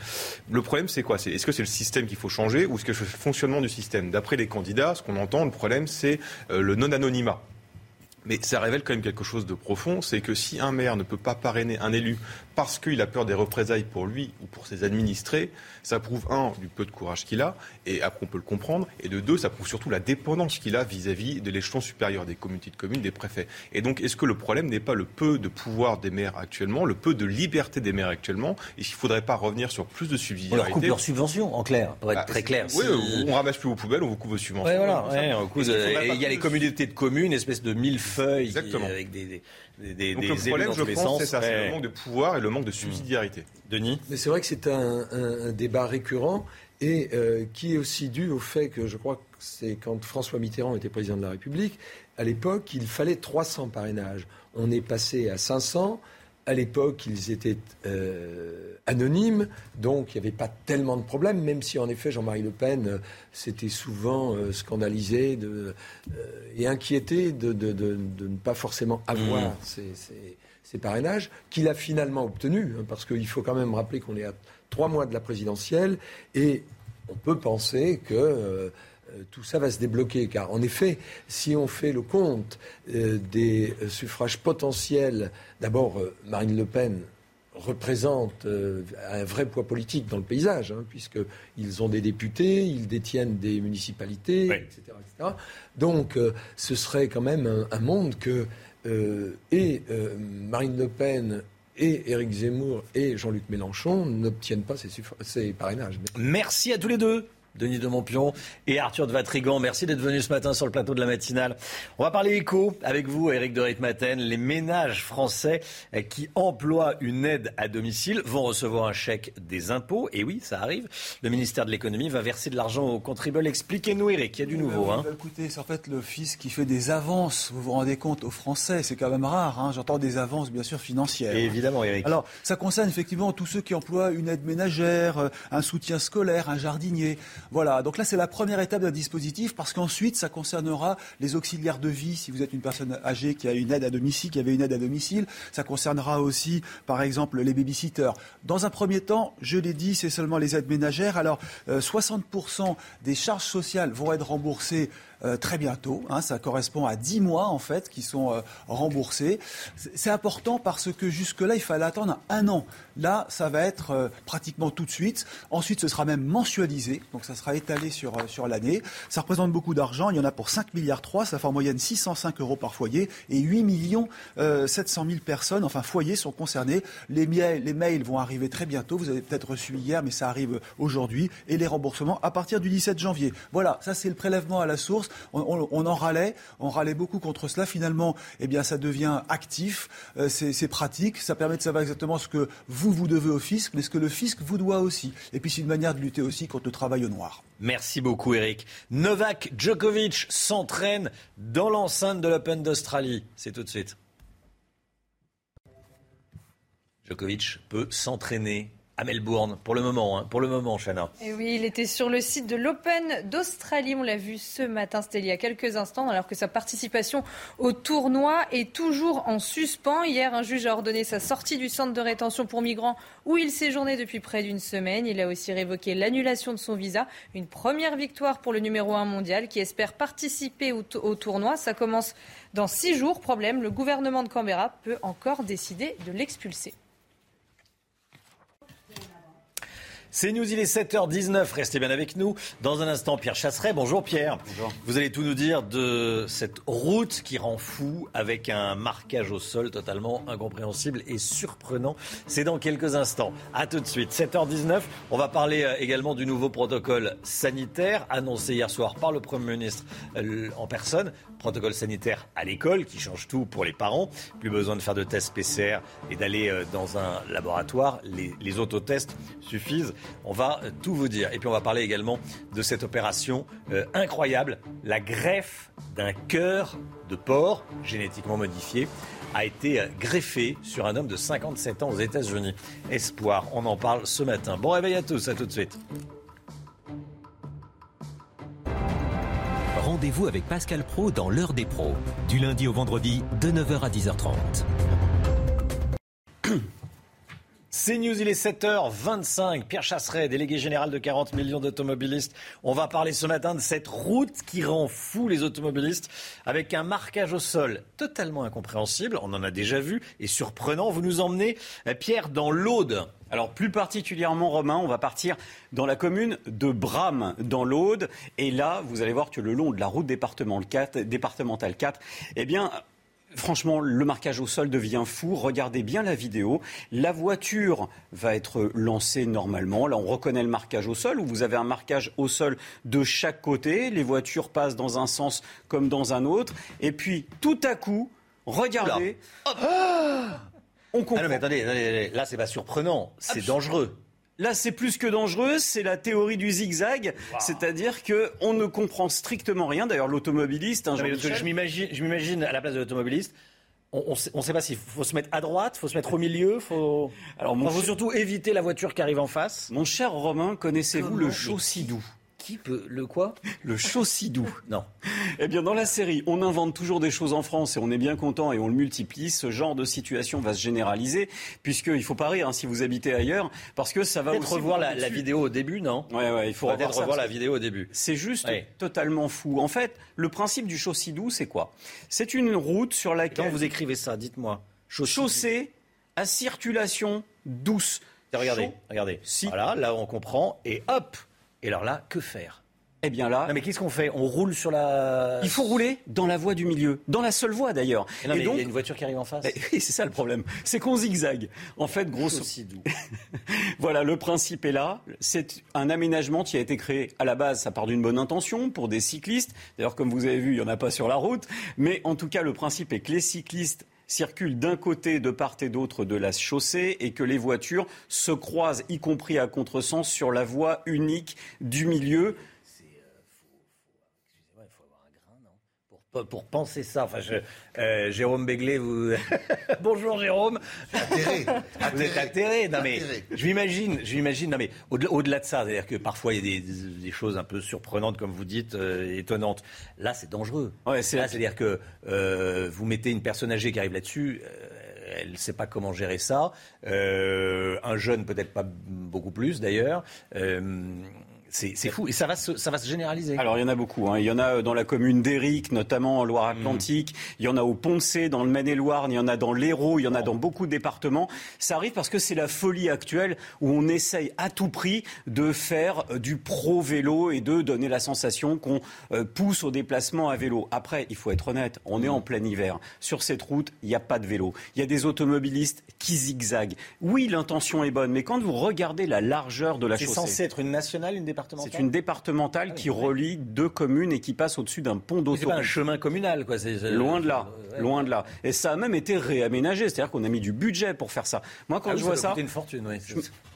Le problème, c'est quoi? Est-ce que c'est le système qu'il faut changer ou est-ce que c'est le fonctionnement du système? D'après les candidats, ce qu'on entend, le problème, c'est euh, le non-anonymat. Mais ça révèle quand même quelque chose de profond, c'est que si un maire ne peut pas parrainer un élu parce qu'il a peur des représailles pour lui ou pour ses administrés, ça prouve, un, du peu de courage qu'il a, et après on peut le comprendre, et de deux, ça prouve surtout la dépendance qu'il a vis-à-vis de l'échelon supérieur des communautés de communes, des préfets. Et donc, est-ce que le problème n'est pas le peu de pouvoir des maires actuellement, le peu de liberté des maires actuellement, et s'il ne faudrait pas revenir sur plus de subsidiarité On leur coupe leurs subventions, en clair, pour être bah, très clair. Oui, on ramasse plus vos poubelles, on vous coupe vos subventions. Ouais, voilà, il y a les communautés de communes, une espèce de millefeuille Exactement. avec des des, Donc le problème, je pense, c'est ça, c'est le manque de pouvoir et le manque de subsidiarité. Mmh. Denis Mais c'est vrai que c'est un, débat récurrent et euh, qui est aussi dû au fait que je crois que c'est quand François Mitterrand était président de la République, à l'époque, il fallait 300 parrainages. On est passé à 500 à l'époque, ils étaient euh, anonymes, donc il n'y avait pas tellement de problèmes, même si en effet Jean-Marie Le Pen euh, s'était souvent euh, scandalisé de, et inquiété de, ne pas forcément avoir mmh. ces, parrainages, qu'il a finalement obtenus, hein, parce qu'il faut quand même rappeler qu'on est à trois mois de la présidentielle, et on peut penser que tout ça va se débloquer. Car en effet, si on fait le compte euh, des suffrages potentiels, d'abord euh, Marine Le Pen représente un vrai poids politique dans le paysage, hein, puisqu'ils ont des députés, ils détiennent des municipalités, etc., Donc ce serait quand même un, monde que et Marine Le Pen et Éric Zemmour et Jean-Luc Mélenchon n'obtiennent pas ces, ces parrainages. Merci à tous les deux. Denis de Montpion et Arthur de Vatrigan. Merci d'être venus ce matin sur le plateau de la matinale. On va parler éco avec vous, Eric de Ritmaten. Les ménages français qui emploient une aide à domicile vont recevoir un chèque des impôts. Et oui, ça arrive. Le ministère de l'économie va verser de l'argent aux contribuables. Expliquez-nous, Eric, il y a du nouveau. Hein. Écoutez, c'est en fait le fisc qui fait des avances. Vous vous rendez compte aux Français, c'est quand même rare. Hein. J'entends des avances, bien sûr, financières. évidemment, Eric. Alors, ça concerne effectivement tous ceux qui emploient une aide ménagère, un soutien scolaire, un jardinier. Voilà, donc là c'est la première étape d'un dispositif parce qu'ensuite ça concernera les auxiliaires de vie si vous êtes une personne âgée qui a une aide à domicile, qui avait une aide à domicile. Ça concernera aussi par exemple les babysitters. Dans un premier temps, je l'ai dit, c'est seulement les aides ménagères. Alors 60% euh, des charges sociales vont être remboursées euh, très bientôt. Hein, ça correspond à 10 mois en fait qui sont euh, remboursés. C'est important parce que jusque-là, il fallait attendre un an. Là, ça va être euh, pratiquement tout de suite. Ensuite, ce sera même mensualisé, donc ça sera étalé sur, sur l'année. Ça représente beaucoup d'argent. Il y en a pour 5 milliards 3, ça fait en moyenne 605 euros par foyer et 8 millions 700 000 personnes, enfin foyers, sont concernés. Les mails vont arriver très bientôt. Vous avez peut-être reçu hier, mais ça arrive aujourd'hui. Et les remboursements à partir du 17 janvier. Voilà, ça c'est le prélèvement à la source on, en râlait, on râlait beaucoup contre cela. Finalement, eh bien, ça devient actif, euh, c'est pratique, ça permet de savoir exactement ce que vous, vous devez au fisc, mais ce que le fisc vous doit aussi. Et puis, c'est une manière de lutter aussi contre le travail au noir. Merci beaucoup, Eric. Novak Djokovic s'entraîne dans l'enceinte de l'Open d'Australie. C'est tout de suite. Djokovic peut s'entraîner à Melbourne pour le moment, hein, pour le moment, Chana. Et oui, il était sur le site de l'Open d'Australie. On l'a vu ce matin, c'était il y a quelques instants, alors que sa participation au tournoi est toujours en suspens. Hier, un juge a ordonné sa sortie du centre de rétention pour migrants où il séjournait depuis près d'une semaine. Il a aussi révoqué l'annulation de son visa. Une première victoire pour le numéro 1 mondial qui espère participer au, au tournoi. Ça commence dans six jours. Problème, le gouvernement de Canberra peut encore décider de l'expulser. C'est News, il est 7h19. Restez bien avec nous. Dans un instant, Pierre Chasseret. Bonjour Pierre. Bonjour. Vous allez tout nous dire de cette route qui rend fou avec un marquage au sol totalement incompréhensible et surprenant. C'est dans quelques instants. À tout de suite. 7h19. On va parler euh, également du nouveau protocole sanitaire annoncé hier soir par le Premier ministre euh, en personne protocole sanitaire à l'école qui change tout pour les parents. Plus besoin de faire de tests PCR et d'aller euh, dans un laboratoire. Les, autotests suffisent. On va euh, tout vous dire. Et puis on va parler également de cette opération euh, incroyable, la greffe d'un cœur de porc génétiquement modifié a été greffé sur un homme de 57 ans aux États-Unis. Espoir, on en parle ce matin. Bon réveil à tous, à tout de suite. Rendez-vous avec Pascal Pro dans l'heure des pros, du lundi au vendredi de 9h à 10h30. C'est News, il est 7h25. Pierre Chasseret, délégué général de 40 millions d'automobilistes. On va parler ce matin de cette route qui rend fou les automobilistes avec un marquage au sol totalement incompréhensible. On en a déjà vu et surprenant. Vous nous emmenez, euh, Pierre, dans l'Aude. Alors plus particulièrement, Romain, on va partir dans la commune de Bram, dans l'Aude. Et là, vous allez voir que le long de la route départementale 4, départementale 4 eh bien, Franchement, le marquage au sol devient fou. Regardez bien la vidéo. La voiture va être lancée normalement. Là, on reconnaît le marquage au sol, où vous avez un marquage au sol de chaque côté. Les voitures passent dans un sens comme dans un autre. Et puis, tout à coup, regardez. On comprend. Ah non, mais attendez, là, c'est pas surprenant, c'est dangereux. Là, c'est plus que dangereux, c'est la théorie du zigzag, c'est-à-dire que on ne comprend strictement rien. D'ailleurs, l'automobiliste, hein, je m'imagine, à la place de l'automobiliste, on ne sait pas s'il faut se mettre à droite, faut se mettre au milieu, faut. Alors, faut surtout éviter la voiture qui arrive en face. Mon cher Romain, connaissez-vous le Chaussidou qui peut le quoi [laughs] Le Chaussidou. Non. Eh bien, dans la série, on invente toujours des choses en France et on est bien content et on le multiplie. Ce genre de situation va se généraliser puisqu'il faut pas rire hein, si vous habitez ailleurs parce que ça va aussi revoir la, la, vidéo au début, non Ouais, ouais, il faut revoir, revoir la vidéo au début. C'est juste totalement fou. En fait, le principe du Chaussidou, c'est quoi C'est une route sur laquelle Quand vous écrivez ça, dites-moi. Chaussée à circulation douce. Regardez, regardez. Si. Voilà, là on comprend et hop et alors là, que faire? Eh bien là. Non mais qu'est-ce qu'on fait? On roule sur la. Il faut rouler dans la voie du milieu, dans la seule voie d'ailleurs. Et, donc, il y a une voiture qui arrive en face. c'est ça le problème. C'est qu'on zigzague. En fait, grosso. Aussi doux. [laughs] voilà, le principe est là. C'est un aménagement qui a été créé à la base. Ça part d'une bonne intention pour des cyclistes. D'ailleurs, comme vous avez vu, il y en a pas sur la route. Mais en tout cas, le principe est que les cyclistes circulent d'un côté, de part et d'autre de la chaussée et que les voitures se croisent, y compris à contresens, sur la voie unique du milieu. Pour penser ça. Enfin, euh, Jérôme Béglé, vous. [laughs] Bonjour Jérôme. Atterré. [laughs] Vous êtes atterré. Non mais je m'imagine, je m'imagine. Non mais au-delà de ça, c'est-à-dire que parfois il y a des, choses un peu surprenantes, comme vous dites, euh, étonnantes. Là, c'est dangereux. Ouais, c'est là, c'est-à-dire que euh, vous mettez une personne âgée qui arrive là-dessus. elle ne sait pas comment gérer ça. un jeune, peut-être pas beaucoup plus d'ailleurs. C'est fou et ça va, se, ça va se généraliser. Alors il y en a beaucoup. Hein. Il y en a dans la commune d'Éric, notamment en Loire-Atlantique. Mm. Il y en a au Poncé, dans le Maine-et-Loire. Il y en a dans l'Hérault. Il y en a dans beaucoup de départements. Ça arrive parce que c'est la folie actuelle où on essaye à tout prix de faire euh, du pro-vélo et de donner la sensation qu'on euh, pousse au déplacement à vélo. Après, il faut être honnête, on est mm. en plein hiver. Sur cette route, il n'y a pas de vélo. Il y a des automobilistes qui zigzaguent. Oui, l'intention est bonne, mais quand vous regardez la largeur de la chaussée... C'est censé être une nationale, une départementale c'est une départementale ah qui relie deux communes et qui passe au-dessus d'un pont d'autoroute. C'est pas un chemin communal, quoi. Loin de là, loin de là. Et ça a même été réaménagé, c'est-à-dire qu'on a mis du budget pour faire ça. Moi, quand ah je vois ça, coûte une fortune, oui.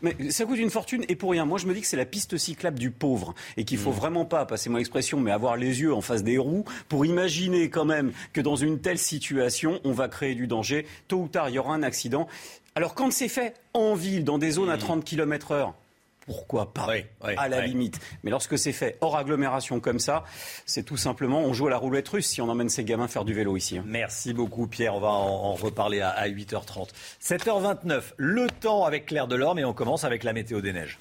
Mais ça coûte une fortune et pour rien. Moi, je me dis que c'est la piste cyclable du pauvre et qu'il faut hmm. vraiment pas, passez-moi l'expression, mais avoir les yeux en face des roues pour imaginer quand même que dans une telle situation, on va créer du danger. Tôt ou tard, il y aura un accident. Alors quand c'est fait en ville, dans des zones à 30 hmm. Pourquoi pas À la limite. Mais lorsque c'est fait hors agglomération comme ça, c'est tout simplement, on joue à la roulette russe si on emmène ces gamins faire du vélo ici. Hein. Merci beaucoup Pierre, on va en, reparler à, à 8h30. 7h29, le temps avec Claire Delorme et on commence avec la météo des neiges.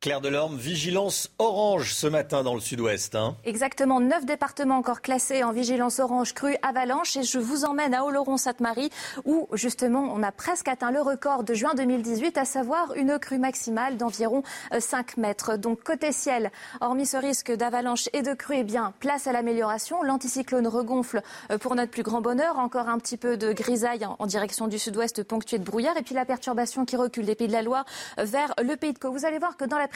Claire Delorme, vigilance orange ce matin dans le sud-ouest. Hein. Exactement, neuf départements encore classés en vigilance orange crue avalanche et je vous emmène à Oloron-Sainte-Marie où justement on a presque atteint le record de juin 2018, à savoir une crue maximale d'environ 5 euh, mètres. Donc côté ciel, hormis ce risque d'avalanche et de crue, eh bien place à l'amélioration. L'anticyclone regonfle euh, pour notre plus grand bonheur, encore un petit peu de grisaille en direction du sud-ouest ponctué de brouillard et puis la perturbation qui recule des Pays de la Loire vers le Pays de Caux. Vous allez voir que dans la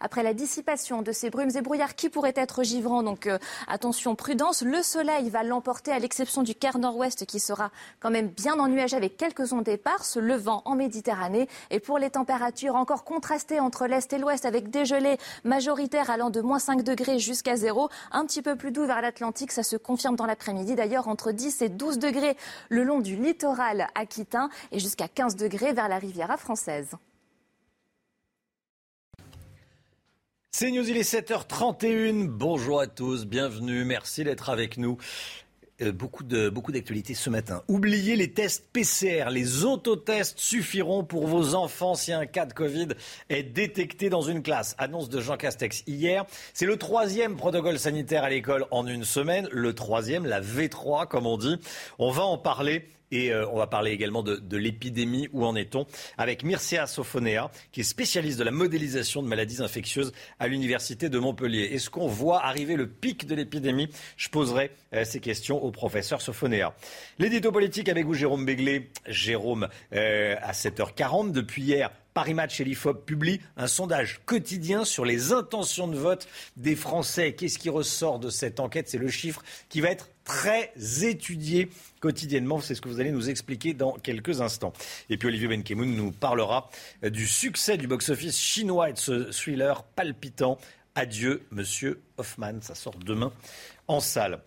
Après la dissipation de ces brumes et brouillards qui pourraient être givrants, donc euh, attention, prudence, le soleil va l'emporter à l'exception du quart nord-ouest qui sera quand même bien ennuagé avec quelques ondes éparses, le vent en Méditerranée. Et pour les températures encore contrastées entre l'est et l'ouest avec des gelées majoritaires allant de moins 5 degrés jusqu'à 0, un petit peu plus doux vers l'Atlantique, ça se confirme dans l'après-midi d'ailleurs entre 10 et 12 degrés le long du littoral aquitain et jusqu'à 15 degrés vers la Riviera française. C'est News, il est 7h31. Bonjour à tous, bienvenue, merci d'être avec nous. Euh, beaucoup de beaucoup d'actualités ce matin. Oubliez les tests PCR, les autotests suffiront pour vos enfants si un cas de Covid est détecté dans une classe. Annonce de Jean Castex hier. C'est le troisième protocole sanitaire à l'école en une semaine, le troisième, la V3 comme on dit. On va en parler et euh, on va parler également de, l'épidémie. Où en est-on Avec Mircea Sofonea, qui est spécialiste de la modélisation de maladies infectieuses à l'Université de Montpellier. Est-ce qu'on voit arriver le pic de l'épidémie? Je poserai euh, ces questions au professeur Sofonea. L'édito politique avec vous, Jérôme Béglé. Jérôme, euh, à 7h40 depuis hier, Paris Match et l'IFOP publient un sondage quotidien sur les intentions de vote des Français. Qu'est-ce qui ressort de cette enquête? C'est le chiffre qui va être très étudié quotidiennement. C'est ce que vous allez nous expliquer dans quelques instants. Et puis Olivier Benkemoun nous parlera du succès du box-office chinois et de ce thriller palpitant Adieu, monsieur Hoffman. Ça sort demain en salle.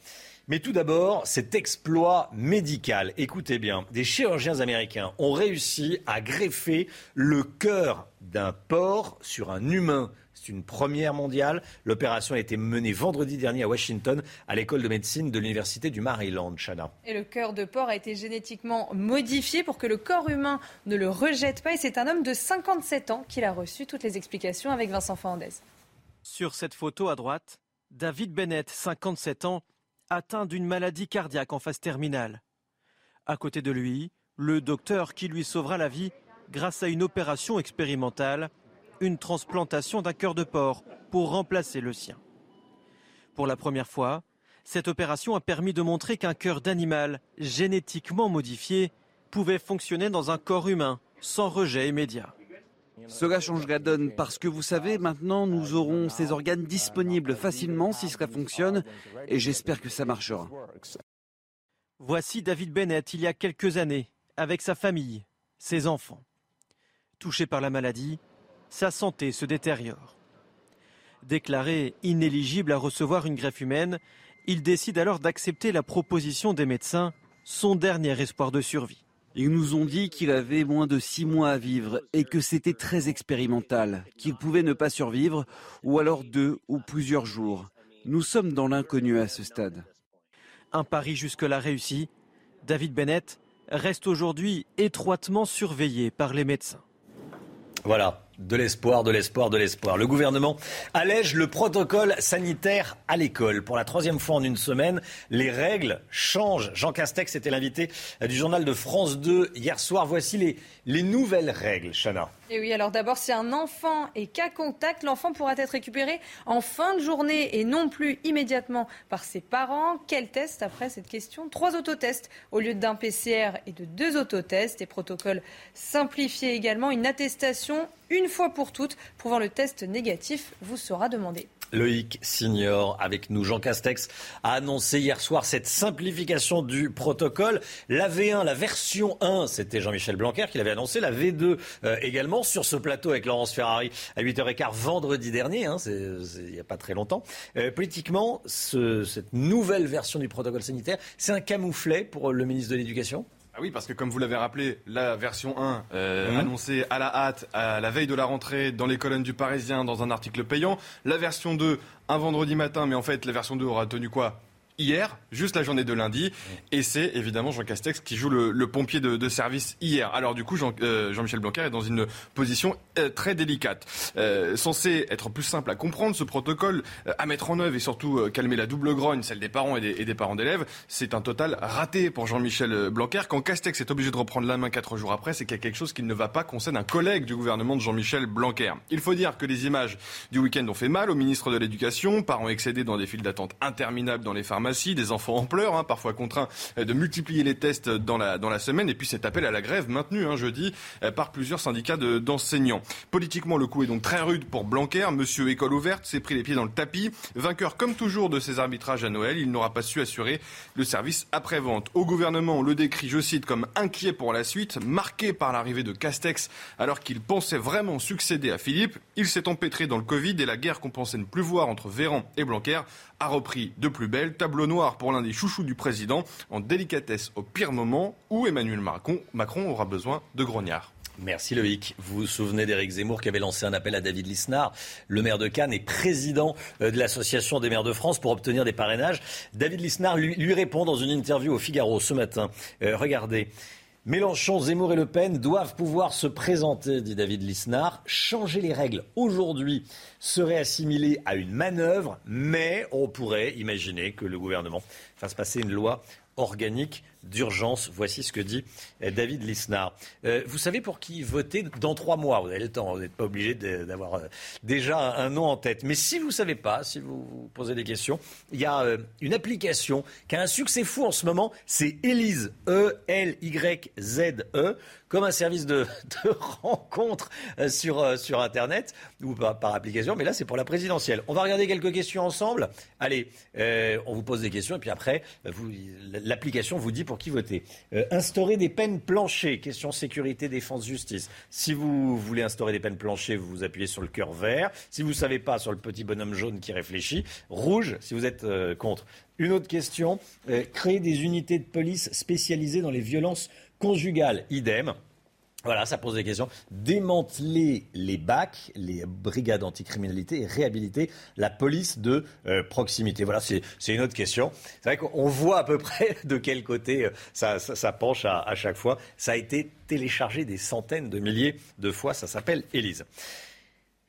Mais tout d'abord, cet exploit médical. Écoutez bien, des chirurgiens américains ont réussi à greffer le cœur d'un porc sur un humain. C'est une première mondiale. L'opération a été menée vendredi dernier à Washington, à l'école de médecine de l'Université du Maryland, Chana. Et le cœur de porc a été génétiquement modifié pour que le corps humain ne le rejette pas. Et c'est un homme de 57 ans qui l'a reçu. Toutes les explications avec Vincent Fernandez. Sur cette photo à droite, David Bennett, 57 ans, atteint d'une maladie cardiaque en phase terminale. À côté de lui, le docteur qui lui sauvera la vie grâce à une opération expérimentale, une transplantation d'un cœur de porc pour remplacer le sien. Pour la première fois, cette opération a permis de montrer qu'un cœur d'animal génétiquement modifié pouvait fonctionner dans un corps humain sans rejet immédiat. Cela change la donne parce que vous savez, maintenant nous aurons ces organes disponibles facilement si cela fonctionne et j'espère que ça marchera. Voici David Bennett il y a quelques années, avec sa famille, ses enfants. Touché par la maladie, sa santé se détériore. Déclaré inéligible à recevoir une greffe humaine, il décide alors d'accepter la proposition des médecins, son dernier espoir de survie. Ils nous ont dit qu'il avait moins de six mois à vivre et que c'était très expérimental, qu'il pouvait ne pas survivre, ou alors deux ou plusieurs jours. Nous sommes dans l'inconnu à ce stade. Un pari jusque-là réussi, David Bennett reste aujourd'hui étroitement surveillé par les médecins. Voilà, de l'espoir, de l'espoir, de l'espoir. Le gouvernement allège le protocole sanitaire à l'école. Pour la troisième fois en une semaine, les règles changent. Jean Castex était l'invité du journal de France 2 hier soir. Voici les, les nouvelles règles, Chana. Et oui, alors d'abord, si un enfant est cas contact, l'enfant pourra être récupéré en fin de journée et non plus immédiatement par ses parents. Quel test après cette question? Trois autotests au lieu d'un PCR et de deux autotests. Et protocole simplifié également, une attestation une fois pour toutes prouvant le test négatif vous sera demandé. Loïc Signor avec nous. Jean Castex a annoncé hier soir cette simplification du protocole. La V1, la version 1, c'était Jean-Michel Blanquer qui l'avait annoncé. La V2 euh, également sur ce plateau avec Laurence Ferrari à 8h15 vendredi dernier. Hein, il n'y a pas très longtemps. Euh, politiquement, ce, cette nouvelle version du protocole sanitaire, c'est un camouflet pour le ministre de l'Éducation? Ah oui, parce que comme vous l'avez rappelé, la version 1 euh, annoncée à la hâte, à la veille de la rentrée, dans les colonnes du Parisien, dans un article payant. La version 2, un vendredi matin, mais en fait, la version 2 aura tenu quoi? Hier, juste la journée de lundi. Et c'est évidemment Jean Castex qui joue le, pompier de, service hier. Alors du coup, euh, Jean, michel Blanquer est dans une position euh, très délicate. Euh, censé être plus simple à comprendre, ce protocole à mettre en œuvre et surtout calmer la double grogne, celle des parents et des, parents d'élèves, c'est un total raté pour Jean-Michel Blanquer. Quand Castex est obligé de reprendre la main quatre jours après, c'est qu'il y a quelque chose qui ne va pas concerne un collègue du gouvernement de Jean-Michel Blanquer. Il faut dire que les images du week-end ont fait mal au ministre de l'Éducation, parents excédés dans des files d'attente interminables dans les pharmacies des enfants en pleurs, hein, parfois contraints euh, de multiplier les tests dans la, dans la semaine, et puis cet appel à la grève maintenu hein, jeudi euh, par plusieurs syndicats d'enseignants. Politiquement, le coup est donc très rude pour Blanquer. Monsieur École ouverte s'est pris les pieds dans le tapis. Vainqueur comme toujours de ses arbitrages à Noël, il n'aura pas su assurer le service après-vente. Au gouvernement, on le décrit, je cite, comme inquiet pour la suite, marqué par l'arrivée de Castex, alors qu'il pensait vraiment succéder à Philippe. Il s'est empêtré dans le Covid et la guerre qu'on pensait ne plus voir entre Véran et Blanquer a repris de plus belle. Tableau noir pour l'un des chouchous du président, en délicatesse au pire moment où Emmanuel Macron, aura besoin de grognards. Merci Loïc. Vous vous souvenez d'Éric Zemmour qui avait lancé un appel à David Lisnard, le maire de Cannes et président euh, de l'Association des maires de France pour obtenir des parrainages. David Lisnard lui, répond dans une interview au Figaro ce matin. Euh, regardez. Mélenchon, Zemmour et Le Pen doivent pouvoir se présenter, dit David Lisnard. Changer les règles aujourd'hui serait assimilé à une manœuvre, mais on pourrait imaginer que le gouvernement fasse passer une loi organique d'urgence. Voici ce que dit euh, David Lisnard. Euh, vous savez pour qui voter dans trois mois? Vous avez le temps, vous n'êtes pas obligé d'avoir euh, déjà un nom en tête. Mais si vous ne savez pas, si vous vous posez des questions, il y a une application qui a un succès fou en ce moment, c'est Elise, E-L-Y-Z-E, comme un service de, [laughs] de rencontre sur, sur Internet ou par, par, application. Mais là, c'est pour la présidentielle. On va regarder quelques questions ensemble. Allez, on vous pose des questions et puis après, l'application vous dit pour qui voter. Euh, instaurer des peines planchées, question sécurité, défense, justice. Si vous voulez instaurer des peines planchées, vous vous appuyez sur le cœur vert. Si vous ne savez pas, sur le petit bonhomme jaune qui réfléchit. Rouge, si vous êtes euh, contre. Une autre question, euh, créer des unités de police spécialisées dans les violences conjugales. Idem. Voilà, ça pose des questions. Démanteler les BAC, les brigades anticriminalité, et réhabiliter la police de euh, proximité. Voilà, c'est une autre question. C'est vrai qu'on voit à peu [laughs] près de quel côté euh, ça penche à, à, chaque fois. Ça a été téléchargé des centaines de milliers de fois. Ça s'appelle Élise.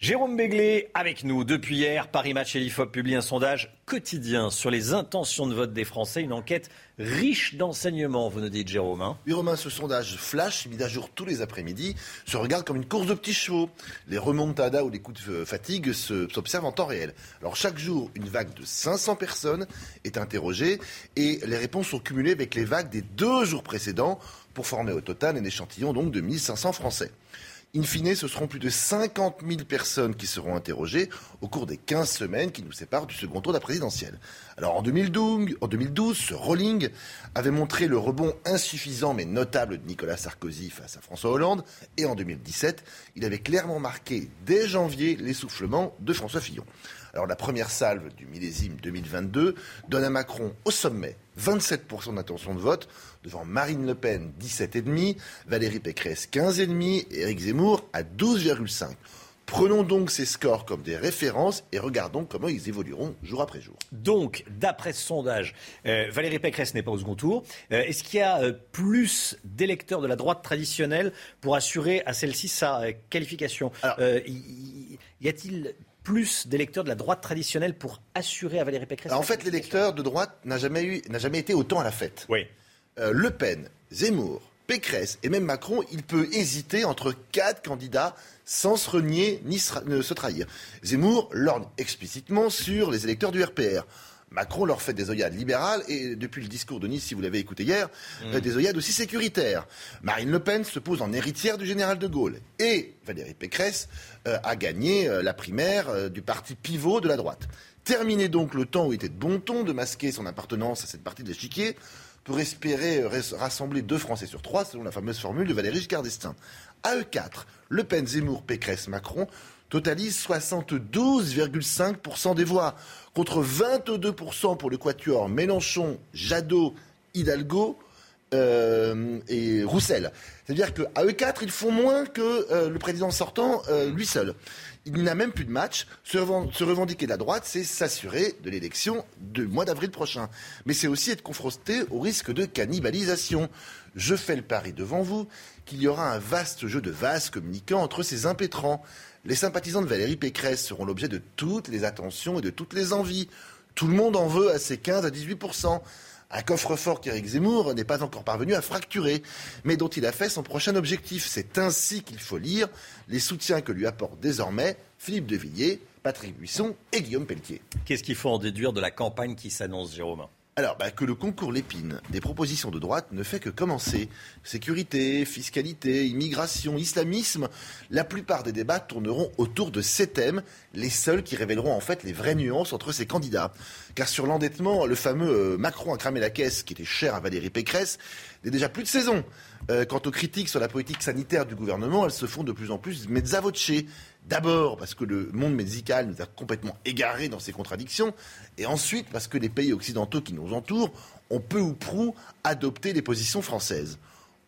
Jérôme Béglé avec nous depuis hier. Paris Match et l'IFOP publie un sondage quotidien sur les intentions de vote des Français. Une enquête riche d'enseignements, vous nous dites Jérôme. Hein oui Romain, ce sondage flash, mis à jour tous les après-midi, se regarde comme une course de petits chevaux. Les remontadas ou les coups de fatigue s'observent en temps réel. Alors chaque jour, une vague de 500 personnes est interrogée et les réponses sont cumulées avec les vagues des deux jours précédents pour former au total un échantillon donc de 1500 Français. In fine, ce seront plus de 50 000 personnes qui seront interrogées au cours des 15 semaines qui nous séparent du second tour de la présidentielle. Alors en 2012, en 2012, ce rolling avait montré le rebond insuffisant mais notable de Nicolas Sarkozy face à François Hollande. Et en 2017, il avait clairement marqué dès janvier l'essoufflement de François Fillon. Alors la première salve du millésime 2022 donne à Macron au sommet 27% d'intention de vote devant Marine Le Pen 17,5, Valérie Pécresse 15,5 et Éric Zemmour à 12,5. Prenons donc ces scores comme des références et regardons comment ils évolueront jour après jour. Donc, d'après ce sondage, euh, Valérie Pécresse n'est pas au second tour. Euh, Est-ce qu'il y a euh, plus d'électeurs de la droite traditionnelle pour assurer à celle-ci sa qualification? Euh, y, y a-t-il plus d'électeurs de la droite traditionnelle pour assurer à Valérie Pécresse Alors, En fait, l'électeur de droite n'a jamais, eu, jamais été autant à la fête. Oui. Euh, le Pen, Zemmour, Pécresse et même Macron, il peut hésiter entre quatre candidats sans se renier ni se, trahir. Zemmour lorgne explicitement sur les électeurs du RPR. Macron leur fait des œillades libérales et depuis le discours de Nice, si vous l'avez écouté hier, mmh. euh, des œillades aussi sécuritaires. Marine Le Pen se pose en héritière du général de Gaulle et Valérie Pécresse euh, a gagné euh, la primaire euh, du parti pivot de la droite. Terminé donc le temps où il était de bon ton de masquer son appartenance à cette partie de l'échiquier pour espérer rassembler deux Français sur trois, selon la fameuse formule de Valéry Giscard d'Estaing. À E4, Le Pen, Zemmour, Pécresse, Macron totalise 72,5% des voix, contre 22% pour le quatuor Mélenchon, Jadot, Hidalgo euh, et Roussel. C'est-à-dire qu'à E4, ils font moins que euh, le président sortant euh, lui seul. Il n'a même plus de match. Se, revendiquer de la droite, c'est s'assurer de l'élection du mois d'avril prochain. Mais c'est aussi être confronté au risque de cannibalisation. Je fais le pari devant vous qu'il y aura un vaste jeu de vases communicants entre ces impétrants. Les sympathisants de Valérie Pécresse seront l'objet de toutes les attentions et de toutes les envies. Tout le monde en veut à ses 15 à 18 un coffre-fort qu'Éric Zemmour n'est pas encore parvenu à fracturer, mais dont il a fait son prochain objectif. C'est ainsi qu'il faut lire les soutiens que lui apportent désormais Philippe de Villiers, Patrick Buisson et Guillaume Pelletier. Qu'est-ce qu'il faut en déduire de la campagne qui s'annonce, Jérôme? Alors, bah, que le concours Lépine des propositions de droite ne fait que commencer. Sécurité, fiscalité, immigration, islamisme, la plupart des débats tourneront autour de ces thèmes, les seuls qui révéleront en fait les vraies nuances entre ces candidats. Car sur l'endettement, le fameux euh, Macron a cramé la caisse qui était cher à Valérie Pécresse n'est déjà plus de saison. Euh, quant aux critiques sur la politique sanitaire du gouvernement, elles se font de plus en plus mezza. D'abord parce que le monde médical nous a complètement égarés dans ses contradictions, et ensuite parce que les pays occidentaux qui nous entourent ont peu ou prou adopté les positions françaises.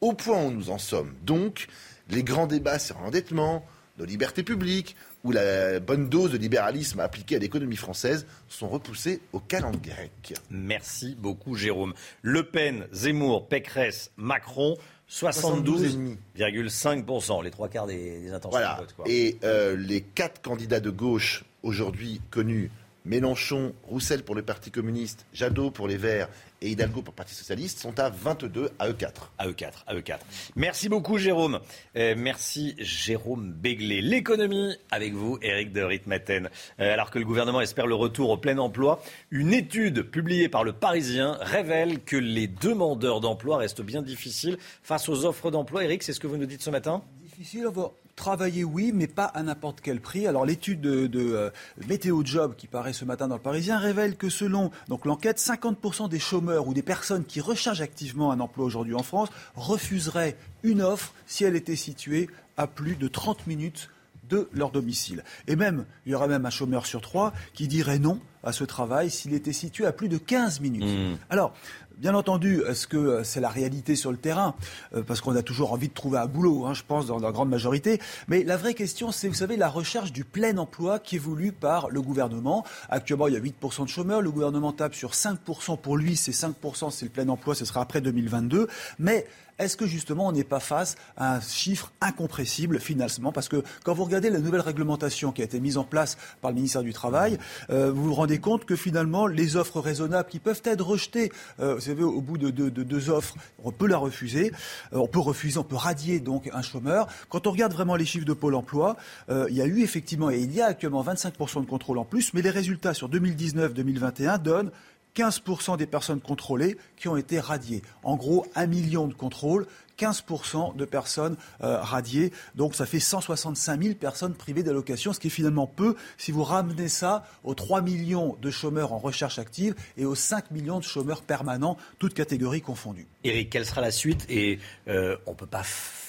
Au point où nous en sommes, donc, les grands débats sur l'endettement, nos libertés publiques ou la bonne dose de libéralisme appliquée à l'économie française sont repoussés au calendrier grec. Merci beaucoup, Jérôme. Le Pen, Zemmour, Pécresse, Macron. 72,5%, les trois quarts des, des intentions voilà. de vote. Quoi. Et euh, les quatre candidats de gauche aujourd'hui connus, Mélenchon, Roussel pour le Parti communiste, Jadot pour les Verts et Hidalgo pour le Parti socialiste, sont à 22 à E4. À E4, à E4. Merci beaucoup Jérôme. Euh, merci Jérôme Béglé. L'économie avec vous, Eric de Ritmaten. Euh, alors que le gouvernement espère le retour au plein emploi, une étude publiée par le Parisien révèle que les demandeurs d'emploi restent bien difficiles face aux offres d'emploi. Eric, c'est ce que vous nous dites ce matin? Difficile, Travailler, oui, mais pas à n'importe quel prix. Alors l'étude de, de Météo Job qui paraît ce matin dans le Parisien révèle que selon donc l'enquête, 50% des chômeurs ou des personnes qui recherchent activement un emploi aujourd'hui en France refuseraient une offre si elle était située à plus de 30 minutes de leur domicile. Et même, il y aura même un chômeur sur trois qui dirait non à ce travail s'il était situé à plus de 15 minutes. Mmh. Alors, Bien entendu, est-ce que c'est la réalité sur le terrain? Euh, Parce qu'on a toujours envie de trouver un boulot, hein, je pense, dans la grande majorité. Mais la vraie question, c'est, vous savez, la recherche du plein emploi qui est voulu par le gouvernement. Actuellement, il y a 8% de chômeurs. Le gouvernement tape sur 5%. Pour lui, c'est 5%, c'est le plein emploi, ce sera après 2022. Mais est-ce que justement on n'est pas face à un chiffre incompressible finalement? Parce que quand vous regardez la nouvelle réglementation qui a été mise en place par le ministère du Travail, euh, vous vous rendez compte que finalement les offres raisonnables qui peuvent être rejetées, euh, vous savez, au bout de, deux offres, on peut la refuser, euh, on peut refuser, on peut radier donc un chômeur. Quand on regarde vraiment les chiffres de Pôle Emploi, il y a eu effectivement et il y a actuellement 25% de contrôle en plus, mais les résultats sur 2019-2021 donnent 15% des personnes contrôlées qui ont été radiées. En gros, un million de contrôles, 15% de personnes euh, radiées. Donc ça fait 165 000 personnes privées d'allocation, ce qui est finalement peu si vous ramenez ça aux 3 millions de chômeurs en recherche active et aux 5 millions de chômeurs permanents, toutes catégories confondues. Eric, quelle sera la suite? Et euh, on ne peut pas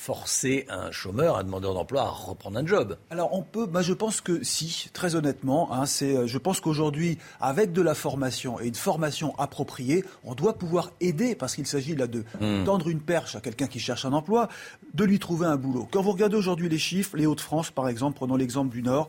forcer un chômeur, un demandeur d'emploi à reprendre un job Alors on peut, bah, je pense que si, très honnêtement, hein, c'est, euh, je pense qu'aujourd'hui, avec de la formation et une formation appropriée, on doit pouvoir aider, parce qu'il s'agit là de hmm. tendre une perche à quelqu'un qui cherche un emploi, de lui trouver un boulot. Quand vous regardez aujourd'hui les chiffres, les Hauts-de-France par exemple, prenons l'exemple du Nord,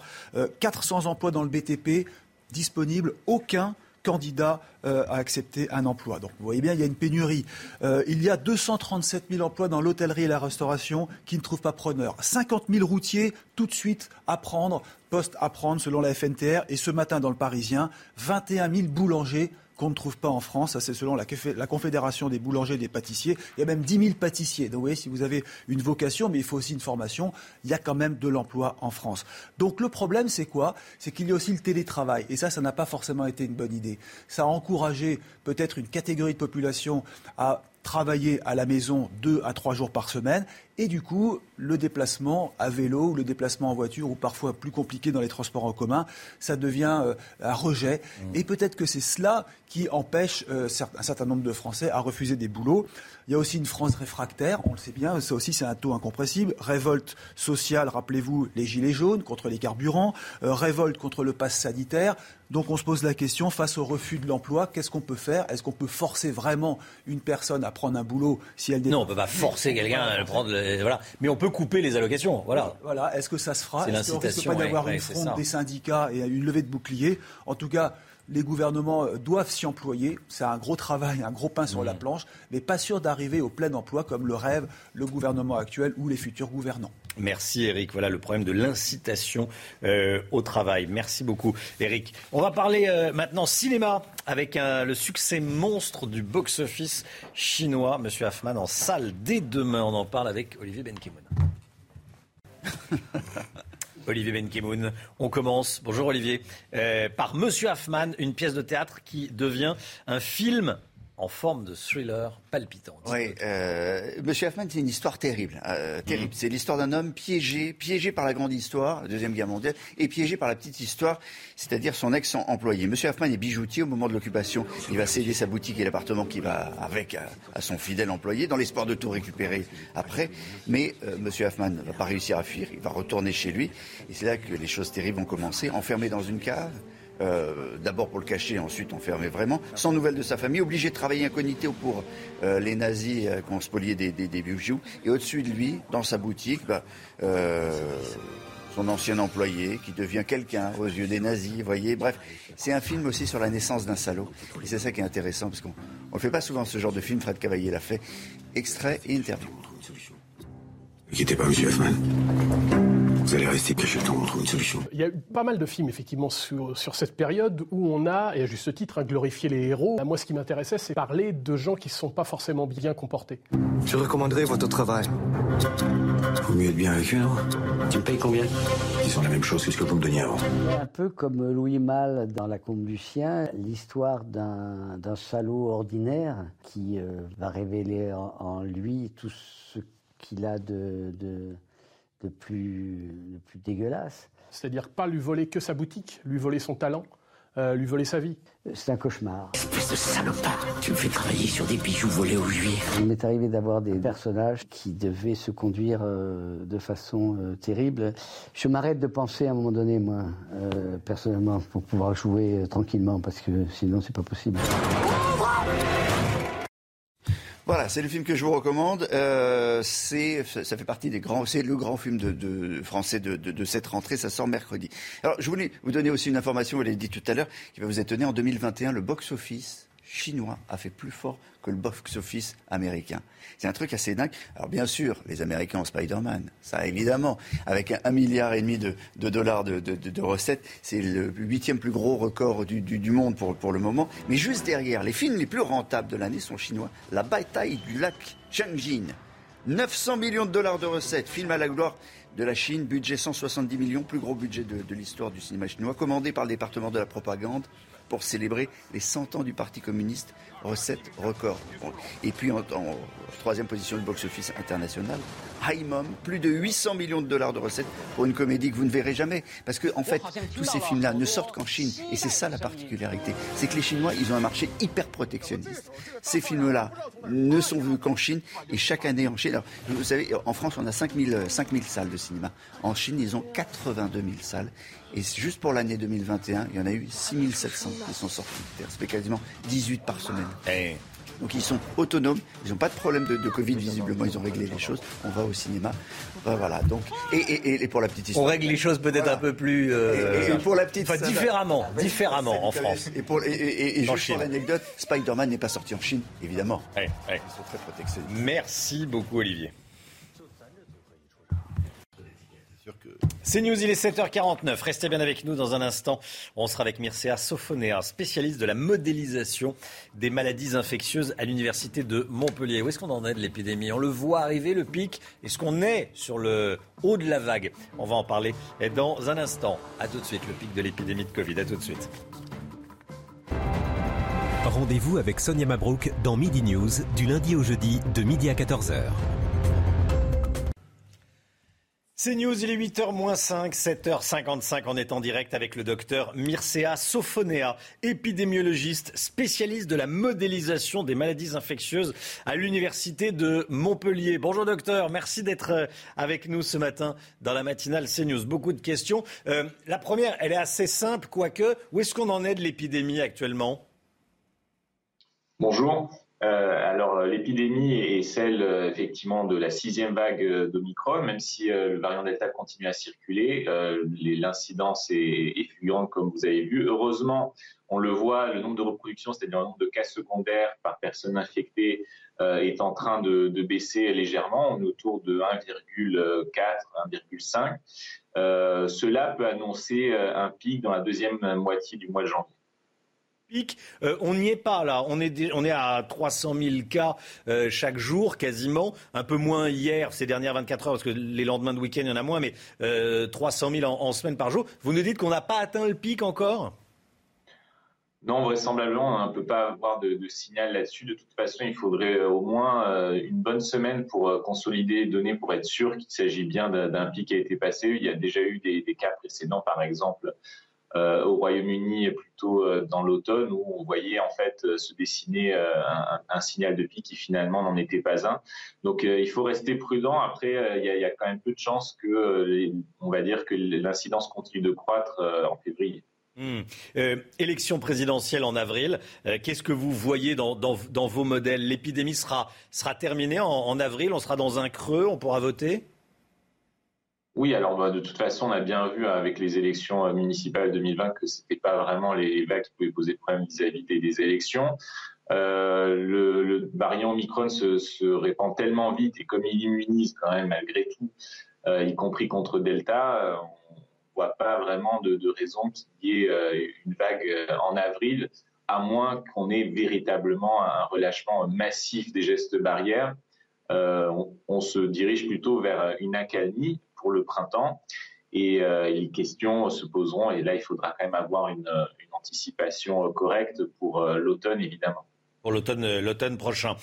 400 euh, emplois dans le BTP disponibles, aucun candidat euh, à accepter un emploi. Donc vous voyez bien, il y a une pénurie. Euh, il y a 237 000 emplois dans l'hôtellerie et la restauration qui ne trouvent pas preneur. 50 000 routiers tout de suite à prendre, poste à prendre selon la FNTR. Et ce matin dans le Parisien, 21 000 boulangers qu'on ne trouve pas en France. c'est selon la, Confédération des boulangers et des pâtissiers. Il y a même 10 000 pâtissiers. Donc, vous voyez, si vous avez une vocation, mais il faut aussi une formation, il y a quand même de l'emploi en France. Donc, le problème, c'est quoi? C'est qu'il y a aussi le télétravail. Et ça, ça n'a pas forcément été une bonne idée. Ça a encouragé peut-être une catégorie de population à travailler à la maison deux à trois jours par semaine. Et du coup, le déplacement à vélo ou le déplacement en voiture, ou parfois plus compliqué dans les transports en commun, ça devient euh, un rejet. Mmh. Et peut-être que c'est cela qui empêche euh, un certain nombre de Français à refuser des boulots. Il y a aussi une France réfractaire, on le sait bien, ça aussi c'est un taux incompressible. Révolte sociale, rappelez-vous, les gilets jaunes contre les carburants, euh, révolte contre le pass sanitaire. Donc on se pose la question, face au refus de l'emploi, qu'est-ce qu'on peut faire? Est-ce qu'on peut forcer vraiment une personne à prendre un boulot si elle Non, on ne peut pas forcer quelqu'un à prendre. Voilà. Mais on peut couper les allocations. Voilà. Voilà. Est-ce que ça se fera? Est-ce qu'il ne risque pas d'avoir une fronde des syndicats et une levée de boucliers? En tout cas, les gouvernements euh, doivent s'y employer. C'est un gros travail, un gros pain sur la planche, mais pas sûr d'arriver au plein emploi comme le rêve le gouvernement actuel ou les futurs gouvernants. Merci Eric. Voilà le problème de l'incitation euh, au travail. Merci beaucoup Eric. On va parler euh, maintenant cinéma avec le succès monstre du box-office chinois. Monsieur Hoffman en salle dès demain. On en parle avec Olivier Benkemoun. [laughs] Olivier Benkemoun. On commence, bonjour Olivier, euh, par Monsieur Hoffman, une pièce de théâtre qui devient un film en forme de thriller palpitant. Oui, euh, Monsieur Hoffman, c'est une histoire terrible, euh, terrible. Mm. C'est l'histoire d'un homme piégé, piégé par la grande histoire, la deuxième guerre mondiale, et piégé par la petite histoire, c'est-à-dire son ex-employé. Monsieur Hoffman est bijoutier au moment de l'occupation. Il va céder sa boutique et l'appartement qui va avec à, son fidèle employé, dans l'espoir de tout récupérer après. Mais euh, Monsieur Hoffman ne va pas réussir à fuir. Il va retourner chez lui, et c'est là que les choses terribles vont commencer. Enfermé dans une cave. Euh, d'abord pour le cacher, ensuite enfermé vraiment, sans nouvelles de sa famille, obligé de travailler incognito pour euh, les nazis euh, qui ont spolié des, bijoux. Et au-dessus de lui, dans sa boutique, bah, son ancien employé qui devient quelqu'un aux yeux des nazis, voyez. Bref, c'est un film aussi sur la naissance d'un salaud. Et c'est ça qui est intéressant, parce qu'on ne fait pas souvent ce genre de film. Fred Cavaillé l'a fait. Extrait et interview. Ne quittez pas, monsieur Hoffman. Vous allez rester caché le temps, on trouve une solution. Il y a eu pas mal de films, effectivement, sur, sur cette période où on a, et à juste titre, hein, glorifié les héros. Moi, ce qui m'intéressait, c'est parler de gens qui ne sont pas forcément bien comportés. Je recommanderais votre travail. Vaut mieux être bien avec eux, non? Tu me payes combien? Ils ont la même chose que ce que vous me donniez avant. Un peu comme Louis Malle dans La Combe du Sien, l'histoire d'un salaud ordinaire qui euh, va révéler en, lui tout ce qu'il a de de plus, de plus dégueulasse. C'est-à-dire pas lui voler que sa boutique, lui voler son talent, euh, lui voler sa vie. C'est un cauchemar. Espèce de salopard, tu me fais travailler sur des bijoux volés aux juifs. Il m'est arrivé d'avoir des personnages qui devaient se conduire euh, de façon euh, terrible. Je m'arrête de penser à un moment donné, moi, euh, personnellement, pour pouvoir jouer euh, tranquillement, parce que sinon c'est pas possible. Voilà, c'est le film que je vous recommande. Euh, c'est, ça fait partie des grands, c'est le grand film de, de français de, de, de, cette rentrée. Ça sort mercredi. Alors, je voulais vous donner aussi une information. Vous l'avez dit tout à l'heure, qui va vous étonner. En 2021, le box-office chinois a fait plus fort que le box-office américain. C'est un truc assez dingue. Alors bien sûr, les Américains ont Spider-Man, ça évidemment, avec un, milliard et demi de, dollars de, recettes, c'est le huitième plus gros record du, monde pour, pour le moment. Mais juste derrière, les films les plus rentables de l'année sont chinois. La bataille du lac Changjin, 900 millions de dollars de recettes, film à la gloire de la Chine, budget 170 millions, plus gros budget de l'histoire du cinéma chinois, commandé par le département de la propagande pour célébrer les 100 ans du Parti communiste, recette record. Et puis en, en troisième position du box-office international, High Mom, plus de 800 millions de dollars de recettes pour une comédie que vous ne verrez jamais. Parce que en fait, tous ces films-là ne sortent qu'en Chine. Et c'est ça la particularité. C'est que les Chinois, ils ont un marché hyper protectionniste. Ces films-là ne sont vus qu'en Chine. Et chaque année en Chine, alors, vous savez, en France, on a 5000, 5000 salles de cinéma. En Chine, ils ont 82 000 salles. Et juste pour l'année 2021, il y en a eu 6700 qui sont sortis. Ça fait quasiment 18 par semaine. Hey. Donc ils sont autonomes, ils n'ont pas de problème de, de, Covid visiblement, ils ont réglé les choses. On va au cinéma, voilà. Donc et, et, et pour la petite histoire, on règle les choses peut-être voilà. un peu plus euh, et, pour la petite, enfin, différemment, va... différemment en France. Et pour et, juste pour l'anecdote, Spider-Man n'est pas sorti en Chine, évidemment. Hey, hey. Ils sont très protectés. Merci beaucoup Olivier. C'est News, il est 7h49. Restez bien avec nous dans un instant. On sera avec Mircea Sofonea, spécialiste de la modélisation des maladies infectieuses à l'Université de Montpellier. Où est-ce qu'on en est de l'épidémie? On le voit arriver, le pic. Est-ce qu'on est sur le haut de la vague? On va en parler dans un instant. A tout de suite, le pic de l'épidémie de Covid. A tout de suite. Rendez-vous avec Sonia Mabrouk dans Midi News du lundi au jeudi de midi à 14h. C'est News, il est 8h moins 5, 7h55, on est en direct avec le docteur Mircea Sofonea, épidémiologiste, spécialiste de la modélisation des maladies infectieuses à l'université de Montpellier. Bonjour docteur, merci d'être avec nous ce matin dans la matinale CNews. Beaucoup de questions. Euh, la première, elle est assez simple, quoique. Où est-ce qu'on en est de l'épidémie actuellement? Bonjour. Euh, alors l'épidémie est celle euh, effectivement de la sixième vague euh, d'Omicron, même si euh, le variant Delta continue à circuler, euh, l'incidence est, est, fulgurante comme vous avez vu. Heureusement, on le voit, le nombre de reproductions, c'est-à-dire le nombre de cas secondaires par personne infectée, euh, est en train de, de, baisser légèrement. On est autour de 1,4, 1,5. cela peut annoncer un pic dans la deuxième moitié du mois de janvier Euh, on n'y est pas là. On est, à 300 000 cas euh, chaque jour, quasiment. Un peu moins hier, ces dernières 24 heures, parce que les lendemains de week-end, il y en a moins, mais euh, 300 000 en, semaine par jour. Vous nous dites qu'on n'a pas atteint le pic encore? Non, vraisemblablement, on ne peut pas avoir de, signal là-dessus. De toute façon, il faudrait au moins euh, une bonne semaine pour euh, consolider les données, pour être sûr qu'il s'agit bien d'un pic qui a été passé. Il y a déjà eu des, cas précédents, par exemple, euh, au Royaume-Uni plutôt euh, dans l'automne où on voyait en fait euh, se dessiner un, signal de pic qui finalement n'en était pas un. Donc il faut rester prudent. Après, il y, a, quand même peu de chances que, on va dire que l'incidence continue de croître en février. Euh, élection présidentielle en avril. Euh, Qu'est-ce que vous voyez dans, vos modèles? L'épidémie sera, terminée en avril? On sera dans un creux? On pourra voter? Oui, alors bah, de toute façon, on a bien vu avec les élections municipales 2020 que ce n'était pas vraiment les vagues qui pouvaient poser problème vis-à-vis -vis des élections. Euh, le, le, variant Omicron se, répand tellement vite et comme il immunise quand même malgré tout, euh, y compris contre Delta, on voit pas vraiment de, raison qu'il y ait euh, une vague en avril, à moins qu'on ait véritablement un relâchement massif des gestes barrières. Euh, on, on, se dirige plutôt vers une accalmie pour le printemps. Et euh, les questions se poseront, et là, il faudra quand même avoir une, une anticipation correcte pour euh, l'automne, évidemment. Pour l'automne prochain.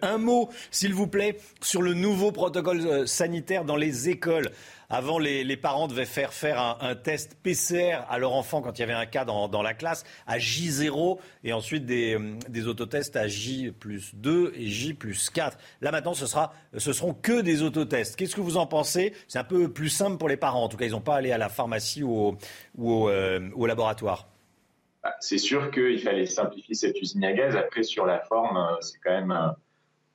un mot, s'il vous plaît, sur le nouveau protocole sanitaire dans les écoles. Avant, les, parents devaient faire faire un, test PCR à leur enfant quand il y avait un cas dans, la classe à J0 et ensuite des, autotests à J plus 2 et J plus 4. Là maintenant, ce, sera, ce seront que des autotests. Qu'est-ce que vous en pensez? C'est un peu plus simple pour les parents. En tout cas, ils n'ont pas à aller à la pharmacie ou au, euh, laboratoire. Bah, c'est sûr qu'il fallait simplifier cette usine à gaz. Après, sur la forme, euh, c'est quand même euh,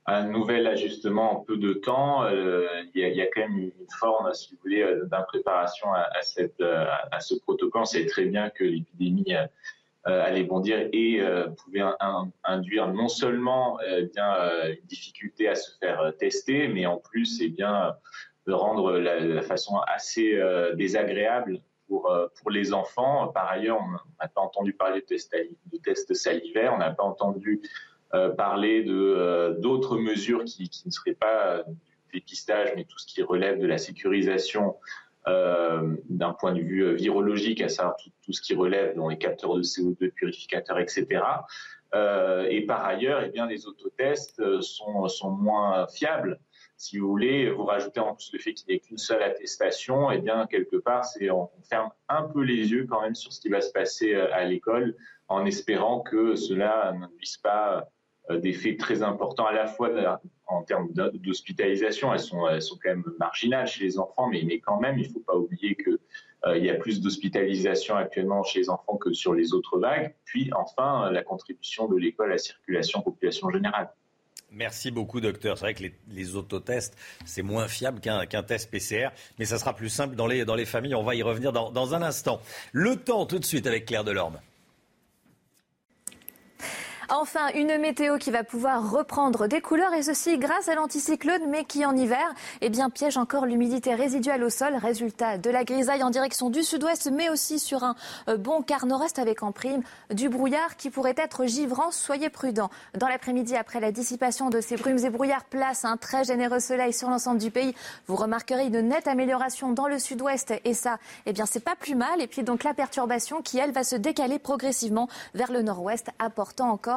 un nouvel ajustement en peu de temps. Euh, il y, a quand même une forme, si vous voulez, d'impréparation à, à, ce protocole. On sait très bien que l'épidémie allait bondir et pouvait induire non seulement bien une difficulté à se faire tester, mais en plus, eh bien de rendre la, façon assez désagréable pour, pour les enfants. Par ailleurs, on n'a pas entendu parler de tests, de salivaires, on n'a pas entendu euh, parler de euh, d'autres mesures qui, ne seraient pas du dépistage, mais tout ce qui relève de la sécurisation euh, d'un point de vue virologique, à savoir tout, ce qui relève dans les capteurs de CO2, purificateurs, etc. Euh, et par ailleurs, eh bien, les autotests sont, sont moins fiables. Si vous voulez, vous rajoutez en plus le fait qu'il n'y ait qu'une seule attestation, et eh bien, quelque part, c'est, on ferme un peu les yeux quand même sur ce qui va se passer à l'école, en espérant que cela ne puisse pas euh, des faits très importants à la fois en termes d'hospitalisation, elles sont, elles sont quand même marginales chez les enfants, mais, mais quand même, il ne faut pas oublier qu'il euh, y a plus d'hospitalisation actuellement chez les enfants que sur les autres vagues. Puis enfin, la contribution de l'école à la circulation population générale. Merci beaucoup, docteur. C'est vrai que les, autotests, c'est moins fiable qu'un test PCR, mais ça sera plus simple dans les, familles. On va y revenir dans, dans un instant. Le temps, tout de suite, avec Claire Delorme. Enfin, une météo qui va pouvoir reprendre des couleurs et ceci grâce à l'anticyclone, mais qui en hiver, eh bien, piège encore l'humidité résiduelle au sol. Résultat de la grisaille en direction du sud-ouest, mais aussi sur un euh, bon quart nord-est avec en prime du brouillard qui pourrait être givrant. Soyez prudents. Dans l'après-midi, après la dissipation de ces brumes et brouillards, place un très généreux soleil sur l'ensemble du pays. Vous remarquerez une nette amélioration dans le sud-ouest et ça, eh bien, c'est pas plus mal. Et puis donc la perturbation qui, elle, va se décaler progressivement vers le nord-ouest, apportant encore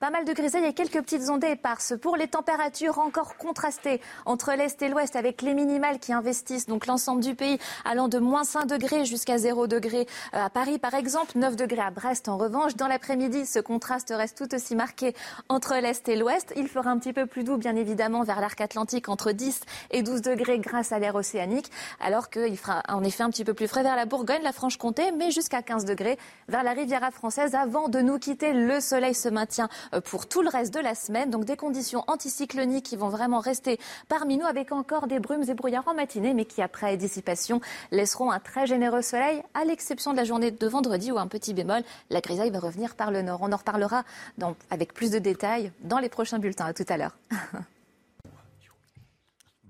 pas mal de grisailles et quelques petites ondes éparses. Pour les températures encore contrastées entre l'Est et l'Ouest avec les minimales qui investissent donc l'ensemble du pays allant de moins 5 degrés jusqu'à 0 degrés euh, à Paris par exemple, 9 degrés à Brest en revanche. Dans l'après-midi, ce contraste reste tout aussi marqué entre l'Est et l'Ouest. Il fera un petit peu plus doux bien évidemment vers l'arc atlantique entre 10 et 12 degrés grâce à l'air océanique alors qu'il fera en effet un petit peu plus frais vers la Bourgogne, la Franche-Comté mais jusqu'à 15 degrés vers la Riviera française avant de nous quitter. Le soleil se maintient pour tout le reste de la semaine. Donc des conditions anticycloniques qui vont vraiment rester parmi nous avec encore des brumes et brouillards en matinée, mais qui après dissipation laisseront un très généreux soleil, à l'exception de la journée de vendredi où un petit bémol, la grisaille va revenir par le nord. On en reparlera avec plus de détails dans les prochains bulletins. À tout à l'heure. [laughs]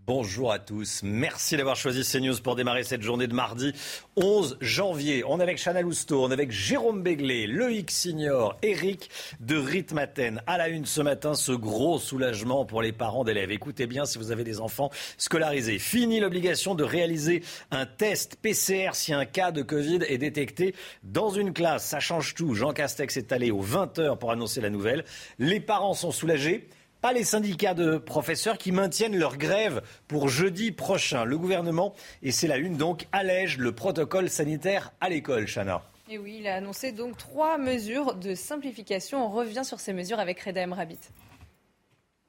Bonjour à tous. Merci d'avoir choisi CNews pour démarrer cette journée de mardi 11 janvier. On est avec Chana Lousteau, on est avec Jérôme Béglé, Loïc Signor, Eric de Ritmaten. À la une ce matin, ce gros soulagement pour les parents d'élèves. Écoutez bien si vous avez des enfants scolarisés. Fini l'obligation de réaliser un test PCR si un cas de Covid est détecté dans une classe. Ça change tout. Jean Castex est allé aux 20h pour annoncer la nouvelle. Les parents sont soulagés pas les syndicats de professeurs qui maintiennent leur grève pour jeudi prochain. Le gouvernement, et c'est la une donc, allège le protocole sanitaire à l'école, Chana. Et oui, il a annoncé donc trois mesures de simplification. On revient sur ces mesures avec Reda Rabbit.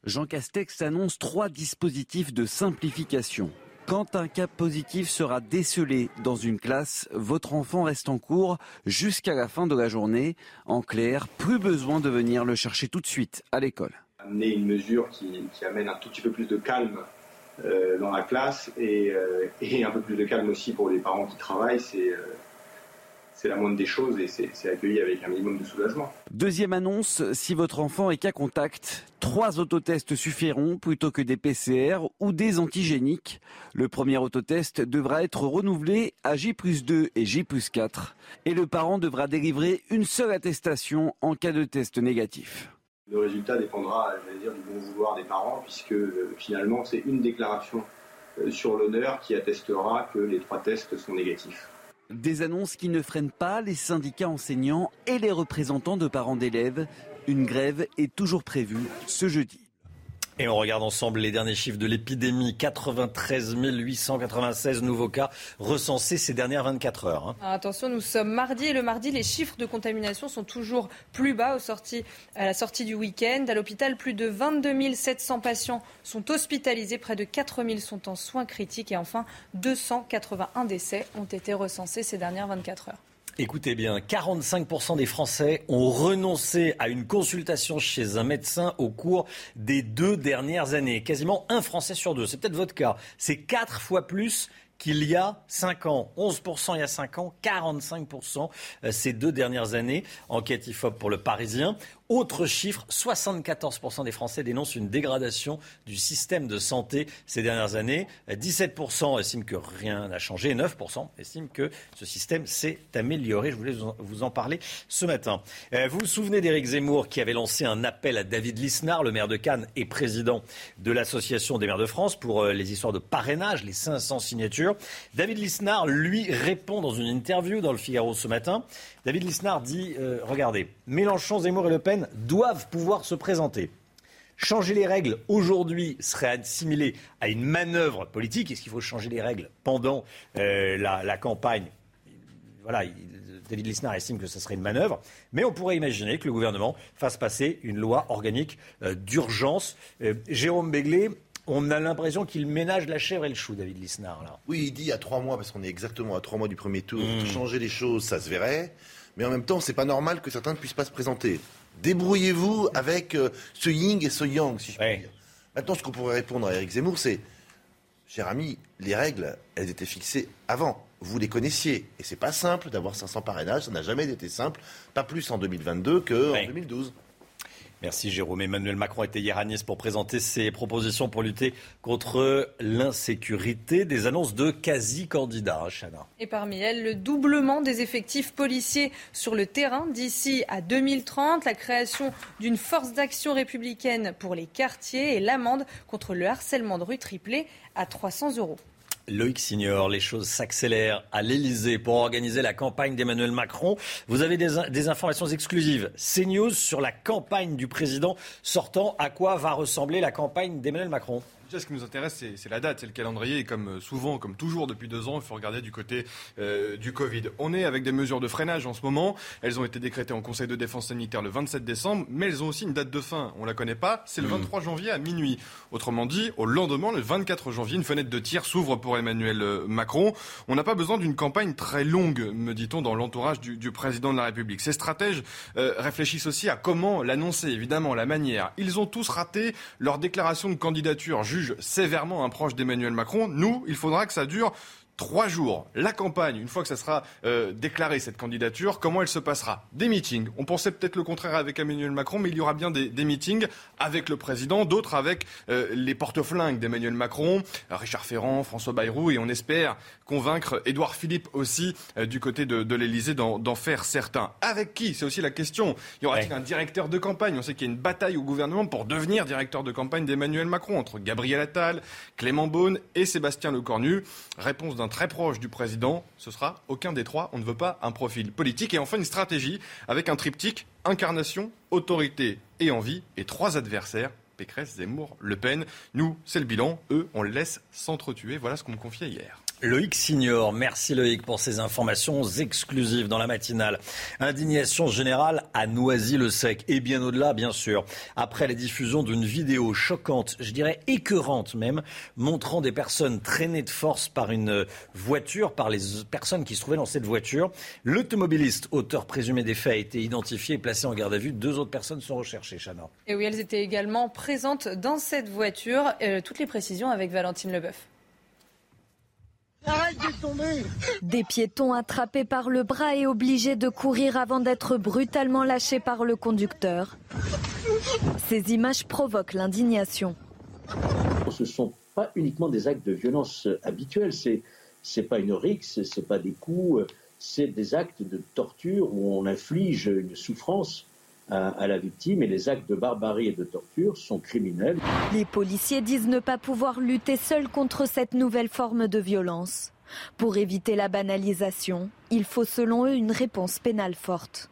Jean Castex annonce trois dispositifs de simplification. Quand un cas positif sera décelé dans une classe, votre enfant reste en cours jusqu'à la fin de la journée. En clair, plus besoin de venir le chercher tout de suite à l'école amener une mesure qui, amène un tout petit peu plus de calme euh, dans la classe euh, et, un peu plus de calme aussi pour les parents qui travaillent, c'est euh, la moindre des choses et c'est accueilli avec un minimum de soulagement. Deuxième annonce, si votre enfant est cas contact, trois autotests suffiront plutôt que des PCR ou des antigéniques. Le premier autotest devra être renouvelé à J 2 et J 4 et le parent devra délivrer une seule attestation en cas de test négatif. Le résultat dépendra, dire, du bon vouloir des parents, puisque euh, finalement, c'est une déclaration euh, sur l'honneur qui attestera que les trois tests sont négatifs. Des annonces qui ne freinent pas les syndicats enseignants et les représentants de parents d'élèves. Une grève est toujours prévue ce jeudi. Et on regarde ensemble les derniers chiffres de l'épidémie. 93 896 nouveaux cas recensés ces dernières 24 heures. Hein. attention, nous sommes mardi et le mardi, les chiffres de contamination sont toujours plus bas à la sortie du week-end. À l'hôpital, plus de 22 700 patients sont hospitalisés, près de 4 000 sont en soins critiques et enfin 281 décès ont été recensés ces dernières 24 heures. Écoutez bien, 45% des Français ont renoncé à une consultation chez un médecin au cours des deux dernières années. Quasiment un Français sur deux. C'est peut-être votre cas. C'est quatre fois plus qu'il y a 5 ans. 11% il y a 5 ans, 45% euh, ces deux dernières années. Enquête IFOP pour le Parisien. Autre chiffre, 74% des Français dénoncent une dégradation du système de santé ces dernières années. 17% estiment que rien n'a changé. 9% estiment que ce système s'est amélioré. Je voulais vous en parler ce matin. Euh, vous vous souvenez d'Éric Zemmour qui avait lancé un appel à David Lisnard, le maire de Cannes et président de l'Association des maires de France, pour euh, les histoires de parrainage, les 500 signatures. David Lisnard, lui, répond dans une interview dans le Figaro ce matin. David Lisnard dit, euh, regardez, Mélenchon, Zemmour et Le Pen doivent pouvoir se présenter. Changer les règles aujourd'hui serait assimilé à une manœuvre politique. Est-ce qu'il faut changer les règles pendant euh, la, campagne? Voilà, David Lisnard estime que ce serait une manœuvre. Mais on pourrait imaginer que le gouvernement fasse passer une loi organique euh, d'urgence. Jérôme Béglé, on a l'impression qu'il ménage la chèvre et le chou, David Lisnard. Là. Oui, il dit à trois mois, parce qu'on est exactement à trois mois du premier tour, hmm. changer les choses, ça se verrait. Mais en même temps, c'est pas normal que certains ne puissent pas se présenter. Débrouillez-vous avec euh, ce yin et ce yang, si je puis dire. Maintenant, ce qu'on pourrait répondre à Eric Zemmour, c'est Cher ami, les règles, elles étaient fixées avant. Vous les connaissiez. Et c'est pas simple d'avoir 500 parrainages. Ça n'a jamais été simple. Pas plus en 2022 qu'en 2012. Merci Jérôme. Emmanuel Macron était hier à Nice pour présenter ses propositions pour lutter contre l'insécurité. Des annonces de quasi-candidats, hein, Chana. Et parmi elles, le doublement des effectifs policiers sur le terrain d'ici à 2030, la création d'une force d'action républicaine pour les quartiers et l'amende contre le harcèlement de rue triplé à 300 euros. Loïc Signor, les choses s'accélèrent à l'Elysée pour organiser la campagne d'Emmanuel Macron. Vous avez des, informations exclusives. CNews sur la campagne du président sortant. À quoi va ressembler la campagne d'Emmanuel Macron? Ce qui nous intéresse, c'est la date, c'est le calendrier. Et comme euh, souvent, comme toujours depuis deux ans, il faut regarder du côté euh, du Covid. On est avec des mesures de freinage en ce moment. Elles ont été décrétées en Conseil de défense sanitaire le 27 décembre, mais elles ont aussi une date de fin. On la connaît pas. C'est le 23 hmm. janvier à minuit. Autrement dit, au lendemain, le 24 janvier, une fenêtre de tir s'ouvre pour Emmanuel euh, Macron. On n'a pas besoin d'une campagne très longue, me dit-on, dans l'entourage du, du, président de la République. Ces stratèges réfléchissent aussi à comment l'annoncer, évidemment, la manière. Ils ont tous raté leur déclaration de candidature sévèrement un proche d'Emmanuel Macron. Nous, il faudra que ça dure trois jours. La campagne, une fois que ça sera euh, déclaré, cette candidature, comment elle se passera? Des meetings. On pensait peut-être le contraire avec Emmanuel Macron, mais il y aura bien des, meetings avec le président, d'autres avec euh, les porte-flingues d'Emmanuel Macron, Richard Ferrand, François Bayrou, et on espère convaincre Édouard Philippe aussi euh, du côté de, de l'Elysée d'en faire certains. Avec qui? C'est aussi la question. Y aura-t-il un directeur de campagne? On sait qu'il y a une bataille au gouvernement pour devenir directeur de campagne d'Emmanuel Macron entre Gabriel Attal, Clément Beaune et Sébastien Lecornu. Réponse d'un très proche du président, ce sera aucun des trois. On ne veut pas un profil politique. Et enfin, une stratégie avec un triptyque incarnation, autorité et envie, et trois adversaires. Pécresse, Zemmour, Le Pen. Nous, c'est le bilan. Eux, on les laisse s'entretuer. Voilà ce qu'on me confiait hier. Loïc Signor, merci Loïc pour ces informations exclusives dans la matinale. Indignation générale à Noisy-le-Sec et bien au-delà, bien sûr. Après la diffusion d'une vidéo choquante, je dirais écœurante même, montrant des personnes traînées de force par une voiture, par les personnes qui se trouvaient dans cette voiture, l'automobiliste, auteur présumé des faits, a été identifié et placé en garde à vue. Deux autres personnes sont recherchées, Chana. Et oui, elles étaient également présentes dans cette voiture. Euh, toutes les précisions avec Valentine Leboeuf. Des piétons attrapés par le bras et obligés de courir avant d'être brutalement lâchés par le conducteur. Ces images provoquent l'indignation. Ce ne sont pas uniquement des actes de violence habituels, c'est n'est pas une rixe, c'est pas des coups, c'est des actes de torture où on inflige une souffrance à, la victime et les actes de barbarie et de torture sont criminels. Les policiers disent ne pas pouvoir lutter seuls contre cette nouvelle forme de violence. Pour éviter la banalisation, il faut selon eux une réponse pénale forte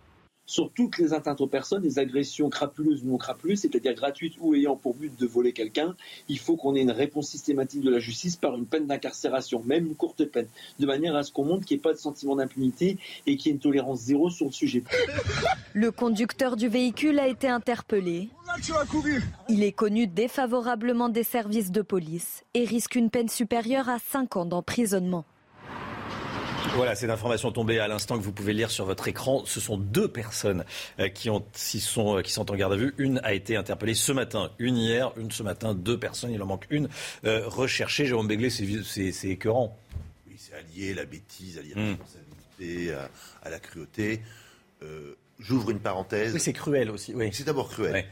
sur toutes les atteintes aux personnes, les agressions crapuleuses ou non crapuleuses, c'est-à-dire gratuites ou ayant pour but de voler quelqu'un, il faut qu'on ait une réponse systématique de la justice par une peine d'incarcération, même une courte peine, de manière à ce qu'on montre qu'il n'y ait pas de sentiment d'impunité et qu'il y ait une tolérance zéro sur le sujet. [laughs] Le conducteur du véhicule a été interpellé. Il est connu défavorablement des services de police et risque une peine supérieure à 5 ans d'emprisonnement. Voilà, c'est l'information tombée à l'instant que vous pouvez lire sur votre écran. Ce sont deux personnes euh, qui, ont, sont, euh, qui sont en garde à vue. Une a été interpellée ce matin, une hier, une ce matin, deux personnes, il en manque une, euh, recherchée. Jérôme Béglé, c'est écœurant. Oui, c'est allié la bêtise, à l'irresponsabilité, à, la cruauté. J'ouvre une parenthèse. Oui, c'est cruel aussi. Oui. C'est d'abord cruel.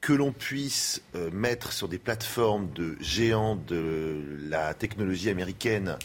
que l'on puisse mettre sur des plateformes de géants de la technologie américaine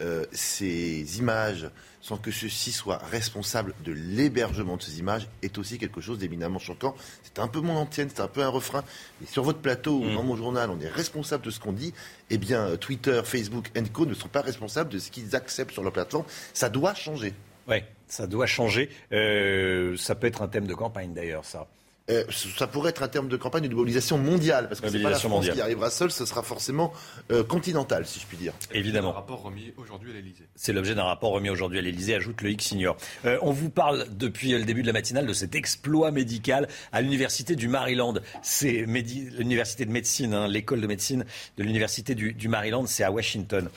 euh, ces images sans que ceux-ci soient responsables de l'hébergement de ces images est aussi quelque chose d'éminemment choquant. C'est un peu mon antienne, c'est un peu un refrain. Mais sur votre plateau ou mm. dans mon journal, on est responsable de ce qu'on dit. Eh bien, Twitter, Facebook, Co ne sont pas responsables de ce qu'ils acceptent sur leur plateforme. Ça doit changer. Oui, ça doit changer. Euh, ça peut être un thème de campagne d'ailleurs, ça. Euh, ça pourrait être un terme de campagne de mobilisation mondiale, parce que c'est pas la France qui arrivera seule, ce sera forcément euh, continental, si je puis dire. Évidemment. Un rapport remis aujourd'hui à l'Elysée. C'est l'objet d'un rapport remis aujourd'hui à l'Elysée, ajoute le X-Signor. Euh, on vous parle depuis le début de la matinale de cet exploit médical à l'université du Maryland. C'est l'université de médecine, hein, l'école de médecine de l'université du, du Maryland, c'est à Washington.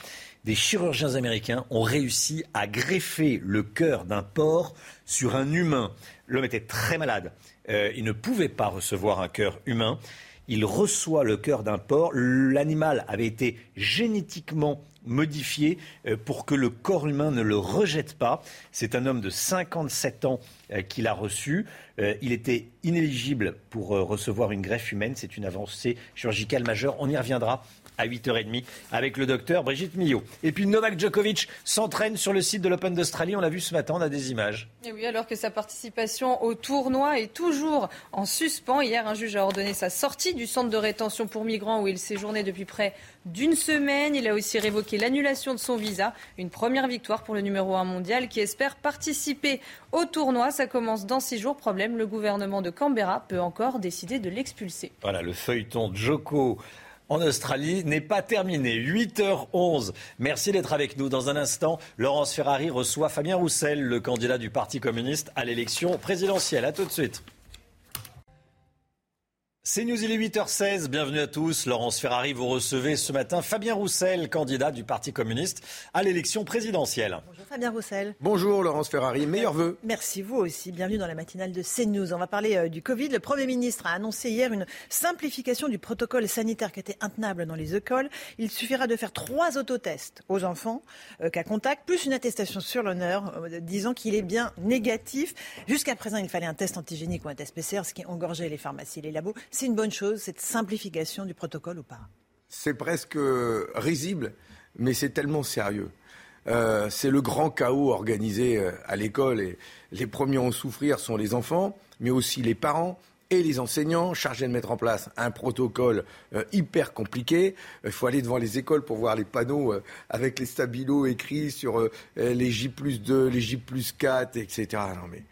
Des chirurgiens américains ont réussi à greffer le cœur d'un porc sur un humain. L'homme était très malade. Euh, il ne pouvait pas recevoir un cœur humain. Il reçoit le cœur d'un porc. L'animal avait été génétiquement modifié euh, pour que le corps humain ne le rejette pas. C'est un homme de 57 ans euh, qui l'a reçu. Il était inéligible pour recevoir une greffe humaine. C'est une avancée chirurgicale majeure. On y reviendra à 8h30 avec le docteur Brigitte Millot. Et puis Novak Djokovic s'entraîne sur le site de l'Open d'Australie. On l'a vu ce matin, on a des images. Et oui, alors que sa participation au tournoi est toujours en suspens. Hier, un juge a ordonné sa sortie du centre de rétention pour migrants où il séjournait depuis près d'une semaine. Il a aussi révoqué l'annulation de son visa. Une première victoire pour le numéro 1 mondial qui espère participer au tournoi. Ça commence dans six jours. Problème, le gouvernement de Canberra peut encore décider de l'expulser. Voilà, le feuilleton Joko en Australie n'est pas terminé. 8h11. Merci d'être avec nous. Dans un instant, Laurence Ferrari reçoit Fabien Roussel, le candidat du Parti communiste à l'élection présidentielle. A tout de suite. C'est News, il est 8h16. Bienvenue à tous. Laurence Ferrari, vous recevez ce matin Fabien Roussel, candidat du Parti communiste à l'élection présidentielle. Bonjour Fabien Roussel. Bonjour Laurence Ferrari, meilleurs vœux. Merci vous aussi. Bienvenue dans la matinale de CNews. On va parler euh, du Covid. Le Premier ministre a annoncé hier une simplification du protocole sanitaire qui était intenable dans les écoles. Il suffira de faire trois autotests aux enfants euh, cas contact, plus une attestation sur l'honneur euh, disant qu'il est bien négatif. Jusqu'à présent, il fallait un test antigénique ou un test PCR, ce qui engorgeait les pharmacies et les labos c'est une bonne chose, cette simplification du protocole ou pas C'est presque risible, mais c'est tellement sérieux. Euh, c'est le grand chaos organisé euh, à l'école et les premiers à en souffrir sont les enfants, mais aussi les parents et les enseignants chargés de mettre en place un protocole euh, hyper compliqué. Il faut aller devant les écoles pour voir les panneaux avec les stabilos écrits sur les J plus 2, les J plus 4, etc. Non mais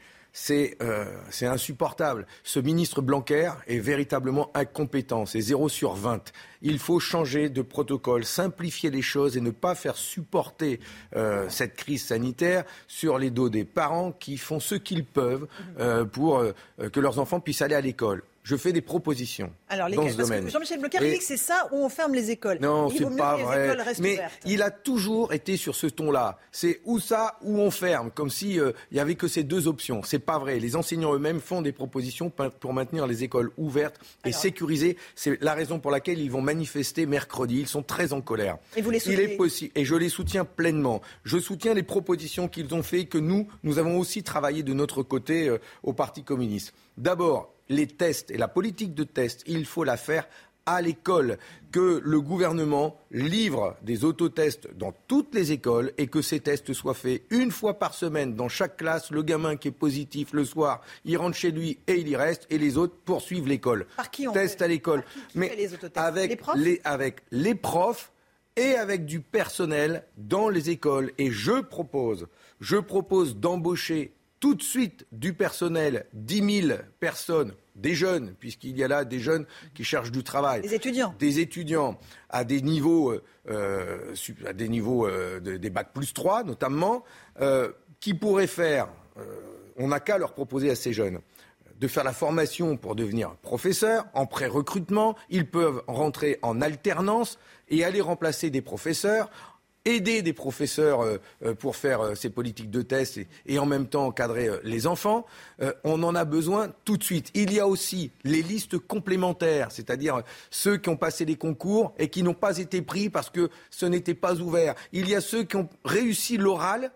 euh, c'est insupportable. Ce ministre Blanquer est véritablement incompétent. C'est 0 sur 20. Il faut changer de protocole, simplifier les choses et ne pas faire supporter euh, cette crise sanitaire sur les dos des parents qui font ce qu'ils peuvent euh, pour que leurs enfants puissent aller à l'école je fais des propositions Alors, dans ce domaine. Jean-Michel Blanquer dit que c'est ça où on ferme les écoles. Non, c'est pas vrai. Mais il a toujours été sur ce ton-là. C'est où ça, où on ferme, comme si euh, il y avait que ces deux options. C'est pas vrai. Les enseignants eux-mêmes font des propositions pour maintenir les écoles ouvertes et sécurisées. C'est la raison pour laquelle ils vont manifester mercredi. Ils sont très en colère. Et vous les soutenez Il est possible, et je les soutiens pleinement. Je soutiens les propositions qu'ils ont faites, que nous, nous avons aussi travaillé de notre côté euh, au Parti communiste. D'abord, les tests et la politique de tests, il faut la faire à l'école, que le gouvernement livre des autotests dans toutes les écoles et que ces tests soient faits une fois par semaine dans chaque classe. Le gamin qui est positif le soir, il rentre chez lui et il y reste et les autres poursuivent l'école. Par qui on Test à l'école. Mais avec les, avec les profs et avec du personnel dans les écoles. Et je propose, je propose d'embaucher tout de suite du personnel, 10 000 personnes, des jeunes, puisqu'il y a là des jeunes qui cherchent du travail. Des étudiants. Des étudiants à des niveaux, euh, à des, niveaux euh, des bacs plus 3 notamment, euh, qui pourraient faire, on n'a qu'à leur proposer à ces jeunes, de faire la formation pour devenir professeur en pré-recrutement. Ils peuvent rentrer en alternance et aller remplacer des professeurs aider des professeurs euh, euh, pour faire euh, ces politiques de test et, en même temps encadrer les enfants, on en a besoin tout de suite. Il y a aussi les listes complémentaires, c'est-à-dire ceux qui ont passé les concours et qui n'ont pas été pris parce que ce n'était pas ouvert. Il y a ceux qui ont réussi l'oral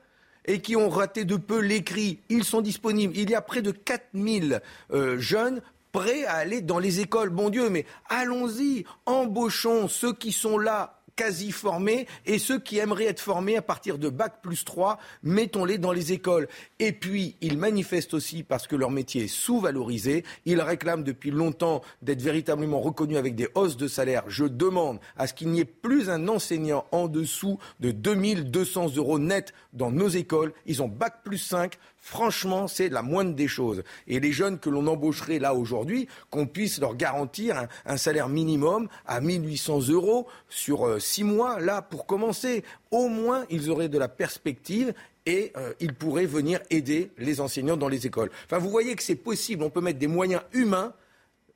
et qui ont raté de peu l'écrit, ils sont disponibles. Il y a près de 4000 euh, jeunes prêts à aller dans les écoles. Bon Dieu, mais allons-y, embauchons ceux qui sont là quasi formés et ceux qui aimeraient être formés à partir de bac plus 3, mettons-les dans les écoles. Et puis, ils manifestent aussi parce que leur métier est sous-valorisé. Ils réclament depuis longtemps d'être véritablement reconnus avec des hausses de salaire. Je demande à ce qu'il n'y ait plus un enseignant en dessous de 2200 euros net dans nos écoles. Ils ont bac plus 5, Franchement, c'est la moindre des choses. Et les jeunes que l'on embaucherait là aujourd'hui, qu'on puisse leur garantir un, salaire minimum à 1800 euros sur euh, six mois, là, pour commencer. Au moins, ils auraient de la perspective et euh, ils pourraient venir aider les enseignants dans les écoles. Enfin, vous voyez que c'est possible. On peut mettre des moyens humains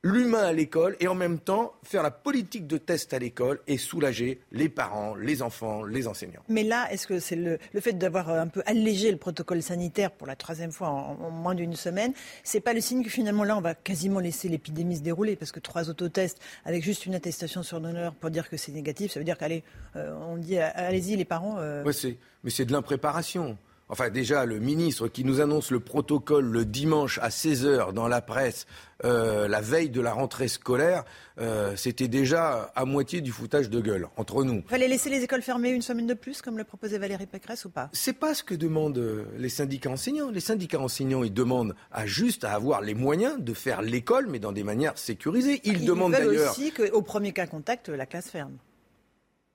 l'humain à l'école et en même temps faire la politique de test à l'école et soulager les parents, les enfants, les enseignants. Mais là, est-ce que c'est le, fait d'avoir un peu allégé le protocole sanitaire pour la troisième fois en, moins d'une semaine, c'est pas le signe que finalement là on va quasiment laisser l'épidémie se dérouler parce que trois autotests avec juste une attestation sur l'honneur pour dire que c'est négatif, ça veut dire qu'allez, euh, on dit allez-y les parents. Euh... c'est, mais c'est de l'impréparation. Enfin, déjà, le ministre qui nous annonce le protocole le dimanche à 16h dans la presse, euh, la veille de la rentrée scolaire, euh, c'était déjà à moitié du foutage de gueule, entre nous. Il fallait laisser les écoles fermées une semaine de plus, comme le proposait Valérie Pécresse, ou pas? C'est pas ce que demandent euh, les syndicats enseignants. Les syndicats enseignants, ils demandent à juste à avoir les moyens de faire l'école, mais dans des manières sécurisées. Ils, ils demandent d'ailleurs. aussi qu'au premier cas contact, la classe ferme.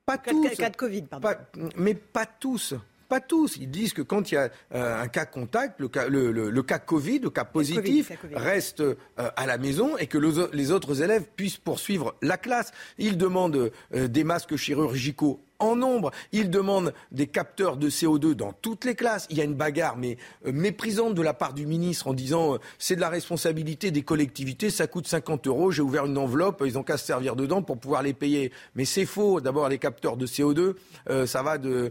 Pas tous. Cas de Covid, pardon. mais pas tous. Pas tous. Ils disent que quand il y a euh, un cas contact, le cas, le, cas Covid, le cas positif, reste euh, à la maison et que les autres élèves puissent poursuivre la classe. Ils demandent euh, des masques chirurgicaux en nombre. Ils demandent des capteurs de CO2 dans toutes les classes. Il y a une bagarre, mais méprisante de la part du ministre en disant euh, c'est de la responsabilité des collectivités, ça coûte 50 euros, j'ai ouvert une enveloppe, ils ont qu'à se servir dedans pour pouvoir les payer. Mais c'est faux. D'abord, les capteurs de CO2, euh, ça va de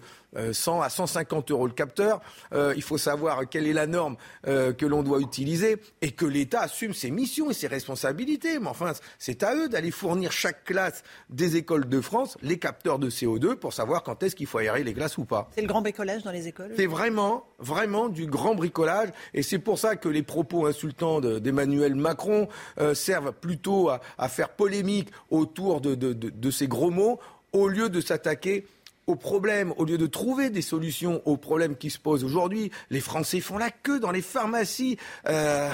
100 à 150 euros le capteur. il faut savoir quelle est la norme que l'on doit utiliser et que l'État assume ses missions et ses responsabilités. Mais enfin, c'est à eux d'aller fournir chaque classe des écoles de France les capteurs de CO2 pour savoir quand est-ce qu'il faut aérer les glaces ou pas. C'est le grand bricolage dans les écoles C'est vraiment, vraiment du grand bricolage. Et c'est pour ça que les propos insultants d'Emmanuel Macron euh, servent plutôt à, faire polémique autour de ces gros mots, au lieu de s'attaquer aux problèmes, au lieu de trouver des solutions aux problèmes qui se posent aujourd'hui, les Français font la queue dans les pharmacies, euh,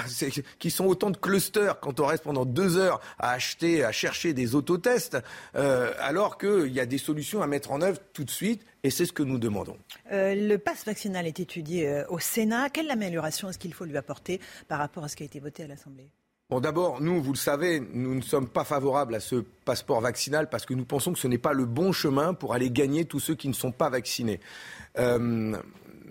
qui sont autant de clusters quand on reste pendant deux heures à acheter, à chercher des autotests, euh, alors qu'il y a des solutions à mettre en œuvre tout de suite, et c'est ce que nous demandons. Euh, le pass vaccinal est étudié au Sénat. Quelle amélioration est-ce qu'il faut lui apporter par rapport à ce qui a été voté à l'Assemblée? Bon, d'abord, nous, vous le savez, nous ne sommes pas favorables à ce passeport vaccinal parce que nous pensons que ce n'est pas le bon chemin pour aller gagner tous ceux qui ne sont pas vaccinés. Euh,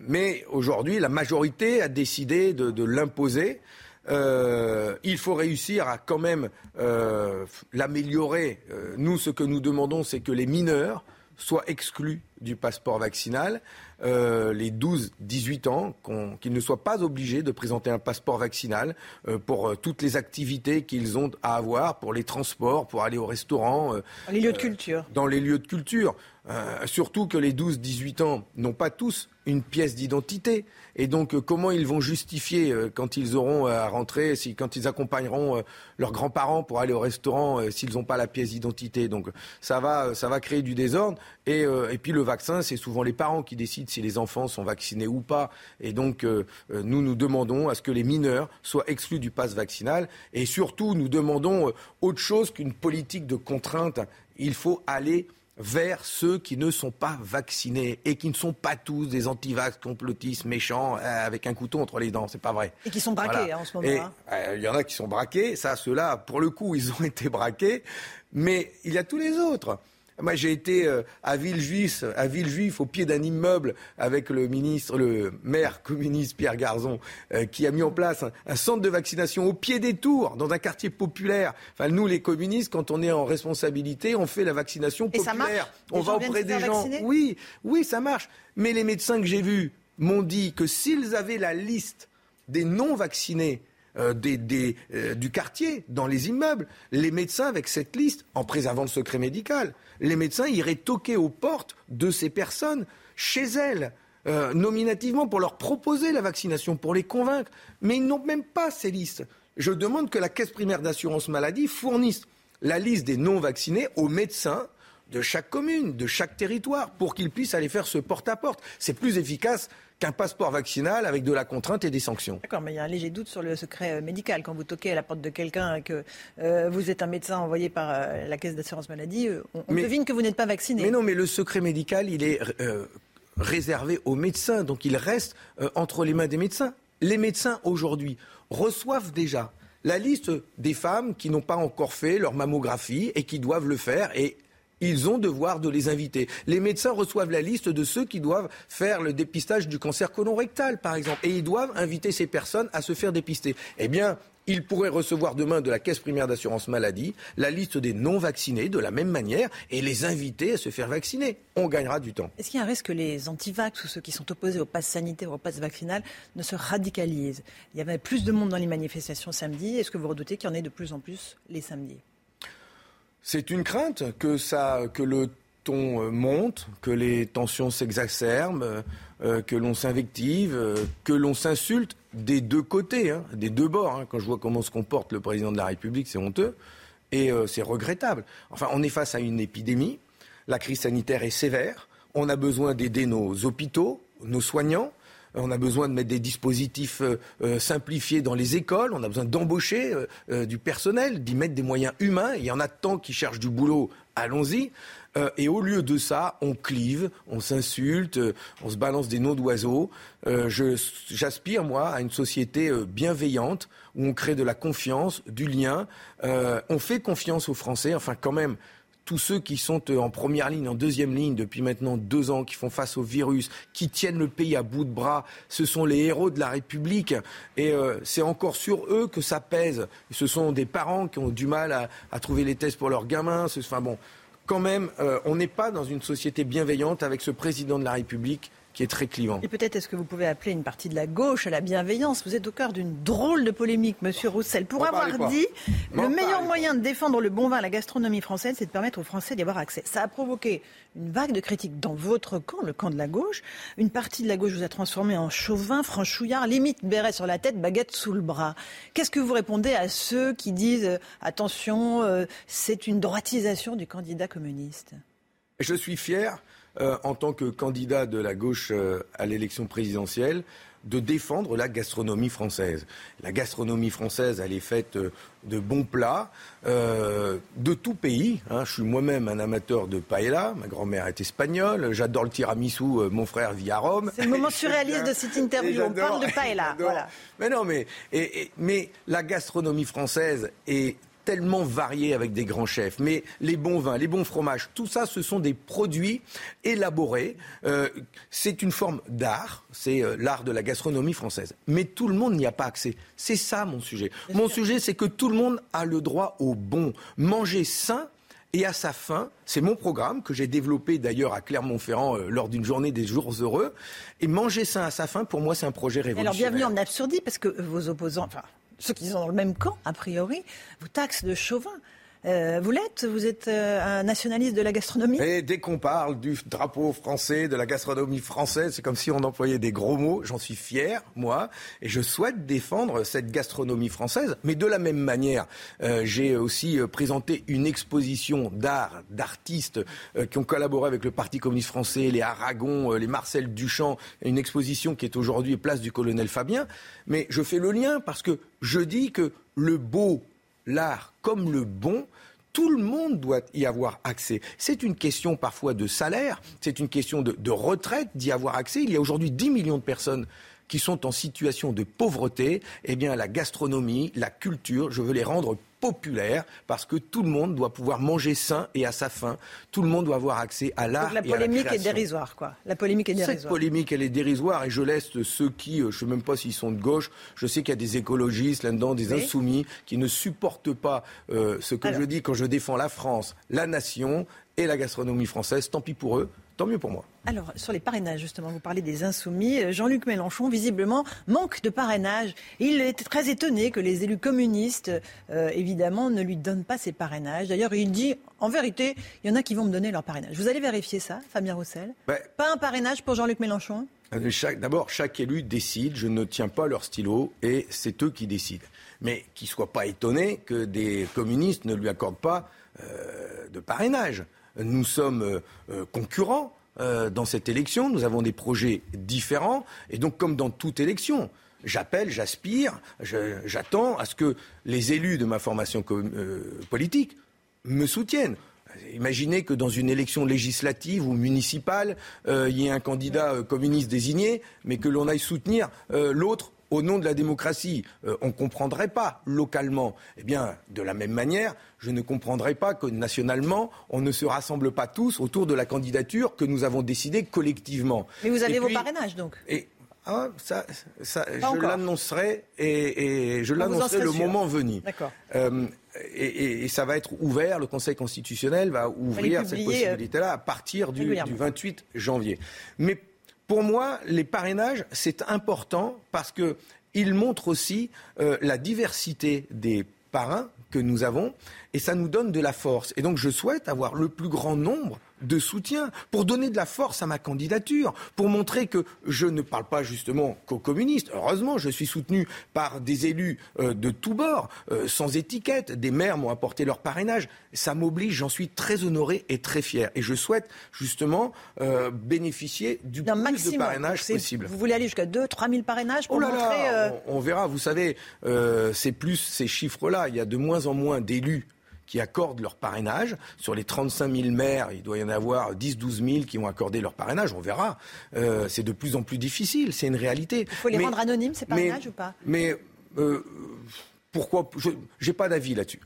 mais aujourd'hui, la majorité a décidé de, l'imposer. Euh, il faut réussir à quand même euh, l'améliorer. nous, ce que nous demandons, c'est que les mineurs soient exclus du passeport vaccinal euh, les 12-18 ans, qu'ils ne soient pas obligés de présenter un passeport vaccinal euh, pour euh, toutes les activités qu'ils ont à avoir, pour les transports, pour aller au restaurant. dans les lieux de culture. Dans les lieux de culture. Surtout que les 12-18 ans n'ont pas tous une pièce d'identité. Et donc, comment ils vont justifier quand ils auront à rentrer, si, quand ils accompagneront leurs grands-parents pour aller au restaurant, s'ils n'ont pas la pièce d'identité? Donc, ça va, ça va créer du désordre. Et, et puis, le vaccin, c'est souvent les parents qui décident si les enfants sont vaccinés ou pas. Et donc, euh, euh, nous nous demandons à ce que les mineurs soient exclus du pass vaccinal. Et surtout, nous demandons euh, autre chose qu'une politique de contrainte. Il faut aller vers ceux qui ne sont pas vaccinés et qui ne sont pas tous des antivax complotistes méchants euh, avec un couteau entre les dents. C'est pas vrai. Et qui sont braqués hein, en ce moment. Là euh, Il y en a qui sont braqués. Ça, ceux-là, pour le coup, ils ont [laughs] été braqués. Mais il y a tous les autres. Moi, j'ai été euh, à Villejuif, à Villejuif, au pied d'un immeuble, avec le ministre, le maire communiste Pierre Garzon, euh, qui a mis en place un, un, centre de vaccination au pied des tours, dans un quartier populaire. Enfin, nous, les communistes, quand on est en responsabilité, on fait la vaccination Et ça populaire. marche on Les va auprès des gens. vacciner Oui, oui, ça marche. Mais les médecins que j'ai vus m'ont dit que s'ils avaient la liste des non vaccinés euh, des, des, euh, du quartier, dans les immeubles. Les médecins, avec cette liste, en préservant le secret médical, les médecins iraient toquer aux portes de ces personnes, chez elles, euh, nominativement, pour leur proposer la vaccination, pour les convaincre. Mais ils n'ont même pas ces listes. Je demande que la caisse primaire d'assurance maladie fournisse la liste des non vaccinés aux médecins de chaque commune, de chaque territoire, pour qu'ils puissent aller faire ce porte-à-porte. C'est plus efficace qu'un passeport vaccinal avec de la contrainte et des sanctions. D'accord, mais il y a un léger doute sur le secret euh, médical. Quand vous toquez à la porte de quelqu'un et que euh, vous êtes un médecin envoyé par euh, la caisse d'assurance maladie, on, on Mais- devine que vous n'êtes pas vacciné. Mais non, mais le secret médical, il est euh, réservé aux médecins, donc il reste entre les mains des médecins. Les médecins, aujourd'hui, reçoivent déjà la liste des femmes qui n'ont pas encore fait leur mammographie et qui doivent le faire et ils ont devoir de les inviter. Les médecins reçoivent la liste de ceux qui doivent faire le dépistage du cancer colorectal, par exemple, et ils doivent inviter ces personnes à se faire dépister. Eh bien, ils pourraient recevoir demain de la Caisse primaire d'assurance maladie la liste des non-vaccinés de la même manière et les inviter à se faire vacciner. On gagnera du temps. Est-ce qu'il y a un risque que les antivax ou ceux qui sont opposés au pass sanitaire ou au pass vaccinal ne se radicalisent? Il y avait plus de monde dans les manifestations samedi. Est-ce que vous redoutez qu'il y en ait de plus en plus les samedis? C'est une crainte que, ça, que le ton euh, monte, que les tensions s'exacerbent, euh, euh, que l'on s'invective, que l'on s'insulte des deux côtés, hein, des deux bords. hein. Quand je vois comment se comporte le président de la République, c'est honteux et c'est regrettable. Enfin, on est face à une épidémie, la crise sanitaire est sévère, on a besoin d'aider nos hôpitaux, nos soignants. On a besoin de mettre des dispositifs euh, euh, simplifiés dans les écoles. On a besoin d'embaucher euh, euh, du personnel, d'y mettre des moyens humains. Il y en a tant qui cherchent du boulot. Allons-y. Euh, et au lieu de ça, on clive, on s'insulte, euh, on se balance des noms d'oiseaux. J'aspire, moi, à une société bienveillante où on crée de la confiance, du lien. On fait confiance aux Français. Enfin, quand même, tous ceux qui sont euh, en première ligne, en deuxième ligne depuis maintenant deux ans, qui font face au virus, qui tiennent le pays à bout de bras, ce sont les héros de la République. Et euh, c'est encore sur eux que ça pèse. Ce sont des parents qui ont du mal à, trouver les tests pour leurs gamins. Enfin bon, quand même, euh, on n'est pas dans une société bienveillante avec ce président de la République qui est très clivant. Et peut-être est-ce que vous pouvez appeler une partie de la gauche à la bienveillance Vous êtes au cœur d'une drôle de polémique, Monsieur Roussel, pour avoir pas. dit le meilleur moyen de défendre le bon vin, la gastronomie française, c'est de permettre aux Français d'y avoir accès. Ça a provoqué une vague de critiques dans votre camp, le camp de la gauche. Une partie de la gauche vous a transformé en chauvin, franchouillard, limite béret sur la tête, baguette sous le bras. Qu'est-ce que vous répondez à ceux qui disent euh, attention, euh, c'est une droitisation du candidat communiste? Je suis fier, euh, en tant que candidat de la gauche euh, à l'élection présidentielle, de défendre la gastronomie française. La gastronomie française, elle est faite euh, de bons plats euh, de tout pays. hein. Je suis moi-même un amateur de paella. Ma grand-mère est espagnole. J'adore le tiramisu. euh, mon frère vit à Rome. C'est le moment [laughs] surréaliste de cette interview. On parle de paella. [laughs] Voilà. Mais non, mais, et- et- mais la gastronomie française est tellement variée avec des grands chefs. Mais les bons vins, les bons fromages, tout ça, ce sont des produits élaborés. Euh, c'est une forme d'art, c'est euh, l'art de la gastronomie française. Mais tout le monde n'y a pas accès. C'est ça mon sujet. Mon sujet, c'est que tout le monde a le droit au bon. Manger sain, et à sa fin, c'est mon programme que j'ai développé d'ailleurs à Clermont-Ferrand euh, lors d'une journée des jours heureux. Et manger sain à sa fin, pour moi, c'est un projet Alors révolutionnaire. bienvenue en absurdie parce que vos opposants, enfin ceux qui sont dans le même camp, a priori, vous taxent de chauvin. Euh, vous l'êtes Vous êtes euh, un nationaliste de la gastronomie? Et dès qu'on parle du drapeau français, de la gastronomie française, c'est comme si on employait des gros mots. J'en suis fier, moi, et je souhaite défendre cette gastronomie française. Mais de la même manière, euh, j'ai aussi présenté une exposition d'art, d'artistes qui ont collaboré avec le Parti communiste français, les Aragon, les Marcel Duchamp, une exposition qui est aujourd'hui place du colonel Fabien. Mais je fais le lien parce que je dis que le beau, l'art comme le bon, tout le monde doit y avoir accès. C'est une question parfois de salaire, c'est une question de, retraite d'y avoir accès. Il y a aujourd'hui 10 millions de personnes qui sont en situation de pauvreté. Eh bien, la gastronomie, la culture, je veux les rendre populaires parce que tout le monde doit pouvoir manger sain et à sa faim. Tout le monde doit avoir accès à l'art Donc la et à la polémique est dérisoire, quoi. La polémique est Cette dérisoire. polémique, elle est dérisoire et je laisse ceux qui, euh, je ne sais même pas s'ils sont de gauche, je sais qu'il y a des écologistes là-dedans, des Oui. insoumis qui ne supportent pas euh, ce que Alors. je dis quand je défends la France, la nation et la gastronomie française. Tant pis pour eux, tant mieux pour moi. Alors, sur les parrainages, justement, vous parlez des insoumis. Jean-Luc Mélenchon, visiblement, manque de parrainage. Il était très étonné que les élus communistes, euh, évidemment, ne lui donnent pas ses parrainages. D'ailleurs, il dit, en vérité, il y en a qui vont me donner leur parrainage. Vous allez vérifier ça, Fabien Roussel Ouais. Pas un parrainage pour Jean-Luc Mélenchon Euh, D'abord, chaque élu décide, je ne tiens pas leur stylo et c'est eux qui décident. Mais qu'ils ne soient pas étonnés que des communistes ne lui accordent pas euh, de parrainage. Nous sommes euh, euh, concurrents euh, dans cette élection, nous avons des projets différents et donc comme dans toute élection, j'appelle, j'aspire, j'attends à ce que les élus de ma formation politique me soutiennent. Imaginez que dans une élection législative ou municipale, il y ait un candidat communiste désigné, mais que l'on aille soutenir l'autre au nom de la démocratie. Euh, on ne comprendrait pas localement. Eh bien, de la même manière, je ne comprendrais pas que nationalement, on ne se rassemble pas tous autour de la candidature que nous avons décidée collectivement. Mais vous avez Et vos puis- parrainages, donc et ah, ça, ça, je l'annoncerai et, et je l'annoncerai le sûr. moment venu. Euh, et, et- et ça va être ouvert. Le Conseil constitutionnel va ouvrir cette euh, possibilité-là à partir du, du 28 janvier. Mais pour moi, les parrainages, c'est important parce que ils montrent aussi euh, la diversité des parrains que nous avons et ça nous donne de la force. Et donc, je souhaite avoir le plus grand nombre de soutien pour donner de la force à ma candidature, pour montrer que je ne parle pas justement qu'aux communistes. Heureusement, je suis soutenu par des élus euh, de tous bords, euh, sans étiquette. Des maires m'ont apporté leur parrainage. Ça m'oblige, j'en suis très honoré et très fier. Et je souhaite justement euh, bénéficier du plus de maximum. parrainage C'est- possible. Vous voulez aller jusqu'à 2 3 000 parrainages pour Oh là montrer... là, on, on verra. Vous savez, c'est plus ces chiffres-là. Il y a de moins en moins d'élus qui accordent leur parrainage. Sur les 35 000 maires, il doit y en avoir 10, 12 000 qui ont accordé leur parrainage. On verra. Euh, c'est de plus en plus difficile. C'est une réalité. Il faut les Mais- rendre anonymes, ces mais- parrainages, ou pas? Mais euh, pourquoi Je n'ai pas d'avis là-dessus.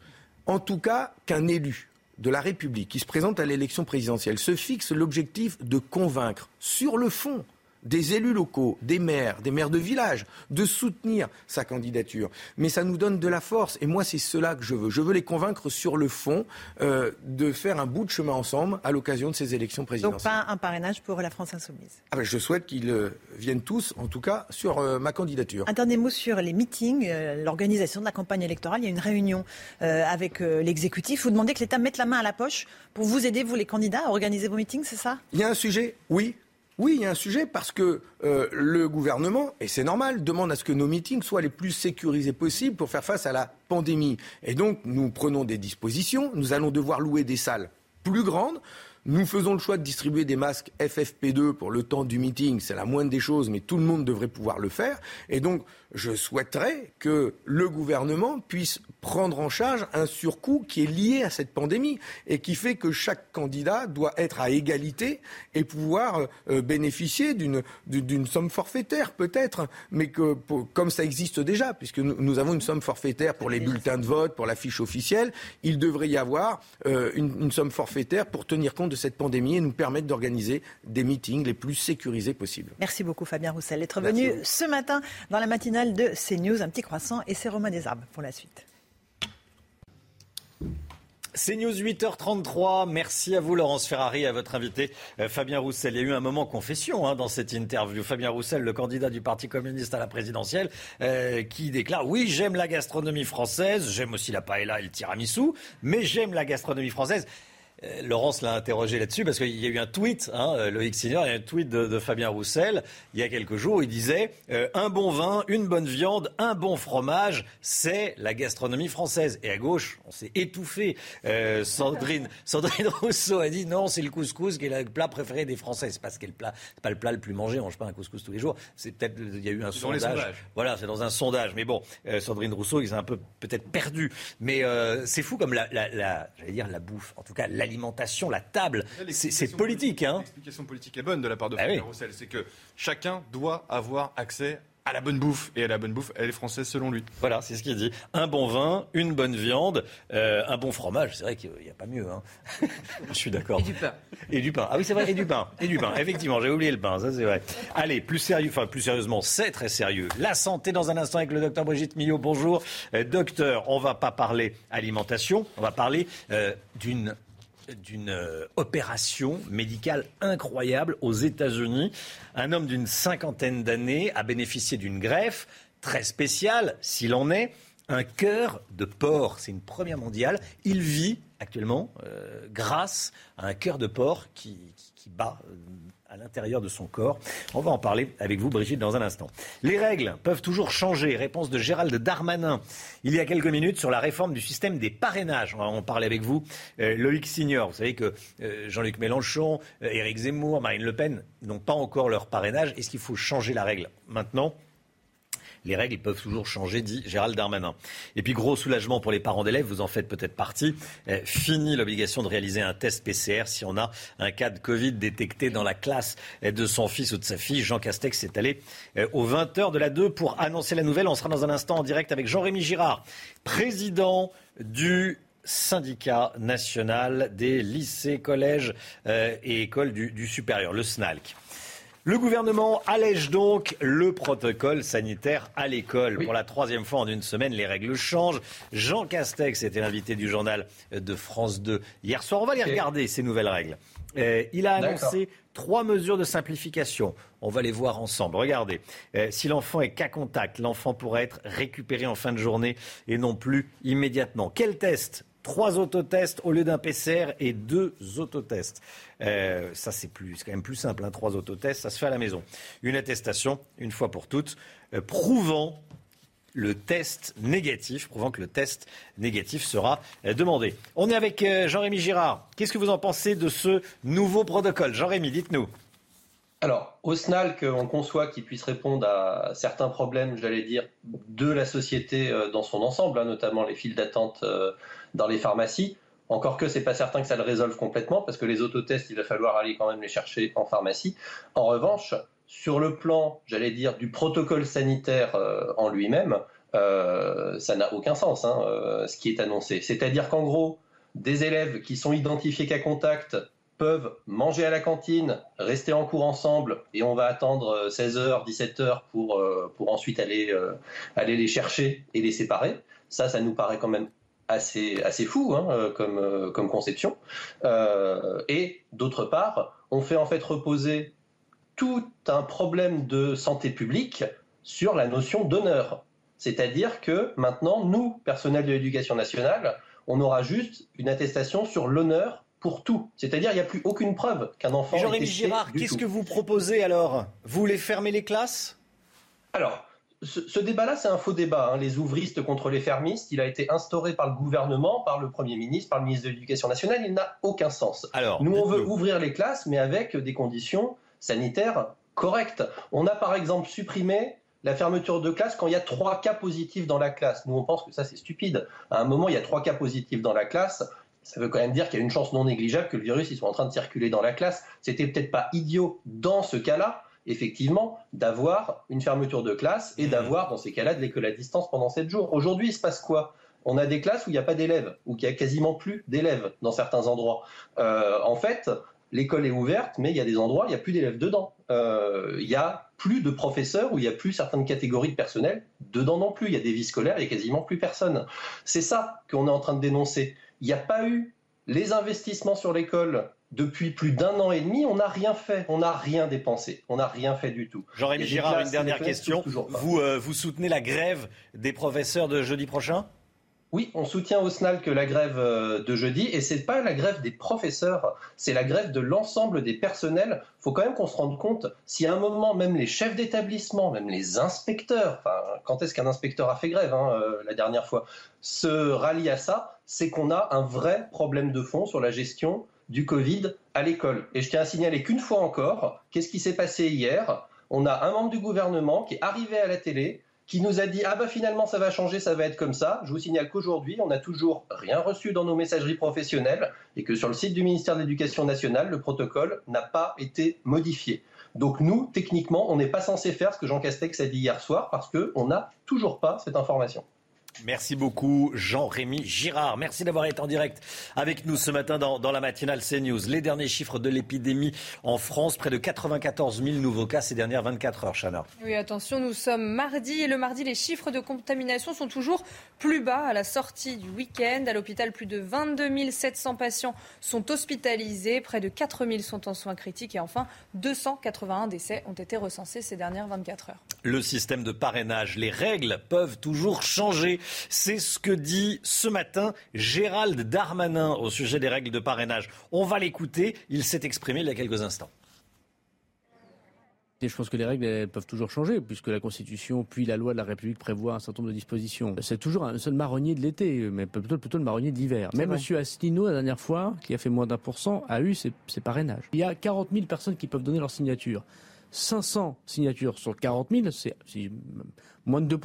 En tout cas, qu'un élu de la République qui se présente à l'élection présidentielle se fixe l'objectif de convaincre sur le fond des élus locaux, des maires, des maires de village, de soutenir sa candidature. Mais ça nous donne de la force. Et moi, c'est cela que je veux. Je veux les convaincre sur le fond euh, de faire un bout de chemin ensemble à l'occasion de ces élections Donc présidentielles. pas un parrainage pour la France insoumise. Ah ben, je souhaite qu'ils euh, viennent tous, en tout cas, sur euh, ma candidature. Un dernier mot sur les meetings, l'organisation de la campagne électorale. Il y a une réunion avec l'exécutif. Vous demandez que l'État mette la main à la poche pour vous aider, vous les candidats, à organiser vos meetings, c'est ça? Il y a un sujet, oui. Oui, il y a un sujet parce que euh, le gouvernement, et c'est normal, demande à ce que nos meetings soient les plus sécurisés possibles pour faire face à la pandémie. Et donc, nous prenons des dispositions. Nous allons devoir louer des salles plus grandes. Nous faisons le choix de distribuer des masques FFP2 pour le temps du meeting. C'est la moindre des choses, mais tout le monde devrait pouvoir le faire. Et donc, je souhaiterais que le gouvernement puisse prendre en charge un surcoût qui est lié à cette pandémie et qui fait que chaque candidat doit être à égalité et pouvoir euh, bénéficier d'une somme forfaitaire peut-être, mais que pour- comme ça existe déjà, puisque nous, nous avons une somme forfaitaire pour les bulletins de vote, pour la fiche officielle, il devrait y avoir euh, une, une somme forfaitaire pour tenir compte de cette pandémie et nous permettre d'organiser des meetings les plus sécurisés possibles. Merci beaucoup Fabien Roussel d'être venu ce matin dans la matinale de CNews. Un petit croissant et c'est Romain Desarbes pour la suite. C'est News 8h33. Merci à vous, Laurence Ferrari, à votre invité euh, Fabien Roussel. Il y a eu un moment confession hein, dans cette interview. Fabien Roussel, le candidat du Parti communiste à la présidentielle, euh, qui déclare Oui, j'aime la gastronomie française, j'aime aussi la paella et le tiramisu, mais j'aime la gastronomie française. Euh, Laurence l'a interrogé là-dessus parce qu'il y a eu un tweet, hein, euh, Loïc Signor, il y a un tweet de, Fabien Roussel il y a quelques jours. Où il disait euh, un bon vin, une bonne viande, un bon fromage, c'est la gastronomie française. Et à gauche, on s'est étouffé. Sandrine, [laughs] Sandrine Rousseau a dit non, c'est le couscous qui est le plat préféré des Français. C'est pas ce qu'est le plat, c'est pas le plat le plus mangé. On mange pas un couscous tous les jours. C'est peut-être il y a eu un sondage. Voilà, c'est dans un sondage. Mais bon, Sandrine Rousseau, il s'est un peu peut-être perdu. Mais c'est fou comme la, la j'allais dire la bouffe. En tout cas, la l'alimentation, la table. C'est politique. Hein. L'explication politique est bonne de la part de ah Roussel. C'est que chacun doit avoir accès à la bonne bouffe. Et à la bonne bouffe, elle est française selon lui. Voilà, c'est ce qu'il dit. Un bon vin, une bonne viande, euh, un bon fromage. C'est vrai qu'il n'y a pas mieux. Hein. [laughs] Je suis d'accord. Et du pain. Et du pain. Ah oui, c'est vrai. Et du pain. Et du pain. Effectivement, j'ai oublié le pain. Ça, c'est vrai. Allez, plus sérieux. Enfin, plus sérieusement, c'est très sérieux. La santé dans un instant avec le docteur Brigitte Millot. Bonjour. Euh, docteur, on va pas parler alimentation. On va parler euh, d'une d'une euh, opération médicale incroyable aux États-Unis. Un homme d'une cinquantaine d'années a bénéficié d'une greffe très spéciale, s'il en est, un cœur de porc. C'est une première mondiale. Il vit actuellement euh, grâce à un cœur de porc qui, bat euh, à l'intérieur de son corps. On va en parler avec vous, Brigitte, dans un instant. Les règles peuvent toujours changer. Réponse de Gérald Darmanin il y a quelques minutes sur la réforme du système des parrainages. On va en parler avec vous. Euh, Loïc Signor, vous savez que euh, Jean-Luc Mélenchon, euh, Éric Zemmour, Marine Le Pen n'ont pas encore leur parrainage. Est-ce qu'il faut changer la règle maintenant? Les règles peuvent toujours changer, dit Gérald Darmanin. Et puis gros soulagement pour les parents d'élèves, vous en faites peut-être partie. Eh, fini l'obligation de réaliser un test PCR si on a un cas de Covid détecté dans la classe de son fils ou de sa fille. Jean Castex s'est allé eh, aux 20h de la 2 pour annoncer la nouvelle. On sera dans un instant en direct avec Jean-Rémy Girard, président du syndicat national des lycées, collèges eh, et écoles du, du supérieur, le SNALC. Le gouvernement allège donc le protocole sanitaire à l'école. Pour la troisième fois en une semaine, les règles changent. Jean Castex était l'invité du journal de France 2 hier soir. On va les regarder, ces nouvelles règles. Euh, il a annoncé trois mesures de simplification. On va les voir ensemble. Regardez, euh, si l'enfant est cas contact, l'enfant pourrait être récupéré en fin de journée et non plus immédiatement. Quel test trois autotests au lieu d'un PCR et deux autotests. Euh, ça, c'est quand même plus simple. Hein, trois autotests, ça se fait à la maison. Une attestation, une fois pour toutes, euh, prouvant le test négatif, prouvant que le test négatif sera euh, demandé. On est avec Jean-Rémy Girard. Qu'est-ce que vous en pensez de ce nouveau protocole? Jean-Rémy, dites-nous. Alors, au SNALC, on conçoit qu'il puisse répondre à certains problèmes, j'allais dire, de la société dans son ensemble, hein, notamment les files d'attente dans les pharmacies. Encore que c'est pas certain que ça le résolve complètement parce que les autotests, il va falloir aller quand même les chercher en pharmacie. En revanche, sur le plan, j'allais dire, du protocole sanitaire euh, en lui-même, euh, ça n'a aucun sens, hein, euh, ce qui est annoncé. C'est-à-dire qu'en gros, des élèves qui sont identifiés qu'à contact peuvent manger à la cantine, rester en cours ensemble, et on va attendre 16h, 17h pour, pour ensuite aller, aller les chercher et les séparer. Ça, ça nous paraît quand même assez, assez fou hein, euh, comme, euh, comme conception. Euh, et d'autre part, on fait en fait reposer tout un problème de santé publique sur la notion d'honneur. C'est-à-dire que maintenant, nous, personnel de l'éducation nationale, on aura juste une attestation sur l'honneur pour tout. C'est-à-dire, il n'y a plus aucune preuve qu'un enfant. Jean-Rémy Girard, qu'est-ce que vous proposez alors? Vous voulez fermer les classes? Alors, ce, débat-là, c'est un faux débat. Hein. Les ouvristes contre les fermistes, il a été instauré par le gouvernement, par le Premier ministre, par le ministre de l'Éducation nationale. Il n'a aucun sens. Alors, Nous, on veut ouvrir les classes, mais avec des conditions sanitaires correctes. On a par exemple supprimé la fermeture de classe quand il y a trois cas positifs dans la classe. Nous, on pense que ça, c'est stupide. À un moment, il y a trois cas positifs dans la classe. Ça veut quand même dire qu'il y a une chance non négligeable que le virus il soit en train de circuler dans la classe. C'était peut-être pas idiot dans ce cas-là, effectivement, d'avoir une fermeture de classe et mmh. d'avoir, dans ces cas-là, de l'école à distance pendant 7 jours. Aujourd'hui, il se passe quoi? On a des classes où il n'y a pas d'élèves, ou qu'il y a quasiment plus d'élèves dans certains endroits. Euh, en fait, l'école est ouverte, mais il y a des endroits où il n'y a plus d'élèves dedans. Euh, il y a plus de professeurs, où il n'y a plus certaines catégories de personnel dedans non plus. Il y a des vies scolaires, il n'y a quasiment plus personne. C'est ça qu'on est en train de dénoncer. Il n'y a pas eu les investissements sur l'école depuis plus d'un an et demi, on n'a rien fait, on n'a rien dépensé, on n'a rien fait du tout. Jean-Rémy Girard, une dernière question. Vous, euh, vous soutenez la grève des professeurs de jeudi prochain? Oui, on soutient au SNAL que la grève euh, de jeudi, et c'est pas la grève des professeurs, c'est la grève de l'ensemble des personnels. Il faut quand même qu'on se rende compte, si à un moment, même les chefs d'établissement, même les inspecteurs, enfin, quand est-ce qu'un inspecteur a fait grève hein, euh, la dernière fois, se rallient à ça, c'est qu'on a un vrai problème de fond sur la gestion du Covid à l'école. Et je tiens à signaler qu'une fois encore, qu'est-ce qui s'est passé hier? On a un membre du gouvernement qui est arrivé à la télé, qui nous a dit ah bah finalement ça va changer, ça va être comme ça. Je vous signale qu'aujourd'hui on n'a toujours rien reçu dans nos messageries professionnelles et que sur le site du ministère de l'Éducation nationale le protocole n'a pas été modifié. Donc nous techniquement on n'est pas censé faire ce que Jean Castex a dit hier soir parce qu'on n'a toujours pas cette information. Merci beaucoup, Jean-Rémy Girard. Merci d'avoir été en direct avec nous ce matin dans, la matinale CNews. Les derniers chiffres de l'épidémie en France, près de 94 000 nouveaux cas ces dernières 24 heures, Chana. Oui, attention, nous sommes mardi et le mardi, les chiffres de contamination sont toujours plus bas à la sortie du week-end. À l'hôpital, plus de 22 700 patients sont hospitalisés, près de 4 000 sont en soins critiques et enfin 281 décès ont été recensés ces dernières 24 heures. Le système de parrainage, les règles peuvent toujours changer. C'est ce que dit ce matin Gérald Darmanin au sujet des règles de parrainage. On va l'écouter. Il s'est exprimé il y a quelques instants. je pense que les règles peuvent toujours changer, puisque la Constitution puis la loi de la République prévoient un certain nombre de dispositions. C'est toujours un seul marronnier de l'été, mais plutôt, plutôt le marronnier de l'hiver. Même M. Asselineau, la dernière fois, qui a fait moins d'un pour cent, a eu ses, ses, parrainages. Il y a 40 000 personnes qui peuvent donner leur signature. 500 signatures sur 40 000, c'est moins de 2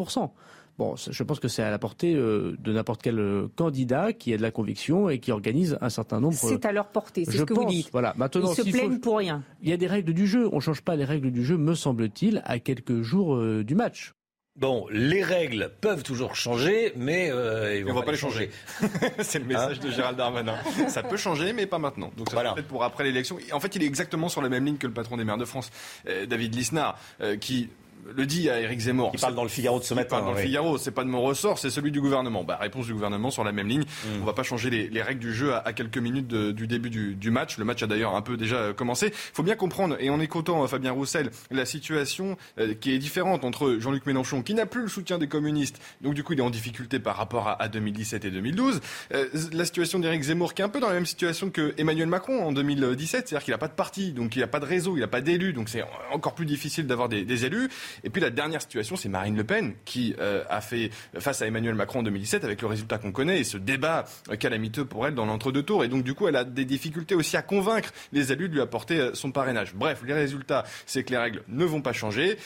Bon, je pense que c'est à la portée euh, de n'importe quel euh, candidat qui a de la conviction et qui organise un certain nombre. C'est à leur portée, c'est ce que vous dites. Voilà. Maintenant, Ils se plaignent pour rien. Il y a des règles du jeu. On ne change pas les règles du jeu, me semble-t-il, à quelques jours euh, du match. Bon, les règles peuvent toujours changer, mais ils vont on va pas, les changer. [laughs] c'est le message de Gérald Darmanin. Ça peut changer, mais pas maintenant. Donc ça voilà. peut-être pour après l'élection. En fait, il est exactement sur la même ligne que le patron des maires de France, David Lisnard, qui le dit à Éric Zemmour. Il parle dans le Figaro de ce matin. Parle dans le Figaro, c'est pas de mon ressort, c'est celui du gouvernement. Bah, réponse du gouvernement sur la même ligne. On mm. On va pas changer les, règles du jeu à, quelques minutes du début du, match. Le match a d'ailleurs un peu déjà euh, commencé. Il faut bien comprendre, et en écoutant euh, Fabien Roussel, la situation euh, qui est différente entre Jean-Luc Mélenchon, qui n'a plus le soutien des communistes, donc du coup il est en difficulté par rapport à, 2017 et 2012. la situation d'Éric Zemmour, qui est un peu dans la même situation que Emmanuel Macron en 2017, c'est-à-dire qu'il n'a pas de parti, donc il n'a pas de réseau, il n'a pas d'élus, donc c'est encore plus difficile d'avoir des, des élus. Et puis la dernière c'est Marine Le Pen qui euh, a fait face à Emmanuel Macron en 2017 avec le résultat qu'on connaît et ce débat calamiteux pour elle dans l'entre-deux tours. Et donc, du coup, elle a des difficultés aussi à convaincre les élus de lui apporter euh, son parrainage. Bref, les résultats, c'est que les règles ne vont pas changer.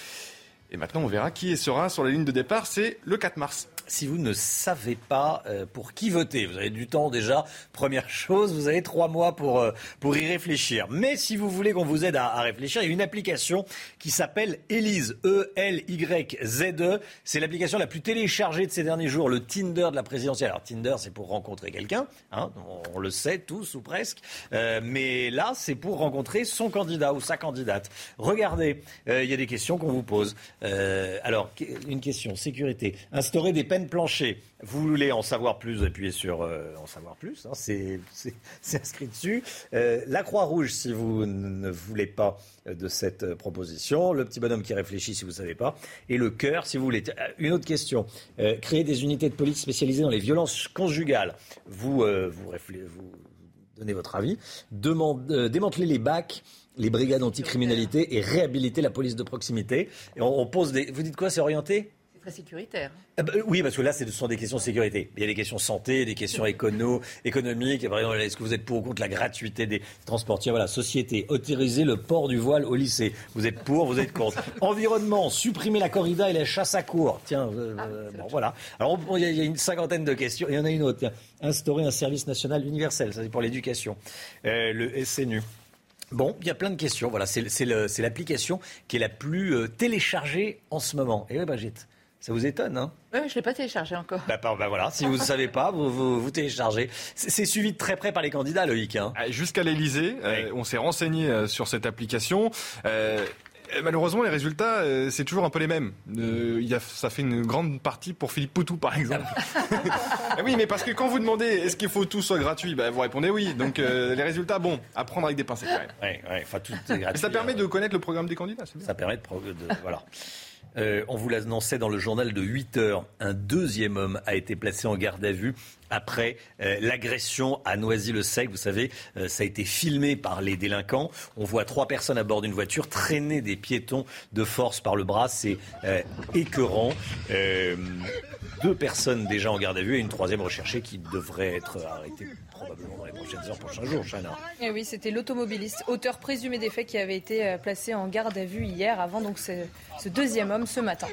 Et maintenant, on verra qui sera sur la ligne de départ. C'est le 4 mars si vous ne savez pas euh, pour qui voter. Vous avez du temps déjà. Première chose, vous avez trois mois pour, euh, pour y réfléchir. Mais si vous voulez qu'on vous aide à, réfléchir, il y a une application qui s'appelle Elise, E-L-Y-Z-E. C'est l'application la plus téléchargée de ces derniers jours, le Tinder de la présidentielle. Alors Tinder, c'est pour rencontrer quelqu'un, hein, on le sait tous ou presque. Euh, mais là, c'est pour rencontrer son candidat ou sa candidate. Regardez, il y a des questions qu'on vous pose. alors, une question, sécurité. Instaurer des plancher. Vous voulez en savoir plus, appuyez sur euh, en savoir plus, hein, c'est inscrit dessus. Euh, la Croix-Rouge, si vous ne voulez pas de cette euh, proposition, le petit bonhomme qui réfléchit si vous ne savez pas, et le cœur, si vous voulez. Une autre question, créer des unités de police spécialisées dans les violences conjugales. Vous, vous, donnez votre avis. démanteler les bacs les brigades anticriminalité et réhabiliter la police de proximité. On pose des. Vous dites quoi C'est orienté? Sécuritaire. Ah bah, oui, parce que là, ce sont des questions de sécurité. Il y a des questions santé, des questions écono, économiques. Par exemple, est-ce que vous êtes pour ou contre la gratuité des transports Voilà, société, autoriser le port du voile au lycée. Vous êtes pour, vous êtes contre. [laughs] Environnement, supprimer la corrida et la chasse à court. Tiens, euh, ah, euh, bon, voilà. Alors, il y, a une cinquantaine de questions. Il y en a une autre. Instaurer un service national universel, ça c'est pour l'éducation. Euh, le SNU. Bon, il y a plein de questions. Voilà, c'est l'application qui est la plus téléchargée en ce moment. Et oui, Brigitte ça vous étonne, hein? Oui, je ne l'ai pas téléchargé encore. Bah, bah, voilà, si vous ne [laughs] savez pas, vous, vous, téléchargez. C'est suivi de très près par les candidats, Loïc. Hein. Ah, jusqu'à l'Elysée, euh, on s'est renseigné euh, sur cette application. Euh, malheureusement, les résultats, c'est toujours un peu les mêmes. y a, ça fait une grande partie pour Philippe Poutou, par exemple. Eh [laughs] oui, mais parce que quand vous demandez est-ce qu'il faut tout soit gratuit, bah, vous répondez oui. Donc les résultats, bon, à prendre avec des pincettes quand même. Ouais, ouais, tout est gratuit. ça permet de connaître le programme des candidats. Ça permet de, de voilà. Euh, on vous l'annonçait dans le journal de 8 heures. Un deuxième homme a été placé en garde à vue après euh, l'agression à Noisy-le-Sec. Vous savez, euh, ça a été filmé par les délinquants. On voit trois personnes à bord d'une voiture traîner des piétons de force par le bras. C'est écœurant. deux personnes déjà en garde à vue et une troisième recherchée qui devrait être arrêtée probablement dans les prochaines heures, prochains jours, Chana. Et eh oui, c'était l'automobiliste, auteur présumé des faits, qui avait été placé en garde à vue hier, avant donc ce, ce deuxième homme ce matin.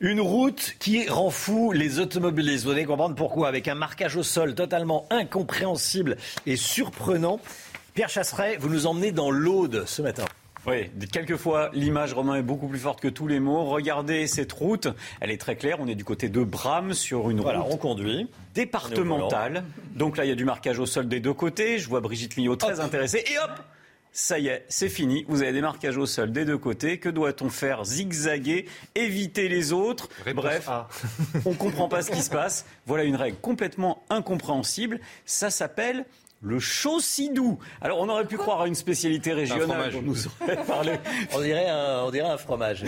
Une route qui rend fou les automobilistes. Vous allez comprendre pourquoi. Avec un marquage au sol totalement incompréhensible et surprenant. Pierre Chasseret, vous nous emmenez dans l'Aude ce matin. Oui, quelquefois l'image Romain est beaucoup plus forte que tous les mots. Regardez cette route, elle est très claire. On est du côté de Bram sur une voilà, route on conduit. départementale. Donc là, il y a du marquage au sol des deux côtés. Je vois Brigitte Millot très intéressée. Et hop, ça y est, c'est fini. Vous avez des marquages au sol des deux côtés. Que doit-on faire? Zigzaguer, éviter les autres? Bref, on comprend pas ce qui se passe. Voilà une règle complètement incompréhensible. Ça s'appelle le chaucidou. Alors, on aurait pu croire à une spécialité régionale dont nous aurait parlé. on, dirait un, on dirait un fromage.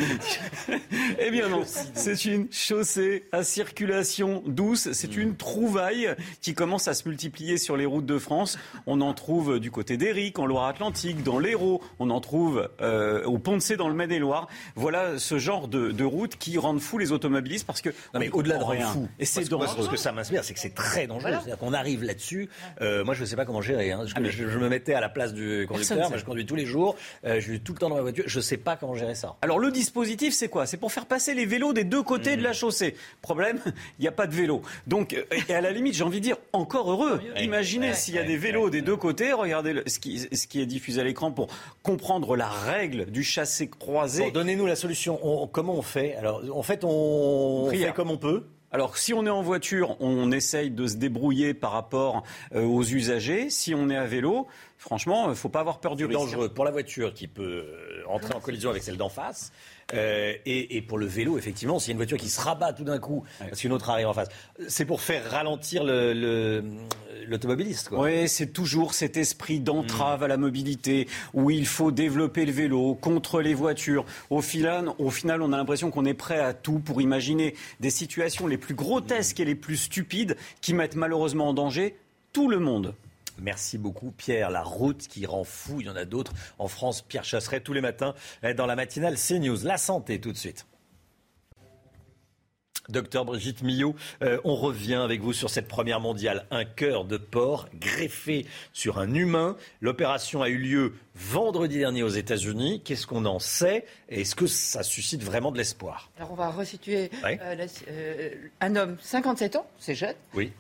[laughs] eh bien non, c'est une chaussée à circulation douce. C'est une trouvaille qui commence à se multiplier sur les routes de France. On en trouve du côté d'Éric, en Loire-Atlantique, dans l'Hérault. On en trouve euh, au Pont de C, dans le Maine-et-Loire. Voilà ce genre de, de route qui rendent fou les automobilistes parce que... Non mais au-delà de rendre fou, et c'est dangereux. Ce que ça m'inspire, c'est que c'est très dangereux. C'est-à-dire qu'on arrive là-dessus. Euh, moi, je ne sais pas comment gérer. Hein. Je, ah, je, me mettais à la place du conducteur. Moi, je conduis tous les jours. Euh, je suis tout le temps dans ma voiture. Je ne sais pas comment gérer ça. Alors, le dispositif, c'est quoi? C'est pour faire passer les vélos des deux côtés de la mmh. chaussée. Problème, il n'y a pas de vélo. Donc, euh, et à la limite, j'ai envie de dire, encore heureux. Imaginez s'il y a des vélos des deux côtés. Regardez ce, qui, ce, qui, est diffusé à l'écran pour comprendre la règle du chassé croisé. Donnez-nous la solution. comment on fait? Alors, en fait, on, on fait comme on peut. Alors, si on est en voiture, on essaye de se débrouiller par rapport euh, aux usagers. Si on est à vélo, franchement, il ne faut pas avoir peur du risque. dangereux pour la voiture qui peut euh, entrer en collision avec celle d'en face. Euh, et, pour le vélo, effectivement, s'il y a une voiture qui se rabat tout d'un coup parce qu'une autre arrive en face, c'est pour faire ralentir l'automobiliste. Le, oui, c'est toujours cet esprit d'entrave à la mobilité où il faut développer le vélo contre les voitures. Au final, au final on a l'impression qu'on est prêt à tout pour imaginer des situations les plus grotesques et les plus stupides qui mettent malheureusement en danger tout le monde. Merci beaucoup, Pierre. La route qui rend fou, il y en a d'autres en France. Pierre Chasseret, tous les matins, dans la matinale CNews. La santé, tout de suite. Docteur Brigitte Millot, euh, on revient avec vous sur cette première mondiale. Un cœur de porc greffé sur un humain. L'opération a eu lieu vendredi dernier aux États-Unis. Qu'est-ce qu'on en sait? Est-ce que ça suscite vraiment de l'espoir? Alors on va resituer euh, euh, un homme, 57 ans, c'est jeune,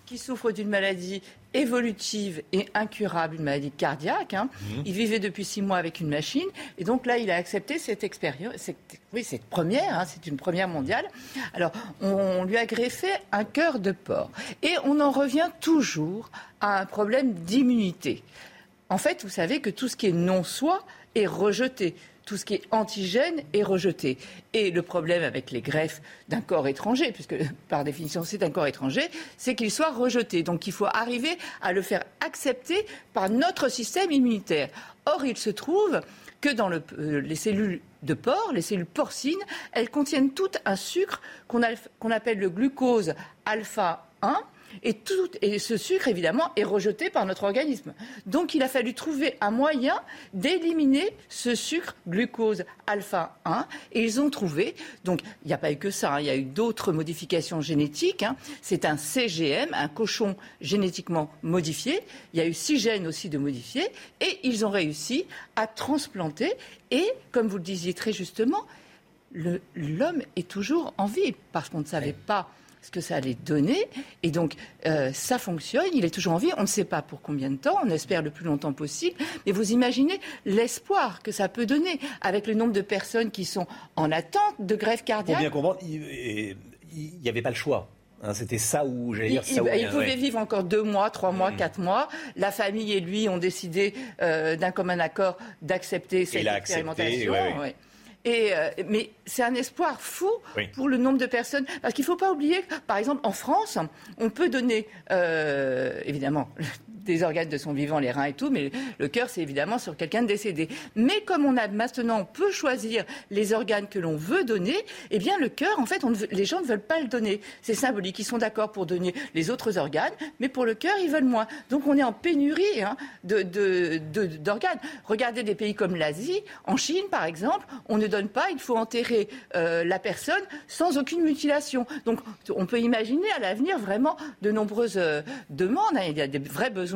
qui souffre d'une maladie évolutive et incurable, une maladie cardiaque. Hein. Mhm. Il vivait depuis six mois avec une machine. Et donc là, il a accepté cette expérience. oui, cette première, hein, c'est une première mondiale. Alors, on, lui a greffé un cœur de porc. Et on en revient toujours à un problème d'immunité. En fait, vous savez que tout ce qui est non-soi est rejeté tout ce qui est antigène est rejeté. Et le problème avec les greffes d'un corps étranger, puisque par définition c'est un corps étranger, c'est qu'il soit rejeté. Donc il faut arriver à le faire accepter par notre système immunitaire. Or, il se trouve que dans euh, les cellules de porc, les cellules porcines, elles contiennent tout un sucre qu'on appelle le glucose alpha 1 et, tout, et ce sucre, évidemment, est rejeté par notre organisme. Donc il a fallu trouver un moyen d'éliminer ce sucre glucose alpha 1. Et ils ont trouvé, donc il n'y a pas eu que ça, hein, il y a eu d'autres modifications génétiques. Hein. C'est un CGM, un cochon génétiquement modifié. Il y a eu six gènes aussi de modifiés. Et ils ont réussi à transplanter. Et, comme vous le disiez très justement, l'homme est toujours en vie parce qu'on ne savait pas ce que ça allait donner. Et donc, euh, ça fonctionne, il est toujours en vie. On ne sait pas pour combien de temps, on espère le plus longtemps possible. Mais vous imaginez l'espoir que ça peut donner avec le nombre de personnes qui sont en attente de grève cardiaque. Pour bien comprendre, il n'y avait pas le choix. Hein, c'était ça où j'allais dire ça. Il, pouvait vivre encore deux mois, trois mois, mmh. quatre mois. La famille et lui ont décidé euh, d'un commun accord d'accepter cette expérimentation. Et, euh, mais c'est un espoir fou pour le nombre de personnes. Parce qu'il ne faut pas oublier, par exemple, en France, on peut donner, euh, évidemment, des organes de son vivant, les reins et tout, mais le cœur, c'est évidemment sur quelqu'un de décédé. Mais comme on a maintenant, on peut choisir les organes que l'on veut donner, eh bien le cœur, en fait, les gens ne veulent pas le donner. C'est symbolique. Ils sont d'accord pour donner les autres organes, mais pour le cœur, ils veulent moins. Donc on est en pénurie hein, d'organes. Regardez des pays comme l'Asie, en Chine par exemple, on ne donne pas, il faut enterrer euh, la personne sans aucune mutilation. Donc on peut imaginer à l'avenir vraiment de nombreuses euh, demandes. Hein. il y a des vrais besoins.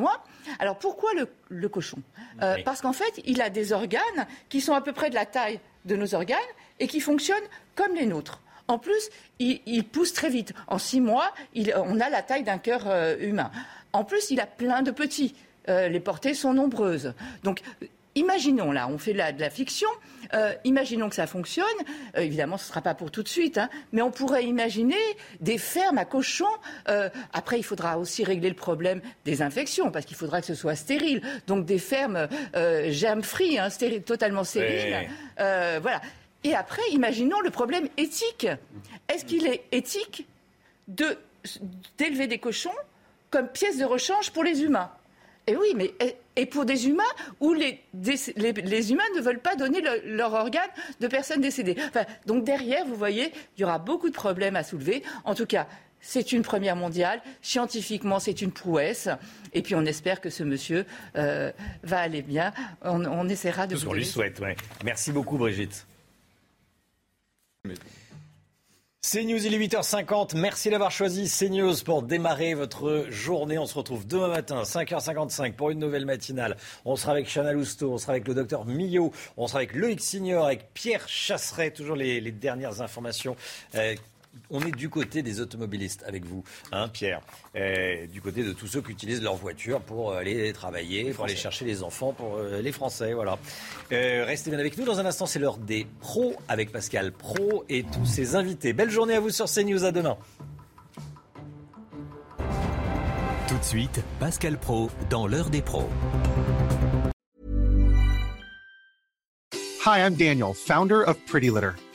Alors pourquoi le, cochon? Euh, Parce qu'en fait, il a des organes qui sont à peu près de la taille de nos organes et qui fonctionnent comme les nôtres. En plus, il, pousse très vite. En six mois, on a la taille d'un cœur euh, humain. En plus, il a plein de petits. les portées sont nombreuses. Donc, imaginons là, on fait de la fiction, euh, imaginons que ça fonctionne. Euh, évidemment, ce ne sera pas pour tout de suite, hein, mais on pourrait imaginer des fermes à cochons. Euh, après, il faudra aussi régler le problème des infections, parce qu'il faudra que ce soit stérile. Donc des fermes germ-free, hein, totalement stériles. voilà. Et après, imaginons le problème éthique. Est-ce qu'il est éthique d'élever des cochons comme pièce de rechange pour les humains? Et oui, mais et, pour des humains où les, les, humains ne veulent pas donner leur organe de personnes décédées. donc derrière, vous voyez, il y aura beaucoup de problèmes à soulever. En tout cas, c'est une première mondiale. Scientifiquement, c'est une prouesse. Et puis, on espère que ce monsieur euh, va aller bien. On, essaiera de. Tout ce qu'on lui souhaite. Ouais. Merci beaucoup, Brigitte. CNews, il est 8h50. Merci d'avoir choisi CNews pour démarrer votre journée. On se retrouve demain matin, 5h55 pour une nouvelle matinale. On sera avec Chana Lousteau, on sera avec le docteur Millot, on sera avec Loïc Signor, avec Pierre Chasseret, toujours les, dernières informations. Euh, on est du côté des automobilistes avec vous, hein, Pierre, du côté de tous ceux qui utilisent leur voiture pour aller travailler, pour aller chercher les enfants, pour euh, les Français, voilà. Euh, restez bien avec nous. Dans un instant, c'est l'heure des pros avec Pascal Pro et tous ses invités. Belle journée à vous sur CNews. À demain. Tout de suite, Pascal Pro dans l'heure des pros. Hi, I'm Daniel, founder of Pretty Litter.